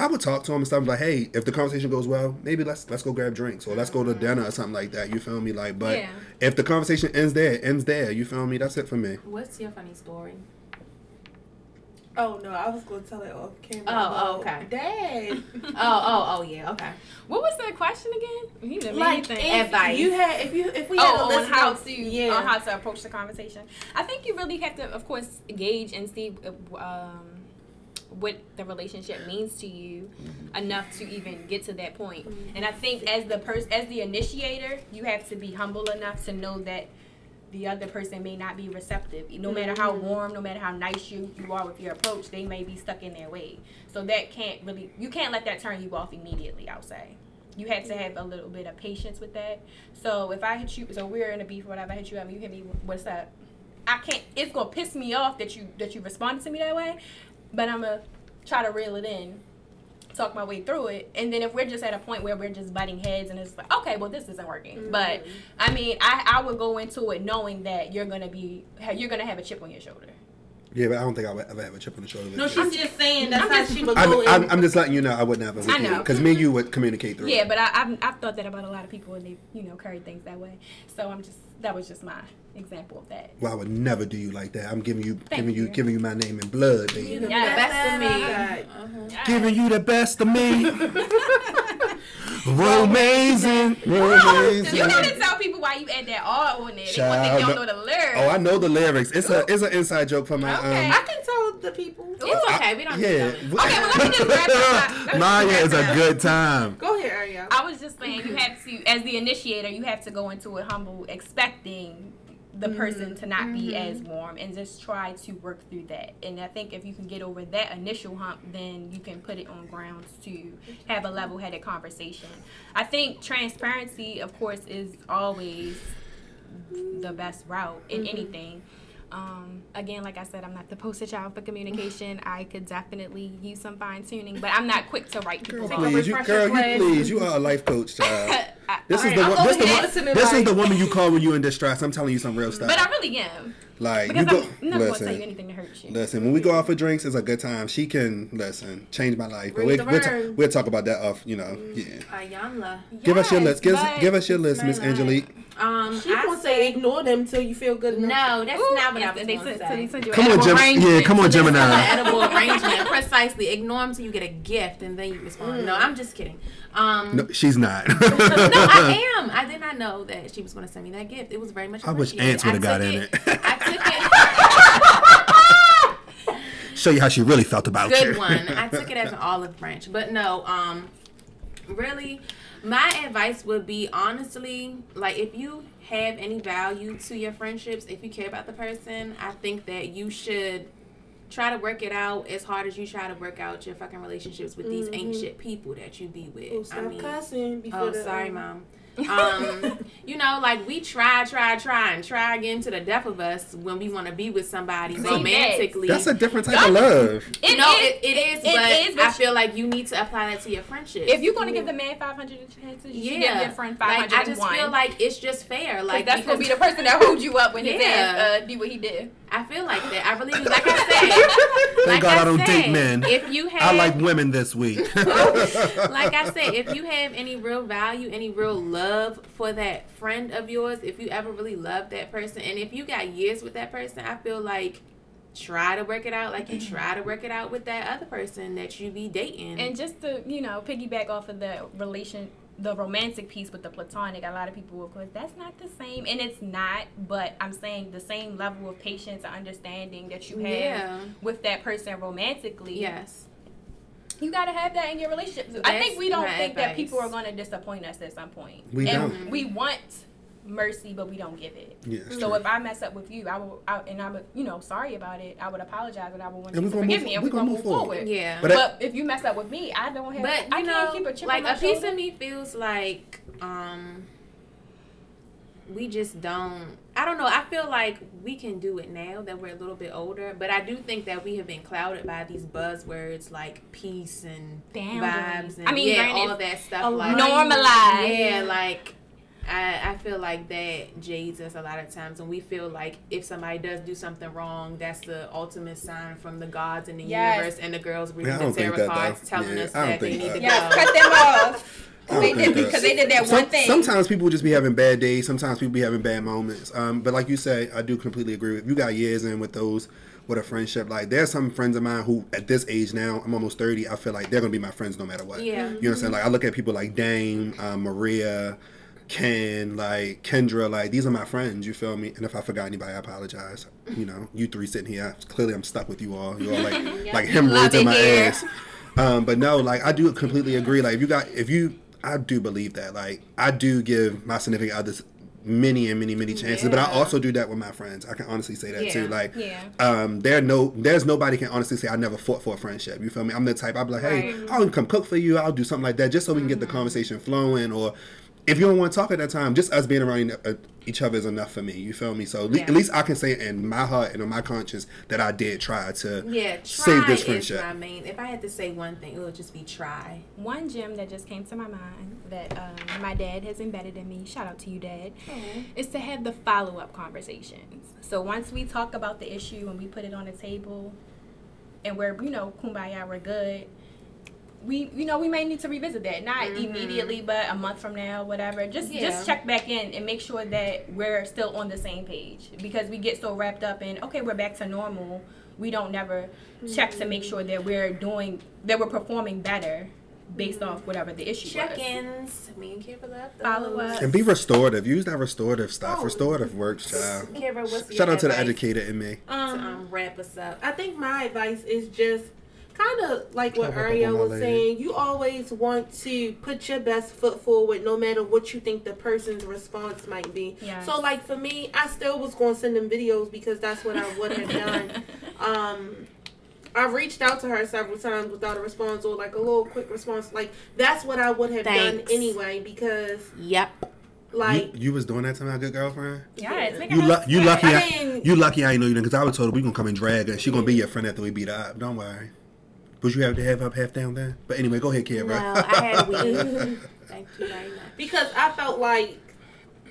[SPEAKER 3] I would talk to him and stuff like, hey, if the conversation goes well, maybe let's let's go grab drinks or let's go to dinner or something like that. You feel me? Like, but
[SPEAKER 4] Yeah.
[SPEAKER 3] if the conversation ends there, it ends there. You feel me? That's it for me.
[SPEAKER 1] What's your funny story?
[SPEAKER 2] Oh no, I was gonna tell it off camera.
[SPEAKER 1] Oh, oh, okay.
[SPEAKER 2] Dad. *laughs*
[SPEAKER 1] Oh, oh, oh, yeah. Okay.
[SPEAKER 4] What was the question again? You didn't
[SPEAKER 2] like
[SPEAKER 4] anything.
[SPEAKER 2] if
[SPEAKER 1] Advice.
[SPEAKER 2] you had, if you, if we had a
[SPEAKER 4] Oh,
[SPEAKER 2] list
[SPEAKER 4] on how to
[SPEAKER 2] yeah,
[SPEAKER 4] on how to approach the conversation. I think you really have to, of course, gauge and see uh, um, what the relationship means to you mm-hmm. enough to even get to that point. Mm-hmm. And I think as the person, as the initiator, you have to be humble enough to know that the other person may not be receptive. No matter how mm-hmm. warm, no matter how nice you, you are with your approach, they may be stuck in their way. So that can't really, you can't let that turn you off immediately. I'll say. You have to have a little bit of patience with that. So if I hit you, so we're in a beef, or whatever. I hit you up, and you hit me. What's up? I can't. It's gonna piss me off that you that you responded to me that way, but I'm gonna try to reel it in, talk my way through it, and then if we're just at a point where we're just butting heads and it's like, okay, well this isn't working. Mm-hmm. But I mean, I I would go into it knowing that you're gonna be you're gonna have a chip on your shoulder.
[SPEAKER 3] Yeah, but I don't think I would ever have a chip on the shoulder. With
[SPEAKER 2] No,
[SPEAKER 3] you.
[SPEAKER 2] she's just saying that's
[SPEAKER 4] I'm
[SPEAKER 2] how
[SPEAKER 4] just-
[SPEAKER 2] she *laughs* would
[SPEAKER 3] I'm,
[SPEAKER 2] go
[SPEAKER 3] I'm. I'm just letting you know I would never with
[SPEAKER 4] I
[SPEAKER 3] you
[SPEAKER 4] know.
[SPEAKER 3] because me and you would communicate through.
[SPEAKER 4] Yeah,
[SPEAKER 3] it.
[SPEAKER 4] but I, I've I've thought that about a lot of people and they you know carry things that way. So I'm just that was just my example of that.
[SPEAKER 3] Well, I would never do you like that. I'm giving you,
[SPEAKER 4] Thank
[SPEAKER 3] giving you,
[SPEAKER 4] you.
[SPEAKER 3] giving you my name in blood, baby.
[SPEAKER 2] You the
[SPEAKER 4] Yeah.
[SPEAKER 1] Best of me. Uh-huh.
[SPEAKER 3] Giving you the best of me. *laughs* Romazing,
[SPEAKER 4] You gotta tell people why you add that R on there. They want
[SPEAKER 3] Child,
[SPEAKER 4] to think y'all know the lyrics.
[SPEAKER 3] Oh, I know the lyrics. It's a, it's an inside joke for my.
[SPEAKER 4] Okay.
[SPEAKER 3] Um,
[SPEAKER 2] I can tell the people.
[SPEAKER 1] It's okay. We don't need
[SPEAKER 3] yeah.
[SPEAKER 1] to
[SPEAKER 4] Okay, well, let me just wrap up.
[SPEAKER 3] Maya is a good time.
[SPEAKER 2] Go ahead, Ariel.
[SPEAKER 4] I was just saying you have to, as the initiator, you have to go into it humble, expecting the person to not be as warm, and just try to work through that. And I think if you can get over that initial hump, then you can put it on grounds to have a level-headed conversation. I think transparency, of course, is always the best route in anything. Um, again, like I said, I'm not the poster child for communication. *sighs* I could definitely use some fine tuning, but I'm not quick to write people
[SPEAKER 3] Girl,
[SPEAKER 4] off.
[SPEAKER 3] please, you,
[SPEAKER 2] refresher
[SPEAKER 3] girl, you please, you are a life coach, child. *laughs*
[SPEAKER 4] I-
[SPEAKER 3] This is the one. This, the one, this is the woman you call when you're in distress. I'm telling you some real stuff.
[SPEAKER 4] But I really am.
[SPEAKER 3] like
[SPEAKER 4] Because
[SPEAKER 3] you go,
[SPEAKER 4] I'm never going to tell you anything to hurt you.
[SPEAKER 3] listen. When we go out for drinks, it's a good time. She can listen, change my life. But we,
[SPEAKER 2] the
[SPEAKER 3] we'll, we'll talk about that off. You know, mm, yeah.
[SPEAKER 1] Iyanla.
[SPEAKER 3] Give us your list. Give, us- give us your list, Miss Angelique.
[SPEAKER 1] Um,
[SPEAKER 2] She
[SPEAKER 1] I
[SPEAKER 2] gonna say ignore them till you feel good enough.
[SPEAKER 1] no. That's
[SPEAKER 4] Ooh,
[SPEAKER 1] not what I
[SPEAKER 4] yes,
[SPEAKER 1] was
[SPEAKER 4] they
[SPEAKER 1] going to
[SPEAKER 4] send- so they
[SPEAKER 1] say.
[SPEAKER 4] send you
[SPEAKER 3] Come on,
[SPEAKER 4] edible
[SPEAKER 3] Gem- yeah, come on, Gemini.
[SPEAKER 1] edible arrangement. Precisely. Ignore them till you get a gift and then you respond. No, I'm just kidding. Um,
[SPEAKER 3] No, she's not. *laughs*
[SPEAKER 1] no, I *laughs* am. I did not know that she was going to send me that gift. It was very much
[SPEAKER 3] I wish ants would've got in it.
[SPEAKER 1] I took it. *laughs*
[SPEAKER 3] Show you how she really felt about you.
[SPEAKER 1] Good one. I took it as an olive branch. But no, um, really, my advice would be honestly, like if you have any value to your friendships, if you care about the person, I think that you should try to work it out as hard as you try to work out your fucking relationships with these ancient people that you be with.
[SPEAKER 2] Oh, stop
[SPEAKER 1] I mean,
[SPEAKER 2] cussing before
[SPEAKER 1] Oh,
[SPEAKER 2] the,
[SPEAKER 1] sorry,
[SPEAKER 2] um,
[SPEAKER 1] mom. Um, you know, like we try, try, try, and try again to the death of us when we want to be with somebody
[SPEAKER 4] See,
[SPEAKER 1] romantically.
[SPEAKER 3] That's a different type of love.
[SPEAKER 4] It
[SPEAKER 1] no,
[SPEAKER 4] is-
[SPEAKER 1] it, it is,
[SPEAKER 4] it
[SPEAKER 1] but
[SPEAKER 4] is, but
[SPEAKER 1] I feel like you need to apply that to your friendship.
[SPEAKER 4] If you're going to give the man 500 chances, you should give your friend 501.
[SPEAKER 1] like I just feel like it's just fair. Like
[SPEAKER 4] Like that's going to be the person that holds you up when his
[SPEAKER 1] Yeah.
[SPEAKER 4] ass uh, do what he did.
[SPEAKER 1] I feel like that. I really do. Like I said,
[SPEAKER 3] Thank
[SPEAKER 1] like
[SPEAKER 3] God I, don't
[SPEAKER 1] said,
[SPEAKER 3] date men.
[SPEAKER 1] If you have,
[SPEAKER 3] I like women this week. *laughs*
[SPEAKER 1] like I said, if you have any real value, any real love for that friend of yours, if you ever really love that person, and if you got years with that person, I feel like try to work it out like you try to work it out with that other person that you be dating.
[SPEAKER 4] And just to, you know, piggyback off of the relation, the romantic piece with the platonic, a lot of people will go, that's not the same. And it's not, but I'm saying the same level of patience and understanding that you have
[SPEAKER 1] Yeah.
[SPEAKER 4] with that person romantically.
[SPEAKER 1] yes.
[SPEAKER 4] You got to have that in your relationship. I think we don't
[SPEAKER 1] my
[SPEAKER 4] think that people are going to disappoint us at some point.
[SPEAKER 3] We
[SPEAKER 4] and
[SPEAKER 3] don't.
[SPEAKER 4] we want mercy, but we don't give it.
[SPEAKER 3] Yeah,
[SPEAKER 4] so
[SPEAKER 3] true.
[SPEAKER 4] if I mess up with you, I will, I, and I'm, you know, sorry about it. I would apologize, and I would want
[SPEAKER 3] And
[SPEAKER 4] you to forgive
[SPEAKER 3] move-
[SPEAKER 4] me, and
[SPEAKER 3] we
[SPEAKER 4] we're gonna
[SPEAKER 3] gonna
[SPEAKER 4] move
[SPEAKER 3] move forward.
[SPEAKER 4] forward.
[SPEAKER 1] Yeah.
[SPEAKER 3] But
[SPEAKER 4] But,
[SPEAKER 3] I-
[SPEAKER 4] if you mess up with me, I don't have.
[SPEAKER 1] But
[SPEAKER 4] I
[SPEAKER 1] you
[SPEAKER 4] can't
[SPEAKER 1] know,
[SPEAKER 4] keep a chip
[SPEAKER 1] like
[SPEAKER 4] on my
[SPEAKER 1] a piece of me feels like um we just don't. I don't know. I feel like we can do it now that we're a little bit older, but I do think that we have been clouded by these buzzwords like peace and
[SPEAKER 4] Boundaries.
[SPEAKER 1] vibes and
[SPEAKER 4] I mean,
[SPEAKER 1] yeah, all of that stuff. Like
[SPEAKER 4] Normalize.
[SPEAKER 1] yeah, like I, I feel like that jades us a lot of times and we feel like if somebody does do something wrong, that's the ultimate sign from the gods in the
[SPEAKER 4] Yes.
[SPEAKER 1] universe and the girls reading
[SPEAKER 3] Yeah,
[SPEAKER 1] the tarot cards
[SPEAKER 3] though.
[SPEAKER 1] telling
[SPEAKER 3] Yeah,
[SPEAKER 1] us that they
[SPEAKER 3] think
[SPEAKER 1] need to
[SPEAKER 4] Yes,
[SPEAKER 1] go.
[SPEAKER 4] cut them off.
[SPEAKER 3] I
[SPEAKER 4] They did because they did that
[SPEAKER 3] Some-
[SPEAKER 4] one thing.
[SPEAKER 3] Sometimes people just be having bad days. Sometimes people be having bad moments. Um, but like you say, I do completely agree with you. Got years in with those with a friendship. Like there's some friends of mine who at this age now, I'm almost 30, I feel like they're gonna be my friends no matter what.
[SPEAKER 1] Yeah.
[SPEAKER 3] You know what I'm saying? Like I look at people like Dame, um, Maria, Ken, like Kendra, like these are my friends, you feel me? And if I forgot anybody, I apologize. You know, you three sitting here, clearly I'm stuck with you all. You all like *laughs* like hemorrhoids in my
[SPEAKER 1] here.
[SPEAKER 3] ass. Um, but no, like I do completely agree. Like if you got if you I do believe that. Like I do give my significant others many and many many chances but i also do that with my friends. I can honestly say that too. Like
[SPEAKER 4] Yeah.
[SPEAKER 3] um there no there's nobody can honestly say i never fought for a friendship. You feel me? I'm the type i'll be like hey
[SPEAKER 1] Right.
[SPEAKER 3] i'll come cook for you. I'll do something like that just so we can get the conversation flowing or if you don't want to talk at that time just us being around uh, each other is enough for me you feel me so
[SPEAKER 1] Yeah.
[SPEAKER 3] at least i can say in my heart and on my conscience that i did try to
[SPEAKER 1] Yeah, try
[SPEAKER 3] save this
[SPEAKER 1] is
[SPEAKER 3] friendship
[SPEAKER 1] my main. If I had to say one thing, it would just be try.
[SPEAKER 4] One gem that just came to my mind that um, my dad has embedded in me, shout out to you, Dad, is to have the follow up conversations. So once we talk about the issue and we put it on the table and we're, you know, kumbaya, we're good, we, you know, we may need to revisit that. Not immediately, but a month from now, whatever. Just
[SPEAKER 1] Yeah.
[SPEAKER 4] just check back in and make sure that we're still on the same page because we get so wrapped up in, okay, we're back to normal. We don't never check to make sure that we're doing, that we're performing better based off whatever the issue was.
[SPEAKER 1] Check-ins. Me and Keira love.
[SPEAKER 4] Follow-up.
[SPEAKER 3] and be restorative use that restorative stuff
[SPEAKER 2] Oh.
[SPEAKER 3] restorative works child
[SPEAKER 1] Keira, what's
[SPEAKER 3] shout
[SPEAKER 1] your
[SPEAKER 3] out to the educator in me
[SPEAKER 1] To
[SPEAKER 2] Um,
[SPEAKER 1] um, wrap us up.
[SPEAKER 2] I think my advice is just kind of like what
[SPEAKER 3] Cover
[SPEAKER 2] Ariel was
[SPEAKER 3] lady.
[SPEAKER 2] saying. You always want to put your best foot forward, no matter what you think the person's response might be.
[SPEAKER 4] Yes.
[SPEAKER 2] So, like for me, I still was going to send them videos because that's what I would have done. *laughs* Um, I reached out to her several times without a response or like a little quick response. Like that's what I would have done anyway because
[SPEAKER 1] Yep.
[SPEAKER 2] like
[SPEAKER 3] you, you was doing that to my good girlfriend
[SPEAKER 4] Yes, make
[SPEAKER 3] You, lu- you lucky.
[SPEAKER 2] I
[SPEAKER 3] I,
[SPEAKER 2] mean-
[SPEAKER 3] you lucky. I know you because I was told we gonna come and drag her. She gonna be your friend after we beat her up. Don't worry. Would you have to have up half down there? But anyway, go ahead, kid,
[SPEAKER 1] No. I had a. *laughs* Thank you very much.
[SPEAKER 2] because I felt like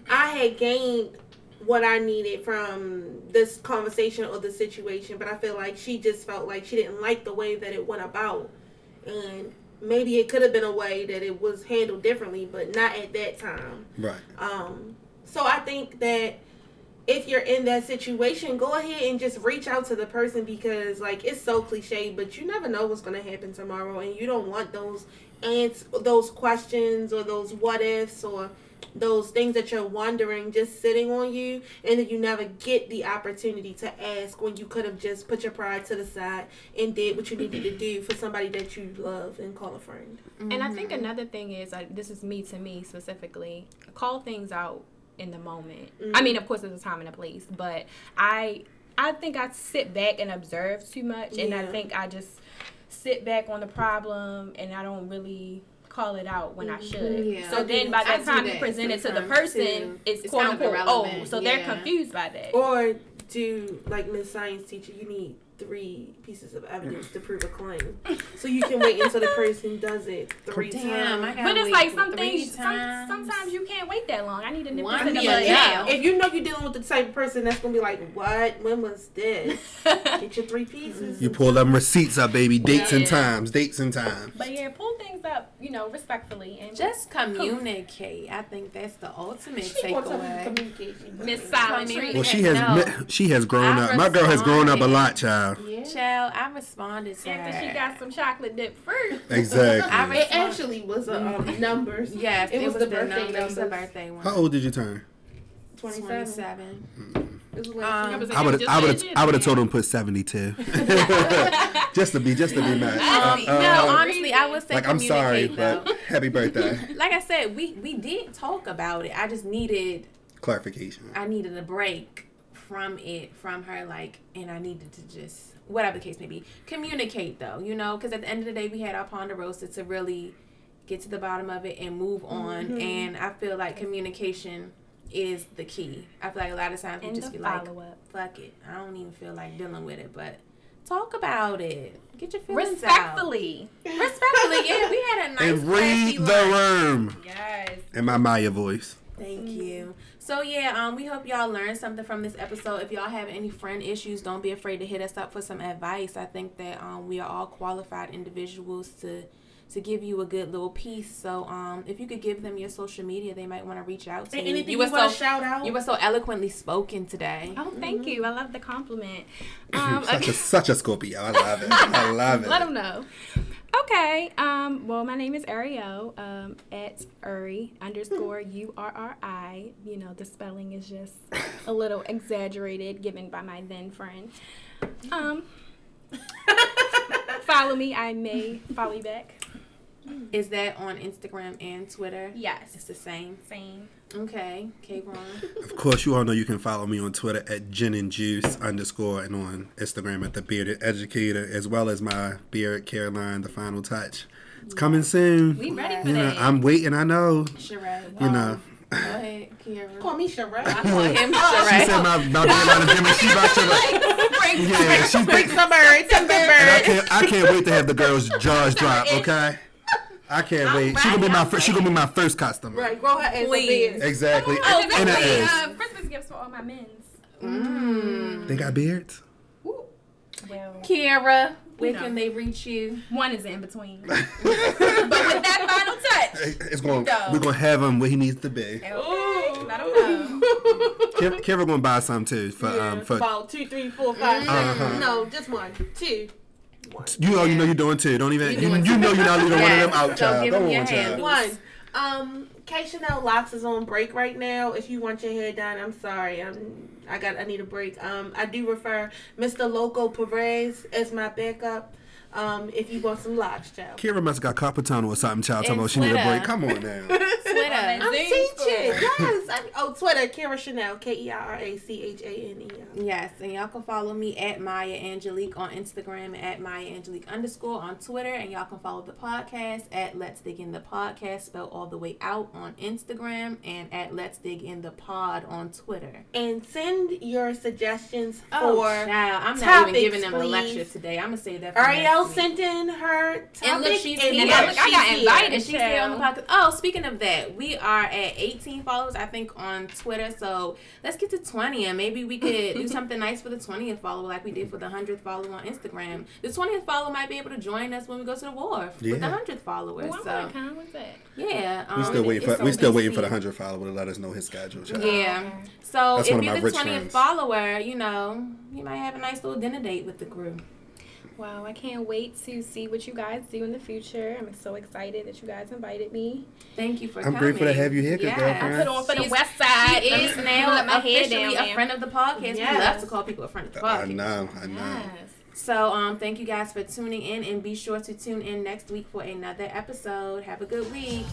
[SPEAKER 2] I had gained what I needed from this conversation or the situation, but I feel like she just felt like she didn't like the way that it went about, and maybe it could have been a way that it was handled differently, but not at that time.
[SPEAKER 3] right.
[SPEAKER 2] Um, so I think that if you're in that situation, go ahead and just reach out to the person because like it's so cliche, but you never know what's gonna happen tomorrow, and you don't want those ans- those questions or those what ifs or those things that you're wondering just sitting on you and then you never get the opportunity to ask when you could have just put your pride to the side and did what you needed to do for somebody that you love and call a friend.
[SPEAKER 4] And I think another thing is, uh, this is me to me specifically, call things out in the moment. I mm-hmm. mean, of course, there's a time and a place, but I, I think I sit back and observe too much, and I think I just sit back on the problem, and I don't really call it out when I mm-hmm. should.
[SPEAKER 1] Yeah.
[SPEAKER 4] So
[SPEAKER 1] I
[SPEAKER 4] then,
[SPEAKER 1] do-
[SPEAKER 4] by
[SPEAKER 1] I
[SPEAKER 4] that time you
[SPEAKER 1] that
[SPEAKER 4] present it to the person,
[SPEAKER 1] too.
[SPEAKER 4] it's,
[SPEAKER 1] It's
[SPEAKER 4] quote unquote oh,
[SPEAKER 1] irrelevant,
[SPEAKER 4] so they're
[SPEAKER 1] yeah.
[SPEAKER 4] confused by that.
[SPEAKER 2] Or do like Miss Science teacher, you need three pieces of evidence *laughs* to prove a claim. So you can wait until the person does it three
[SPEAKER 1] Damn,
[SPEAKER 2] times.
[SPEAKER 4] But it's like some things. Some, sometimes you can't wait that long. I need to nip
[SPEAKER 1] One
[SPEAKER 4] this in the
[SPEAKER 1] be
[SPEAKER 4] bud
[SPEAKER 1] enough.
[SPEAKER 4] now.
[SPEAKER 2] If you know you're dealing with the type of person that's gonna be like, "What? When was this? *laughs* Get your three pieces."
[SPEAKER 3] You pull them receipts up, baby. Dates and times. Dates and times.
[SPEAKER 4] But yeah, pull things up, you know, respectfully and
[SPEAKER 1] Just communicate. I think that's the ultimate
[SPEAKER 2] She
[SPEAKER 1] takeaway.
[SPEAKER 4] Miss Silent
[SPEAKER 3] Well, she has
[SPEAKER 1] No.
[SPEAKER 3] she has grown
[SPEAKER 1] I
[SPEAKER 3] up. My girl has grown up a lot, child.
[SPEAKER 2] Yeah.
[SPEAKER 1] Child, I responded to
[SPEAKER 4] After
[SPEAKER 1] her.
[SPEAKER 4] she got some chocolate dip fruit. *laughs*
[SPEAKER 1] I
[SPEAKER 3] Exactly.
[SPEAKER 2] It actually was a um, numbers.
[SPEAKER 1] Yes,
[SPEAKER 2] It
[SPEAKER 1] it,
[SPEAKER 2] was
[SPEAKER 1] was,
[SPEAKER 2] the
[SPEAKER 1] the
[SPEAKER 2] birthday
[SPEAKER 1] number. It was the
[SPEAKER 2] numbers.
[SPEAKER 1] birthday one.
[SPEAKER 3] How old did you turn?
[SPEAKER 2] Twenty-seven.
[SPEAKER 1] 27.
[SPEAKER 2] It was
[SPEAKER 1] Um,
[SPEAKER 3] I would I would I would have told him put seventy two. *laughs* just to be just to be mad.
[SPEAKER 1] Honestly,
[SPEAKER 3] Uh, uh,
[SPEAKER 1] no, honestly, I would say
[SPEAKER 3] like I'm sorry,
[SPEAKER 1] communicate,
[SPEAKER 3] but happy birthday. *laughs*
[SPEAKER 1] like I said, we we did talk about it. I just needed
[SPEAKER 3] Clarification.
[SPEAKER 1] I needed a break from it from her like and I needed to just whatever the case may be communicate though you know because at the end of the day we had our ponderosa to really get to the bottom of it and move on mm-hmm. and I feel like communication is the key I feel like a lot of times we
[SPEAKER 4] And
[SPEAKER 1] just
[SPEAKER 4] the
[SPEAKER 1] be like
[SPEAKER 4] up.
[SPEAKER 1] fuck it I don't even feel like dealing with it but talk about it get your feelings out
[SPEAKER 4] Respectfully.
[SPEAKER 1] respectfully yeah we had a nice
[SPEAKER 3] and read the
[SPEAKER 1] lunch.
[SPEAKER 3] room
[SPEAKER 4] Yes.
[SPEAKER 3] in my Maya voice.
[SPEAKER 1] Thank you. So yeah, um, we hope y'all learned something from this episode. If y'all have any friend issues, don't be afraid to hit us up for some advice. I think that um, we are all qualified individuals to to give you a good little piece. So um, if you could give them your social media, they might want to reach out to
[SPEAKER 2] And
[SPEAKER 1] you.
[SPEAKER 2] anything
[SPEAKER 1] you
[SPEAKER 2] you,
[SPEAKER 1] were
[SPEAKER 2] want
[SPEAKER 1] so
[SPEAKER 2] shout out?
[SPEAKER 1] you were so eloquently spoken today.
[SPEAKER 4] Oh, thank you. I love the compliment. *laughs* Um,
[SPEAKER 3] such a such a Scorpio. I love it. I love *laughs* it.
[SPEAKER 4] Let them know. Okay. Um, well, my name is Ariel um, at Uri underscore U R R I. You know, the spelling is just a little exaggerated given by my then friend. Um, *laughs* follow me. I may follow you back.
[SPEAKER 1] Is that on Instagram and Twitter?
[SPEAKER 4] Yes.
[SPEAKER 1] It's the same.
[SPEAKER 4] Same.
[SPEAKER 1] Okay, K Ron.
[SPEAKER 3] Of course, you all know you can follow me on Twitter at gin and juice underscore and on Instagram at the bearded educator, as well as my beard care line, the final touch. It's coming soon.
[SPEAKER 4] We ready for
[SPEAKER 3] You know,
[SPEAKER 4] that.
[SPEAKER 3] I'm waiting. I know.
[SPEAKER 1] Sheree.
[SPEAKER 3] You know.
[SPEAKER 1] Go ahead, Keira.
[SPEAKER 2] Call me Sheree.
[SPEAKER 1] I call him
[SPEAKER 3] She
[SPEAKER 1] Sheree.
[SPEAKER 3] said my my beard line of Jimmy. She about *laughs* to. Yeah, she's
[SPEAKER 2] Break some birds, some
[SPEAKER 3] And I
[SPEAKER 2] birds.
[SPEAKER 3] can't, I can't wait to have the girls' jaws drop. Okay, I can't wait. She gonna be my first. She gonna be my first customer.
[SPEAKER 2] Right, grow her ass a beard.
[SPEAKER 3] Exactly.
[SPEAKER 4] Oh,
[SPEAKER 3] and
[SPEAKER 4] that's
[SPEAKER 3] it is.
[SPEAKER 4] uh, Christmas gifts for all my men's.
[SPEAKER 1] Mm.
[SPEAKER 3] They got beards.
[SPEAKER 4] Well,
[SPEAKER 1] Keira, where
[SPEAKER 4] know.
[SPEAKER 1] can they reach you?
[SPEAKER 4] one is in between. *laughs* but with that final touch.
[SPEAKER 3] It's going.
[SPEAKER 4] No.
[SPEAKER 3] We're gonna have him where he needs to be.
[SPEAKER 4] Okay, let 'em know. *laughs*
[SPEAKER 3] Kev, Kevin gonna buy some too for um for
[SPEAKER 2] About two, three, four, five, six.
[SPEAKER 3] Uh-huh.
[SPEAKER 2] No, just one. Two. One.
[SPEAKER 3] you. know you know you're doing two. Don't even.
[SPEAKER 1] You
[SPEAKER 3] You, you know you're not leaving one of them
[SPEAKER 1] Yes,
[SPEAKER 3] out,
[SPEAKER 1] so
[SPEAKER 3] child.
[SPEAKER 1] give
[SPEAKER 3] Go
[SPEAKER 1] him your
[SPEAKER 3] on,
[SPEAKER 1] hand.
[SPEAKER 3] child.
[SPEAKER 2] One. Um, K Chanel Locs is on break right now. If you want your hair done, I'm sorry. I'm I got I need a break. Um, I do refer Mr. Loco Perez as my backup. Um, if you want some locks, child.
[SPEAKER 3] Keira must have got carpal tunnel or something, child. Talking
[SPEAKER 1] And
[SPEAKER 3] about she need a break. Come on now. *laughs*
[SPEAKER 1] Twitter.
[SPEAKER 2] I'm teaching. Yes. I, oh, Twitter, Keira Chanel, K E I R A C H A N E L.
[SPEAKER 1] Yes, and y'all can follow me at Maya Angelique on Instagram at Maya Angelique underscore on Twitter, and y'all can follow the podcast at Let's Dig in the Podcast, spelled all the way out on Instagram, and at Let's Dig in the Pod on Twitter.
[SPEAKER 2] And send your suggestions
[SPEAKER 1] Oh,
[SPEAKER 2] for
[SPEAKER 1] child, I'm not even giving them a
[SPEAKER 2] please.
[SPEAKER 1] lecture today. I'm gonna say that. For
[SPEAKER 2] Ariel
[SPEAKER 1] next
[SPEAKER 2] sent in her topic.
[SPEAKER 1] And look, she's
[SPEAKER 2] and
[SPEAKER 1] here.
[SPEAKER 2] look,
[SPEAKER 1] Look,
[SPEAKER 4] I got
[SPEAKER 2] she's
[SPEAKER 4] invited.
[SPEAKER 2] here.
[SPEAKER 1] And she's here on the podcast. Oh, speaking of that, we are at 18 followers, I think, on Twitter. So let's get to 20, and maybe we could do *laughs* something nice for the 20th follower, like we did for the 100th follower on Instagram. The 20th follower might be able to join us when we go to the wharf with the 100th follower.
[SPEAKER 4] Well,
[SPEAKER 1] so
[SPEAKER 4] kind with that.
[SPEAKER 1] yeah, um,
[SPEAKER 3] We still waiting for
[SPEAKER 1] it's
[SPEAKER 3] we
[SPEAKER 1] so
[SPEAKER 3] still
[SPEAKER 1] good
[SPEAKER 3] waiting for the
[SPEAKER 1] see.
[SPEAKER 3] hundred follower to let us know his schedule, child.
[SPEAKER 1] Yeah. So
[SPEAKER 3] That's
[SPEAKER 1] if you're the 20th
[SPEAKER 3] friends.
[SPEAKER 1] follower, you know, you might have a nice little dinner date with the crew.
[SPEAKER 4] Wow, I can't wait to see what you guys do in the future. I'm so excited that you guys invited me.
[SPEAKER 1] Thank you for
[SPEAKER 3] I'm
[SPEAKER 1] coming.
[SPEAKER 3] grateful to have you here, good
[SPEAKER 1] Yes.
[SPEAKER 3] girlfriend.
[SPEAKER 4] Put on for the West Side.
[SPEAKER 1] She is now
[SPEAKER 4] let my hair
[SPEAKER 1] officially
[SPEAKER 4] down
[SPEAKER 1] a friend of the podcast. We love to call people a friend of the podcast.
[SPEAKER 3] I know, I know.
[SPEAKER 4] Yes.
[SPEAKER 1] So um, thank you guys for tuning in, and be sure to tune in next week for another episode. Have a good week.